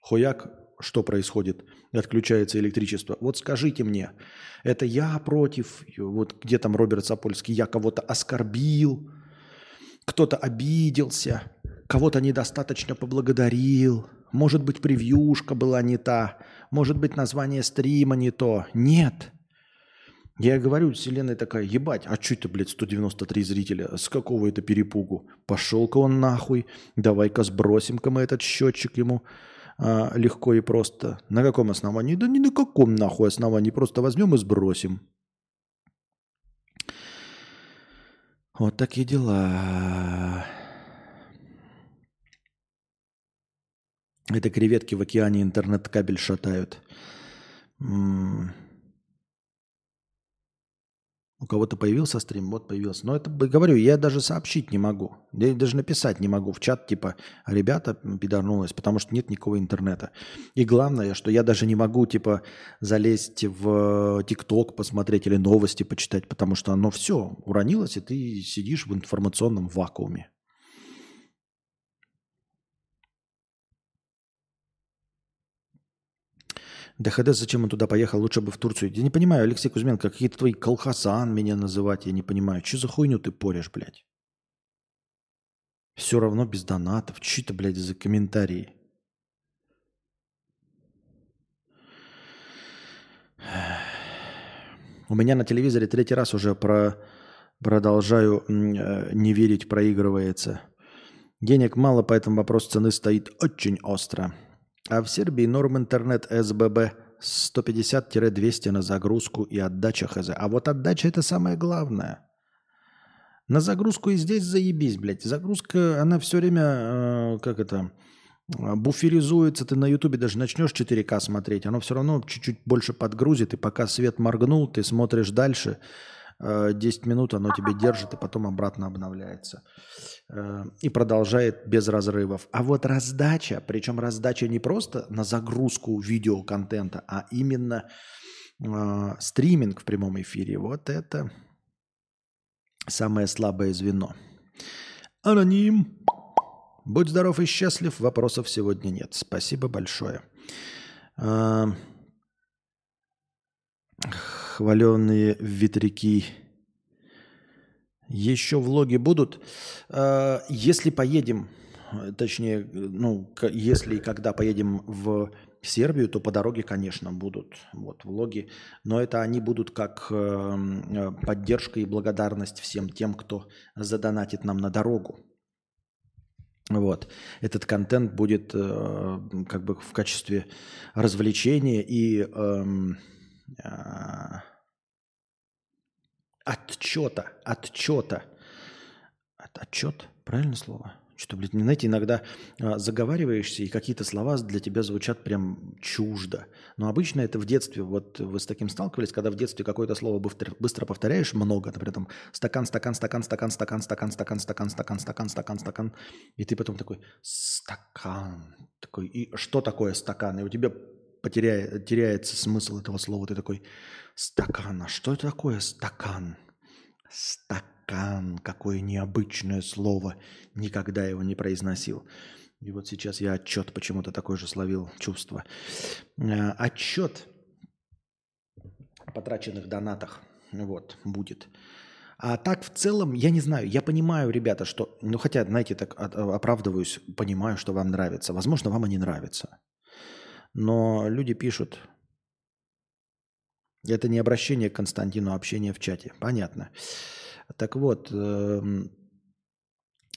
хуяк что происходит? Отключается электричество. Вот скажите мне, это я против, вот где там Роберт Сапольский, я кого-то оскорбил, кто-то обиделся, кого-то недостаточно поблагодарил, может быть, превьюшка была не та, может быть, название стрима не то. Нет. Я говорю, вселенная такая, ебать, а что это, блядь, 193 зрителя? С какого это перепугу? Пошел-ка он нахуй, давай-ка сбросим-ка мы этот счетчик ему а, легко и просто. На каком основании? Да ни на каком нахуй основании. Просто возьмем и сбросим. Вот такие дела. Это креветки в океане интернет-кабель шатают. М-м. У кого-то появился стрим, вот появился. Но это, говорю, я даже сообщить не могу. Я даже написать не могу в чат, типа, ребята, пидорнулось, потому что нет никакого интернета. И главное, что я даже не могу, типа, залезть в ТикТок, посмотреть или новости почитать, потому что оно все уронилось, и ты сидишь в информационном вакууме. ДХД, зачем он туда поехал? Лучше бы в Турцию. Я не понимаю, Алексей Кузьменко, какие-то твои колхозан меня называть, я не понимаю. Что за хуйню ты порешь, блядь? Все равно без донатов. Что это, блядь, за комментарии? У меня на телевизоре третий раз уже про... продолжаю э, не верить, проигрывается. Денег мало, поэтому вопрос цены стоит очень остро. А в Сербии норм интернет СББ 150-200 на загрузку и отдача ХЗ. А вот отдача это самое главное. На загрузку и здесь заебись, блядь. Загрузка, она все время, э, как это, буферизуется. Ты на ютубе даже начнешь 4К смотреть, оно все равно чуть-чуть больше подгрузит. И пока свет моргнул, ты смотришь дальше – 10 э, минут оно тебе держит и потом обратно обновляется. Э, и продолжает без разрывов. А вот раздача, причем раздача не просто на загрузку видеоконтента, а именно э, стриминг в прямом эфире. Вот это самое слабое звено. Аноним. Будь здоров и счастлив. Вопросов сегодня нет. Спасибо большое. Хваленные ветряки. Еще влоги будут. Э, если поедем точнее, ну, если и когда поедем в Сербию, то по дороге, конечно, будут вот влоги, но это они будут как э, поддержка и благодарность всем тем, кто задонатит нам на дорогу. Вот. Этот контент будет э, как бы в качестве развлечения и э, э, отчета, отчета. От, отчет, правильное слово? Что, блин, знаете, иногда а, заговариваешься, и какие-то слова для тебя звучат прям чуждо. Но обычно это в детстве, вот вы с таким сталкивались, когда в детстве какое-то слово быстро повторяешь много, например, там стакан, стакан, стакан, стакан, стакан, стакан, стакан, стакан, стакан, стакан, стакан, стакан, и ты потом такой стакан, такой, и что такое стакан? И у тебя потеряет, теряется смысл этого слова, ты такой стакан, а что это такое стакан? Стакан какое необычное слово. Никогда его не произносил. И вот сейчас я отчет почему-то такой же словил чувство. Э, отчет о потраченных донатах вот, будет. А так в целом, я не знаю, я понимаю, ребята, что, ну хотя, знаете, так оправдываюсь, понимаю, что вам нравится. Возможно, вам и не нравится. Но люди пишут, это не обращение к Константину, а общение в чате. Понятно. Так вот, эм,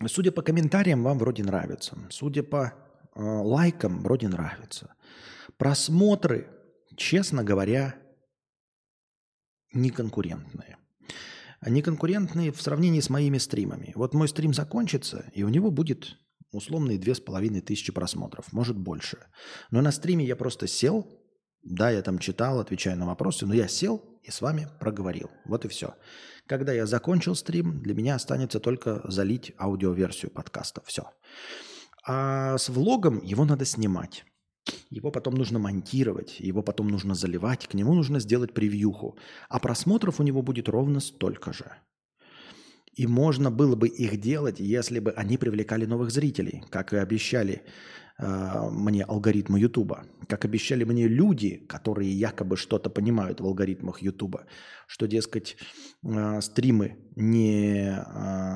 судя по комментариям, вам вроде нравится. Судя по э, лайкам, вроде нравится. Просмотры, честно говоря, неконкурентные. Неконкурентные в сравнении с моими стримами. Вот мой стрим закончится, и у него будет условные две с половиной тысячи просмотров, может больше. Но на стриме я просто сел, да, я там читал, отвечаю на вопросы, но я сел и с вами проговорил. Вот и все. Когда я закончил стрим, для меня останется только залить аудиоверсию подкаста. Все. А с влогом его надо снимать. Его потом нужно монтировать, его потом нужно заливать, к нему нужно сделать превьюху. А просмотров у него будет ровно столько же. И можно было бы их делать, если бы они привлекали новых зрителей, как и обещали э, мне алгоритмы Ютуба, как обещали мне люди, которые якобы что-то понимают в алгоритмах Ютуба, что, дескать, э, стримы не, э,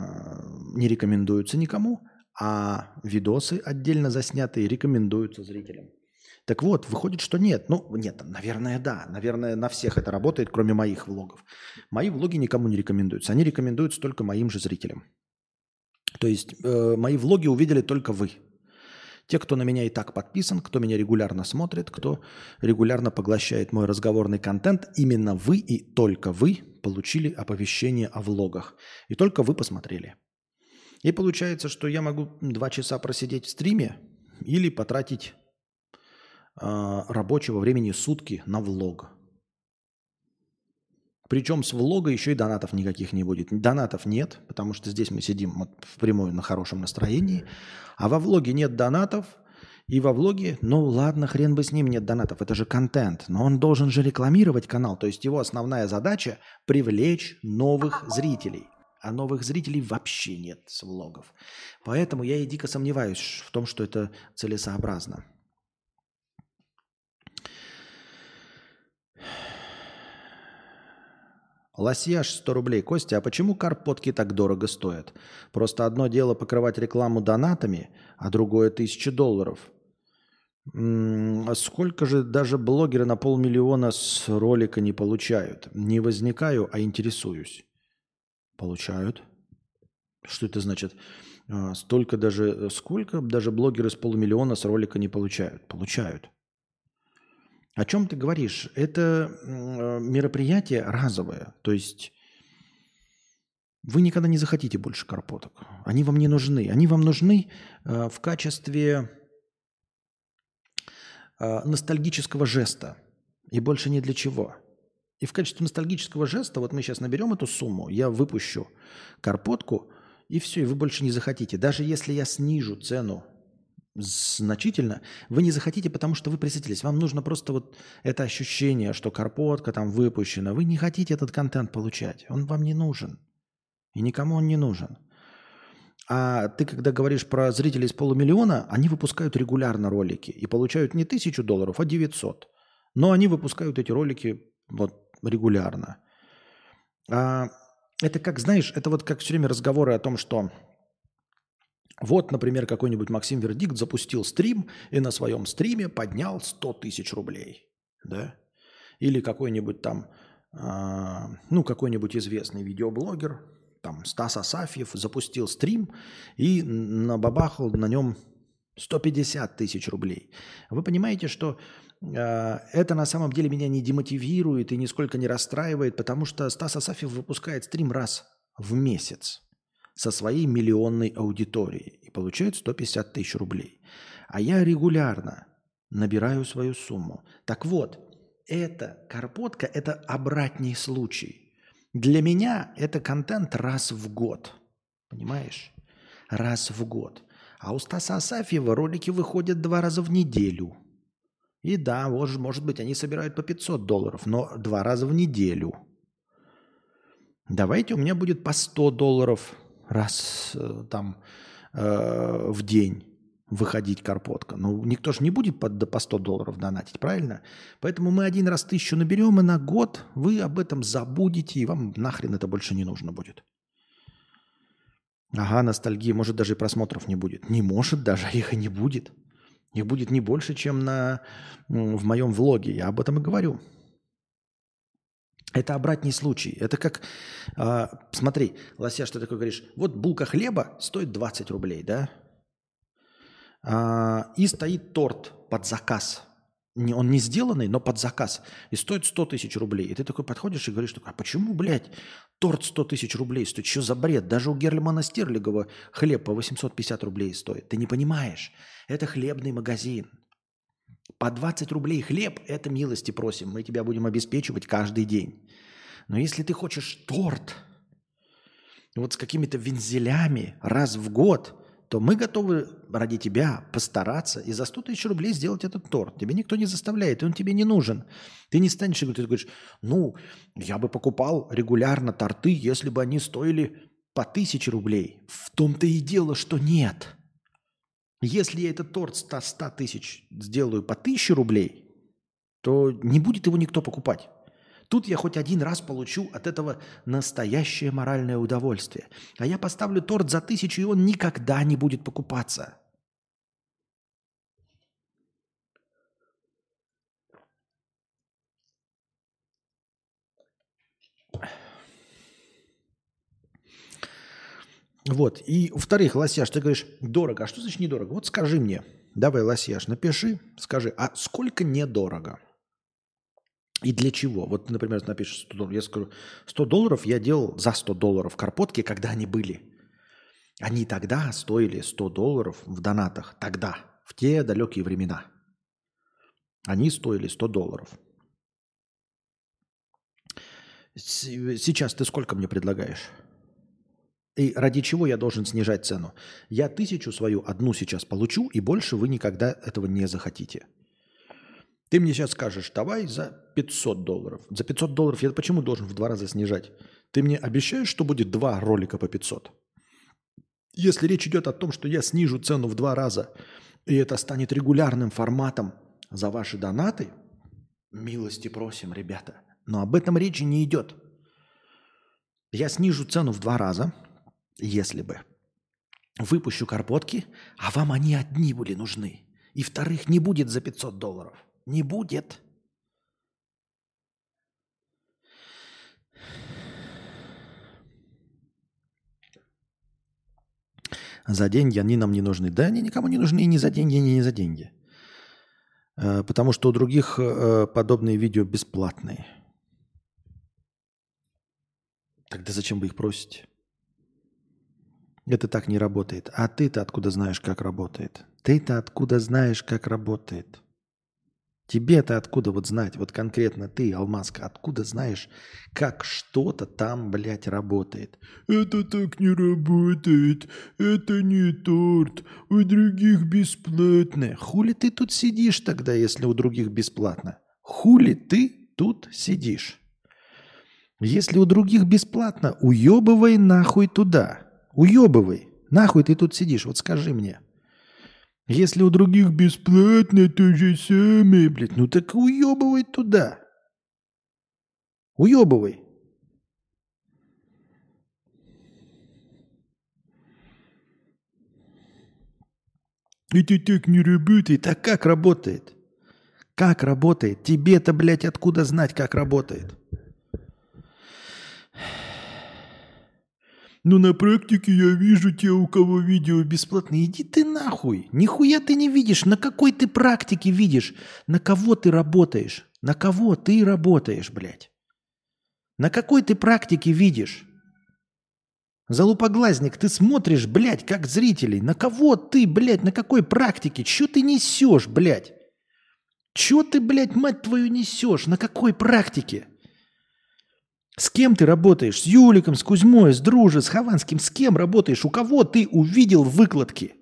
не рекомендуются никому, а видосы отдельно заснятые рекомендуются зрителям. Так вот, выходит, что нет. Ну, нет, наверное, да. Наверное, на всех это работает, кроме моих влогов. Мои влоги никому не рекомендуются. Они рекомендуются только моим же зрителям. То есть э, мои влоги увидели только вы. Те, кто на меня и так подписан, кто меня регулярно смотрит, кто регулярно поглощает мой разговорный контент, именно вы и только вы получили оповещение о влогах. И только вы посмотрели. И получается, что я могу два часа просидеть в стриме или потратить э, рабочего времени сутки на влог. Причем с влога еще и донатов никаких не будет. Донатов нет, потому что здесь мы сидим вот впрямую на хорошем настроении. А во влоге нет донатов. И во влоге, ну ладно, хрен бы с ним нет донатов, это же контент. Но он должен же рекламировать канал. То есть его основная задача – привлечь новых зрителей. А новых зрителей вообще нет с влогов. Поэтому я и дико сомневаюсь в том, что это целесообразно. Лосьяж 100 рублей. Костя, а почему карпотки так дорого стоят? Просто одно дело покрывать рекламу донатами, а другое тысячи долларов. М-м, сколько же даже блогеры на полмиллиона с ролика не получают? Не возникаю, а интересуюсь. Получают. Что это значит? А, столько даже, сколько даже блогеры с полмиллиона с ролика не получают? Получают. О чем ты говоришь? Это мероприятие разовое. То есть вы никогда не захотите больше карпоток. Они вам не нужны. Они вам нужны э, в качестве э, ностальгического жеста. И больше ни для чего. И в качестве ностальгического жеста, вот мы сейчас наберем эту сумму, я выпущу карпотку, и все, и вы больше не захотите. Даже если я снижу цену значительно, вы не захотите, потому что вы присытились. Вам нужно просто вот это ощущение, что карпотка там выпущена. Вы не хотите этот контент получать. Он вам не нужен. И никому он не нужен. А ты, когда говоришь про зрителей с полумиллиона, они выпускают регулярно ролики и получают не тысячу долларов, а 900. Но они выпускают эти ролики вот регулярно. А это как, знаешь, это вот как все время разговоры о том, что Вот, например, какой-нибудь Максим Вердикт запустил стрим и на своем стриме поднял 100 тысяч рублей. Да? Или какой-нибудь там, э, ну, какой-нибудь известный видеоблогер, там, Стас Асафьев запустил стрим и набабахал на нем 150 тысяч рублей. Вы понимаете, что э, это на самом деле меня не демотивирует и нисколько не расстраивает, потому что Стас Асафьев выпускает стрим раз в месяц со своей миллионной аудиторией и получает 150 тысяч рублей. А я регулярно набираю свою сумму. Так вот, эта карпотка – это обратный случай. Для меня это контент раз в год. Понимаешь? Раз в год. А у Стаса Асафьева ролики выходят два раза в неделю. И да, может быть, они собирают по 500 долларов, но два раза в неделю. Давайте у меня будет по 100 долларов раз э, там э, в день выходить карпотка. Ну, никто же не будет по, по 100 долларов донатить, правильно? Поэтому мы один раз тысячу наберем, и на год вы об этом забудете, и вам нахрен это больше не нужно будет. Ага, ностальгии, может, даже и просмотров не будет. Не может даже, их и не будет. Их будет не больше, чем на, в моем влоге. Я об этом и говорю. Это обратный случай. Это как, э, смотри, Лося, что такое говоришь? Вот булка хлеба стоит 20 рублей, да? Э, и стоит торт под заказ не, он не сделанный, но под заказ, и стоит 100 тысяч рублей. И ты такой подходишь и говоришь, а почему, блядь, торт 100 тысяч рублей стоит? Что за бред? Даже у Герлимана Стерлигова хлеб по 850 рублей стоит. Ты не понимаешь. Это хлебный магазин. По 20 рублей хлеб – это милости просим. Мы тебя будем обеспечивать каждый день. Но если ты хочешь торт, вот с какими-то вензелями раз в год – то мы готовы ради тебя постараться и за 100 тысяч рублей сделать этот торт. Тебе никто не заставляет, и он тебе не нужен. Ты не станешь и говоришь, ну, я бы покупал регулярно торты, если бы они стоили по тысяче рублей. В том-то и дело, что нет. Если я этот торт 100, 100 тысяч сделаю по тысяче рублей, то не будет его никто покупать. Тут я хоть один раз получу от этого настоящее моральное удовольствие. А я поставлю торт за тысячу, и он никогда не будет покупаться. Вот. И, во-вторых, Лосяш, ты говоришь, дорого. А что значит недорого? Вот скажи мне. Давай, Лосяш, напиши, скажи, а сколько недорого? И для чего? Вот, например, напишешь 100 долларов. Я скажу, 100 долларов я делал за 100 долларов карпотки, когда они были. Они тогда стоили 100 долларов в донатах. Тогда, в те далекие времена. Они стоили 100 долларов. Сейчас ты сколько мне предлагаешь? И ради чего я должен снижать цену? Я тысячу свою одну сейчас получу, и больше вы никогда этого не захотите. Ты мне сейчас скажешь, давай за 500 долларов. За 500 долларов я почему должен в два раза снижать? Ты мне обещаешь, что будет два ролика по 500? Если речь идет о том, что я снижу цену в два раза, и это станет регулярным форматом за ваши донаты, милости просим, ребята. Но об этом речи не идет. Я снижу цену в два раза, если бы. Выпущу карпотки, а вам они одни были нужны. И вторых не будет за 500 долларов. Не будет. За деньги они нам не нужны. Да, они никому не нужны и ни за деньги, ни не за деньги. Э, потому что у других э, подобные видео бесплатные. Тогда зачем вы их просите? Это так не работает. А ты-то откуда знаешь, как работает? Ты-то откуда знаешь, как работает? Тебе-то откуда вот знать, вот конкретно ты, Алмазка, откуда знаешь, как что-то там, блядь, работает? Это так не работает, это не торт, у других бесплатно. Хули ты тут сидишь тогда, если у других бесплатно? Хули ты тут сидишь? Если у других бесплатно, уебывай нахуй туда. Уебывай. Нахуй ты тут сидишь, вот скажи мне. Если у других бесплатно, то же самое, блядь. Ну так уебывай туда. Уебывай. Это так не работает. А как работает? Как работает? Тебе-то, блядь, откуда знать, как работает? Ну, на практике я вижу те, у кого видео бесплатно. Иди ты нахуй. Нихуя ты не видишь. На какой ты практике видишь? На кого ты работаешь? На кого ты работаешь, блядь? На какой ты практике видишь? Залупоглазник, ты смотришь, блядь, как зрителей. На кого ты, блядь, на какой практике? Чё ты несешь, блядь? Чё ты, блядь, мать твою, несешь? На какой практике? С кем ты работаешь? С Юликом, с Кузьмой, с Друже, с Хованским? С кем работаешь? У кого ты увидел выкладки?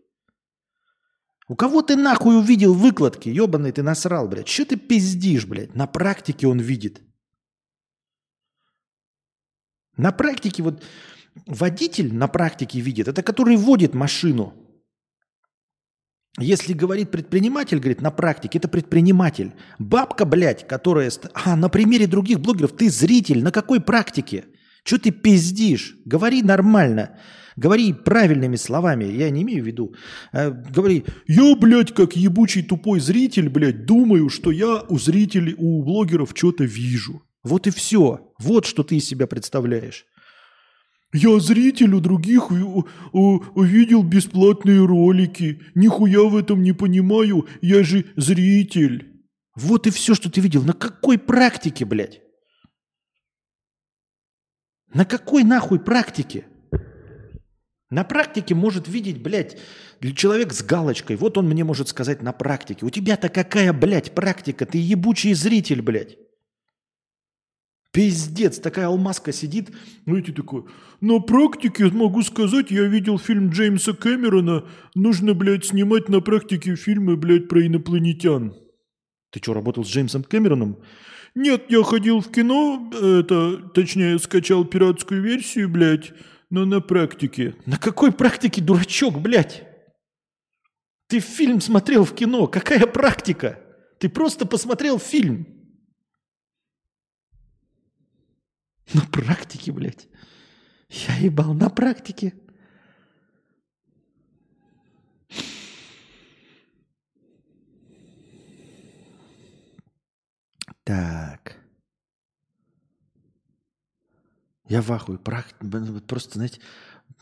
У кого ты нахуй увидел выкладки? Ебаный ты насрал, блядь. Что ты пиздишь, блядь? На практике он видит. На практике вот водитель на практике видит, это который водит машину. Если говорит предприниматель, говорит, на практике, это предприниматель. Бабка, блядь, которая... А, на примере других блогеров ты зритель. На какой практике? Что ты пиздишь? Говори нормально. Говори правильными словами. Я не имею в виду. А, говори, я, блядь, как ебучий тупой зритель, блядь, думаю, что я у зрителей, у блогеров что-то вижу. Вот и все. Вот что ты из себя представляешь. Я зритель у других увидел бесплатные ролики. Нихуя в этом не понимаю. Я же зритель. Вот и все, что ты видел. На какой практике, блядь? На какой нахуй практике? На практике может видеть, блядь, человек с галочкой. Вот он мне может сказать на практике. У тебя-то какая, блядь, практика? Ты ебучий зритель, блядь. Пиздец, такая алмазка сидит. Знаете, такой, на практике могу сказать, я видел фильм Джеймса Кэмерона. Нужно, блядь, снимать на практике фильмы, блядь, про инопланетян. Ты что, работал с Джеймсом Кэмероном? Нет, я ходил в кино, это, точнее, скачал пиратскую версию, блядь, но на практике. На какой практике, дурачок, блядь? Ты фильм смотрел в кино, какая практика? Ты просто посмотрел фильм. На практике, блядь. Я ебал на практике. Так. Я в ахуе. Практи... Просто, знаете,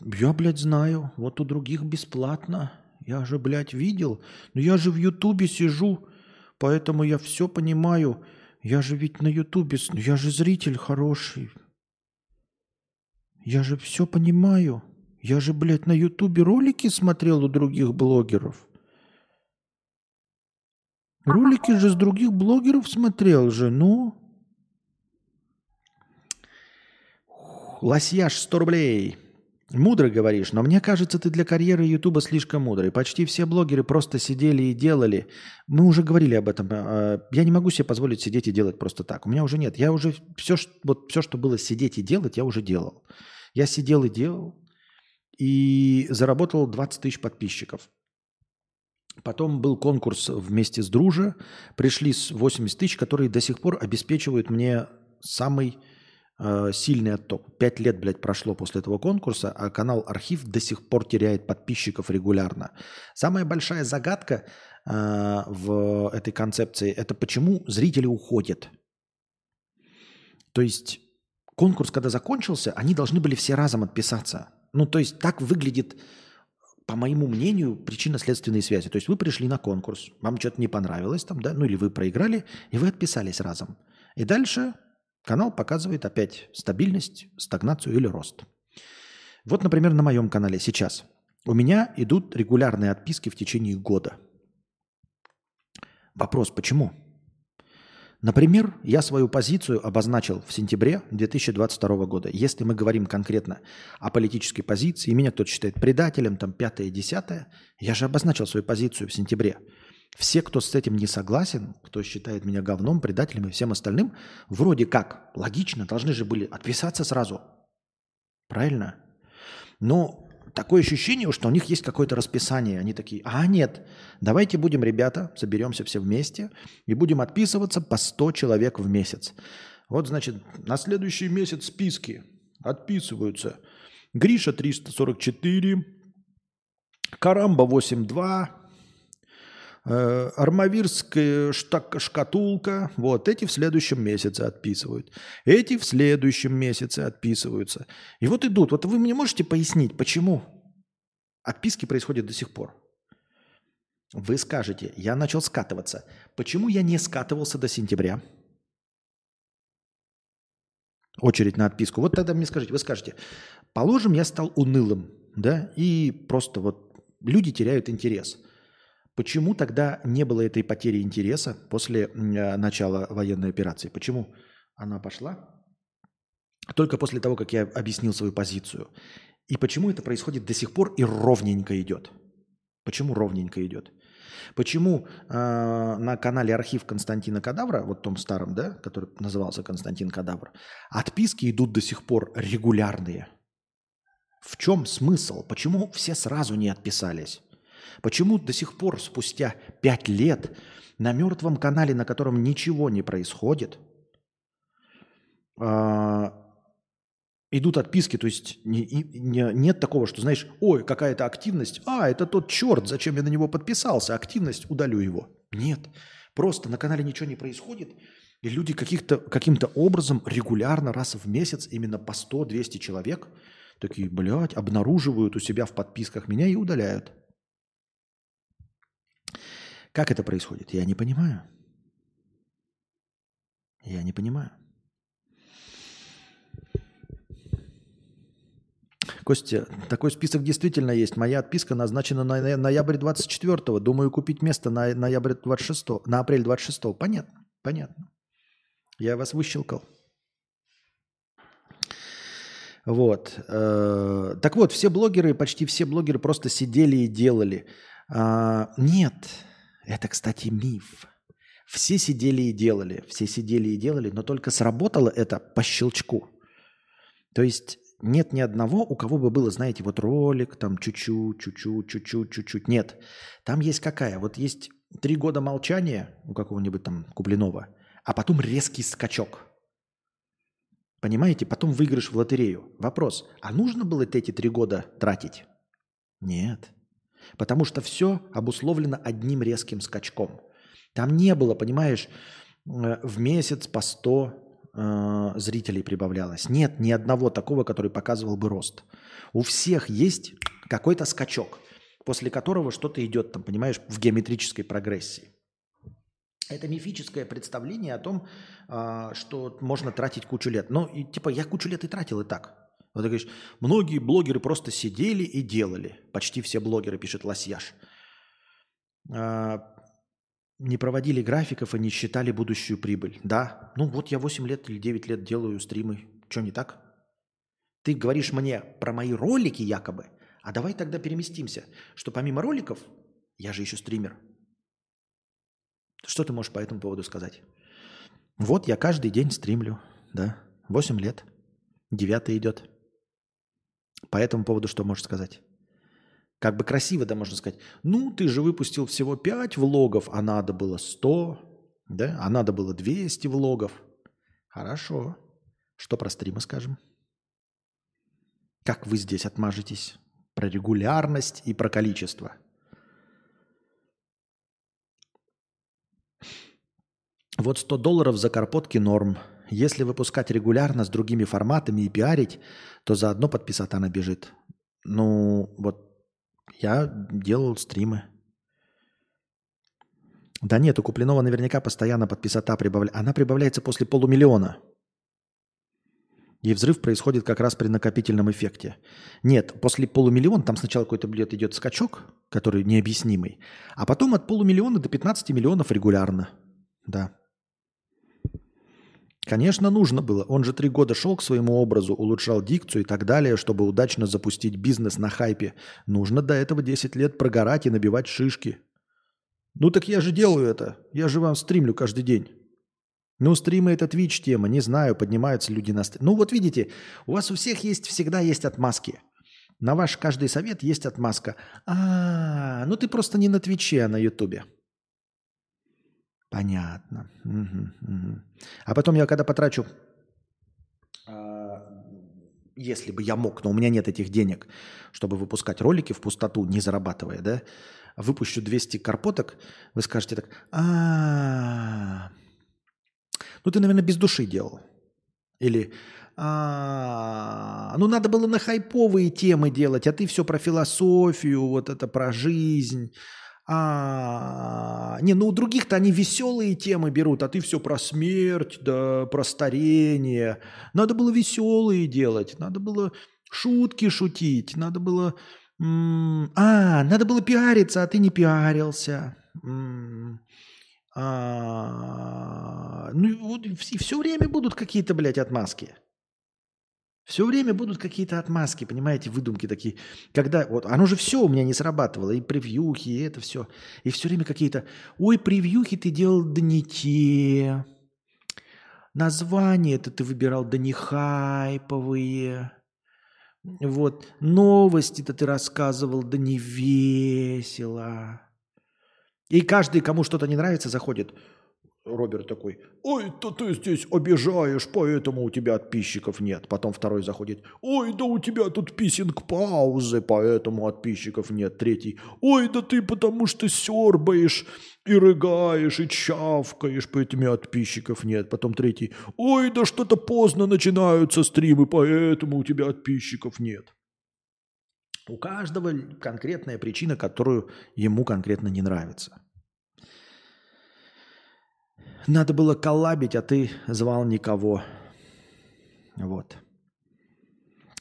я, блядь, знаю. Вот у других бесплатно. Я же, блядь, видел. Но я же в Ютубе сижу. Поэтому я все понимаю. Я же ведь на Ютубе, я же зритель хороший. Я же все понимаю. Я же, блядь, на Ютубе ролики смотрел у других блогеров. Ролики же с других блогеров смотрел же, ну. Лосьяж 100 рублей. Мудро говоришь, но мне кажется, ты для карьеры Ютуба слишком мудрый. Почти все блогеры просто сидели и делали. Мы уже говорили об этом. А, я не могу себе позволить сидеть и делать просто так. У меня уже нет. Я уже все, вот все, что было сидеть и делать, я уже делал. Я сидел и делал, и заработал 20 тысяч подписчиков. Потом был конкурс вместе с Друже. Пришли 80 тысяч, которые до сих пор обеспечивают мне самый э, сильный отток. Пять лет, блядь, прошло после этого конкурса, а канал Архив до сих пор теряет подписчиков регулярно. Самая большая загадка э, в этой концепции – это почему зрители уходят. То есть конкурс, когда закончился, они должны были все разом отписаться. Ну, то есть так выглядит, по моему мнению, причинно-следственные связи. То есть вы пришли на конкурс, вам что-то не понравилось там, да, ну или вы проиграли, и вы отписались разом. И дальше Канал показывает опять стабильность, стагнацию или рост. Вот, например, на моем канале сейчас. У меня идут регулярные отписки в течение года. Вопрос, почему? Например, я свою позицию обозначил в сентябре 2022 года. Если мы говорим конкретно о политической позиции, меня кто-то считает предателем, там, пятое, десятое, я же обозначил свою позицию в сентябре. Все, кто с этим не согласен, кто считает меня говном, предателем и всем остальным, вроде как, логично, должны же были отписаться сразу. Правильно? Но такое ощущение, что у них есть какое-то расписание. Они такие, а нет, давайте будем, ребята, соберемся все вместе и будем отписываться по 100 человек в месяц. Вот, значит, на следующий месяц списки отписываются. Гриша 344, Карамба 82, Э, Армавирская штак, шкатулка, вот эти в следующем месяце отписывают. Эти в следующем месяце отписываются. И вот идут. Вот вы мне можете пояснить, почему отписки происходят до сих пор? Вы скажете, я начал скатываться. Почему я не скатывался до сентября? Очередь на отписку. Вот тогда мне скажите, вы скажете, положим, я стал унылым, да, и просто вот люди теряют интерес. Почему тогда не было этой потери интереса после э, начала военной операции? Почему она пошла только после того, как я объяснил свою позицию? И почему это происходит до сих пор и ровненько идет? Почему ровненько идет? Почему э, на канале архив Константина Кадавра, вот том старом, да, который назывался Константин Кадавр, отписки идут до сих пор регулярные? В чем смысл? Почему все сразу не отписались? Почему до сих пор, спустя пять лет, на мертвом канале, на котором ничего не происходит, э, идут отписки, то есть не, не, нет такого, что, знаешь, ой, какая-то активность, а, это тот черт, зачем я на него подписался, активность, удалю его. Нет, просто на канале ничего не происходит, и люди каких-то, каким-то образом регулярно, раз в месяц, именно по 100-200 человек, такие, блядь, обнаруживают у себя в подписках меня и удаляют. Как это происходит? Я не понимаю. Я не понимаю. Костя, такой список действительно есть. Моя отписка назначена на ноябрь 24-го. Думаю, купить место на ноябрь 26-го, на апрель 26-го. Понятно, понятно. Я вас выщелкал. Вот. Э, так вот, все блогеры, почти все блогеры просто сидели и делали. А, нет, это, кстати, миф. Все сидели и делали, все сидели и делали, но только сработало это по щелчку. То есть нет ни одного, у кого бы было, знаете, вот ролик, там чуть-чуть, чуть-чуть, чуть-чуть, чуть-чуть. Нет. Там есть какая? Вот есть три года молчания у какого-нибудь там Кублинова, а потом резкий скачок. Понимаете? Потом выигрыш в лотерею. Вопрос, а нужно было эти три года тратить? Нет. Потому что все обусловлено одним резким скачком. Там не было, понимаешь, э, в месяц по 100 э, зрителей прибавлялось. Нет ни одного такого, который показывал бы рост. У всех есть какой-то скачок, после которого что-то идет, там, понимаешь, в геометрической прогрессии. Это мифическое представление о том, э, что можно тратить кучу лет. Ну, и, типа, я кучу лет и тратил и так. Вот ты говоришь, многие блогеры просто сидели и делали. Почти все блогеры, пишет Лосьяш. А, не проводили графиков и не считали будущую прибыль. Да, ну вот я 8 лет или 9 лет делаю стримы. Что не так? Ты говоришь мне про мои ролики якобы, а давай тогда переместимся, что помимо роликов, я же еще стример. Что ты можешь по этому поводу сказать? Вот я каждый день стримлю, да, 8 лет, девятый идет. По этому поводу что можешь сказать? Как бы красиво, да, можно сказать. Ну, ты же выпустил всего 5 влогов, а надо было 100, да? А надо было 200 влогов. Хорошо. Что про стримы скажем? Как вы здесь отмажетесь? Про регулярность и про количество. Вот 100 долларов за карпотки норм. Если выпускать регулярно с другими форматами и пиарить, то заодно подписата набежит. Ну, вот я делал стримы. Да нет, у Куплинова наверняка постоянно подписота прибавляется. Она прибавляется после полумиллиона. И взрыв происходит как раз при накопительном эффекте. Нет, после полумиллиона там сначала какой-то билет идет скачок, который необъяснимый, а потом от полумиллиона до 15 миллионов регулярно. Да. Конечно, нужно было. Он же три года шел к своему образу, улучшал дикцию и так далее, чтобы удачно запустить бизнес на хайпе. Нужно до этого 10 лет прогорать и набивать шишки. Ну так я же делаю это. Я же вам стримлю каждый день. Ну, стримы это Twitch тема, не знаю, поднимаются люди на стрим. Ну вот видите, у вас у всех есть, всегда есть отмазки. На ваш каждый совет есть отмазка. А, ну ты просто не на Твиче, а на Ютубе. Понятно. Угу, угу. А потом я когда потрачу, э, если бы я мог, но у меня нет этих денег, чтобы выпускать ролики в пустоту, не зарабатывая, да, выпущу 200 карпоток, вы скажете так, а, ну ты, наверное, без души делал. Или, а, ну надо было на хайповые темы делать, а ты все про философию, вот это про жизнь. А, не, ну у других-то они веселые темы берут, а ты все про смерть, да, про старение. Надо было веселые делать, надо было шутки шутить, надо было а, надо было пиариться, а ты не пиарился. А, ну, и все время будут какие-то, блядь, отмазки. Все время будут какие-то отмазки, понимаете, выдумки такие. Когда, вот, оно же все у меня не срабатывало, и превьюхи, и это все. И все время какие-то, ой, превьюхи ты делал да не те. Название это ты выбирал да не хайповые. Вот, новости-то ты рассказывал, да не весело. И каждый, кому что-то не нравится, заходит. Роберт такой, ой, то ты здесь обижаешь, поэтому у тебя подписчиков нет. Потом второй заходит, ой, да у тебя тут писинг-паузы, поэтому подписчиков нет. Третий, ой, да ты потому что сербаешь и рыгаешь, и чавкаешь, поэтому подписчиков нет. Потом третий, ой, да что-то поздно начинаются стримы, поэтому у тебя подписчиков нет. У каждого конкретная причина, которую ему конкретно не нравится. Надо было коллабить, а ты звал никого. Вот.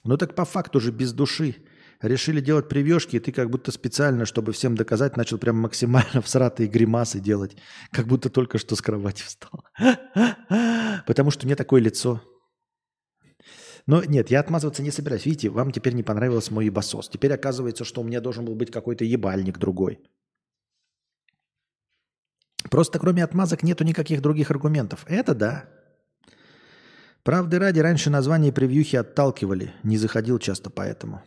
Ну так по факту же без души. Решили делать привешки, и ты как будто специально, чтобы всем доказать, начал прям максимально всратые гримасы делать. Как будто только что с кровати встал. Потому что у меня такое лицо. Но нет, я отмазываться не собираюсь. Видите, вам теперь не понравился мой ебасос. Теперь оказывается, что у меня должен был быть какой-то ебальник другой. Просто кроме отмазок нету никаких других аргументов. Это да. Правды ради, раньше название превьюхи отталкивали. Не заходил часто поэтому.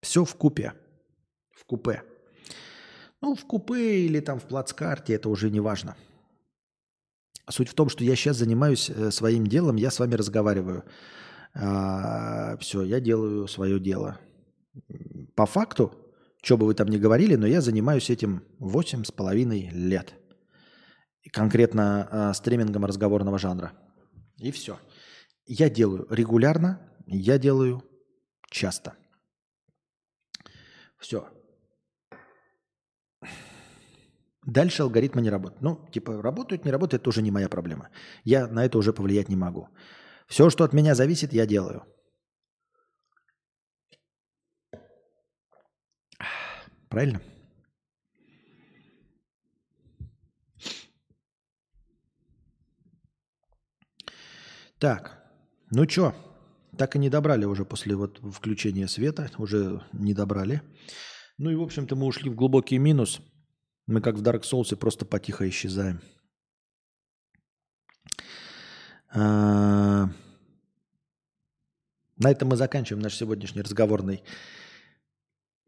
Все в купе. В купе. Ну, в купе или там в плацкарте, это уже не важно. Суть в том, что я сейчас занимаюсь э, своим делом, я с вами разговариваю. А, все, я делаю свое дело. По факту, что бы вы там ни говорили, но я занимаюсь этим восемь с половиной лет конкретно э, стримингом разговорного жанра. И все. Я делаю регулярно, я делаю часто. Все. Дальше алгоритмы не работают. Ну, типа, работают, не работают, это уже не моя проблема. Я на это уже повлиять не могу. Все, что от меня зависит, я делаю. Правильно? Так, ну чё, так и не добрали уже после вот включения света, уже не добрали. Ну и, в общем-то, мы ушли в глубокий минус. Мы, как в Dark Souls, просто потихо исчезаем. А... На этом мы заканчиваем наш сегодняшний разговорный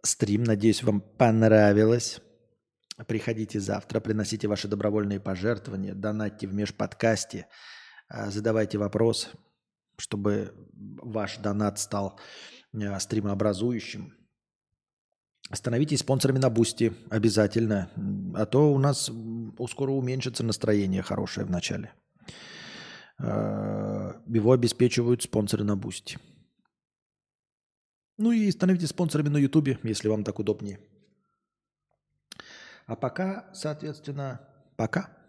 стрим. Надеюсь, вам понравилось. Приходите завтра, приносите ваши добровольные пожертвования, донатьте в межподкасте. Задавайте вопрос, чтобы ваш донат стал а, стримообразующим. Становитесь спонсорами на Boosty обязательно, а то у нас скоро уменьшится настроение хорошее в начале. А, его обеспечивают спонсоры на Boosty. Ну и становитесь спонсорами на Ютубе, если вам так удобнее. А пока, соответственно, пока.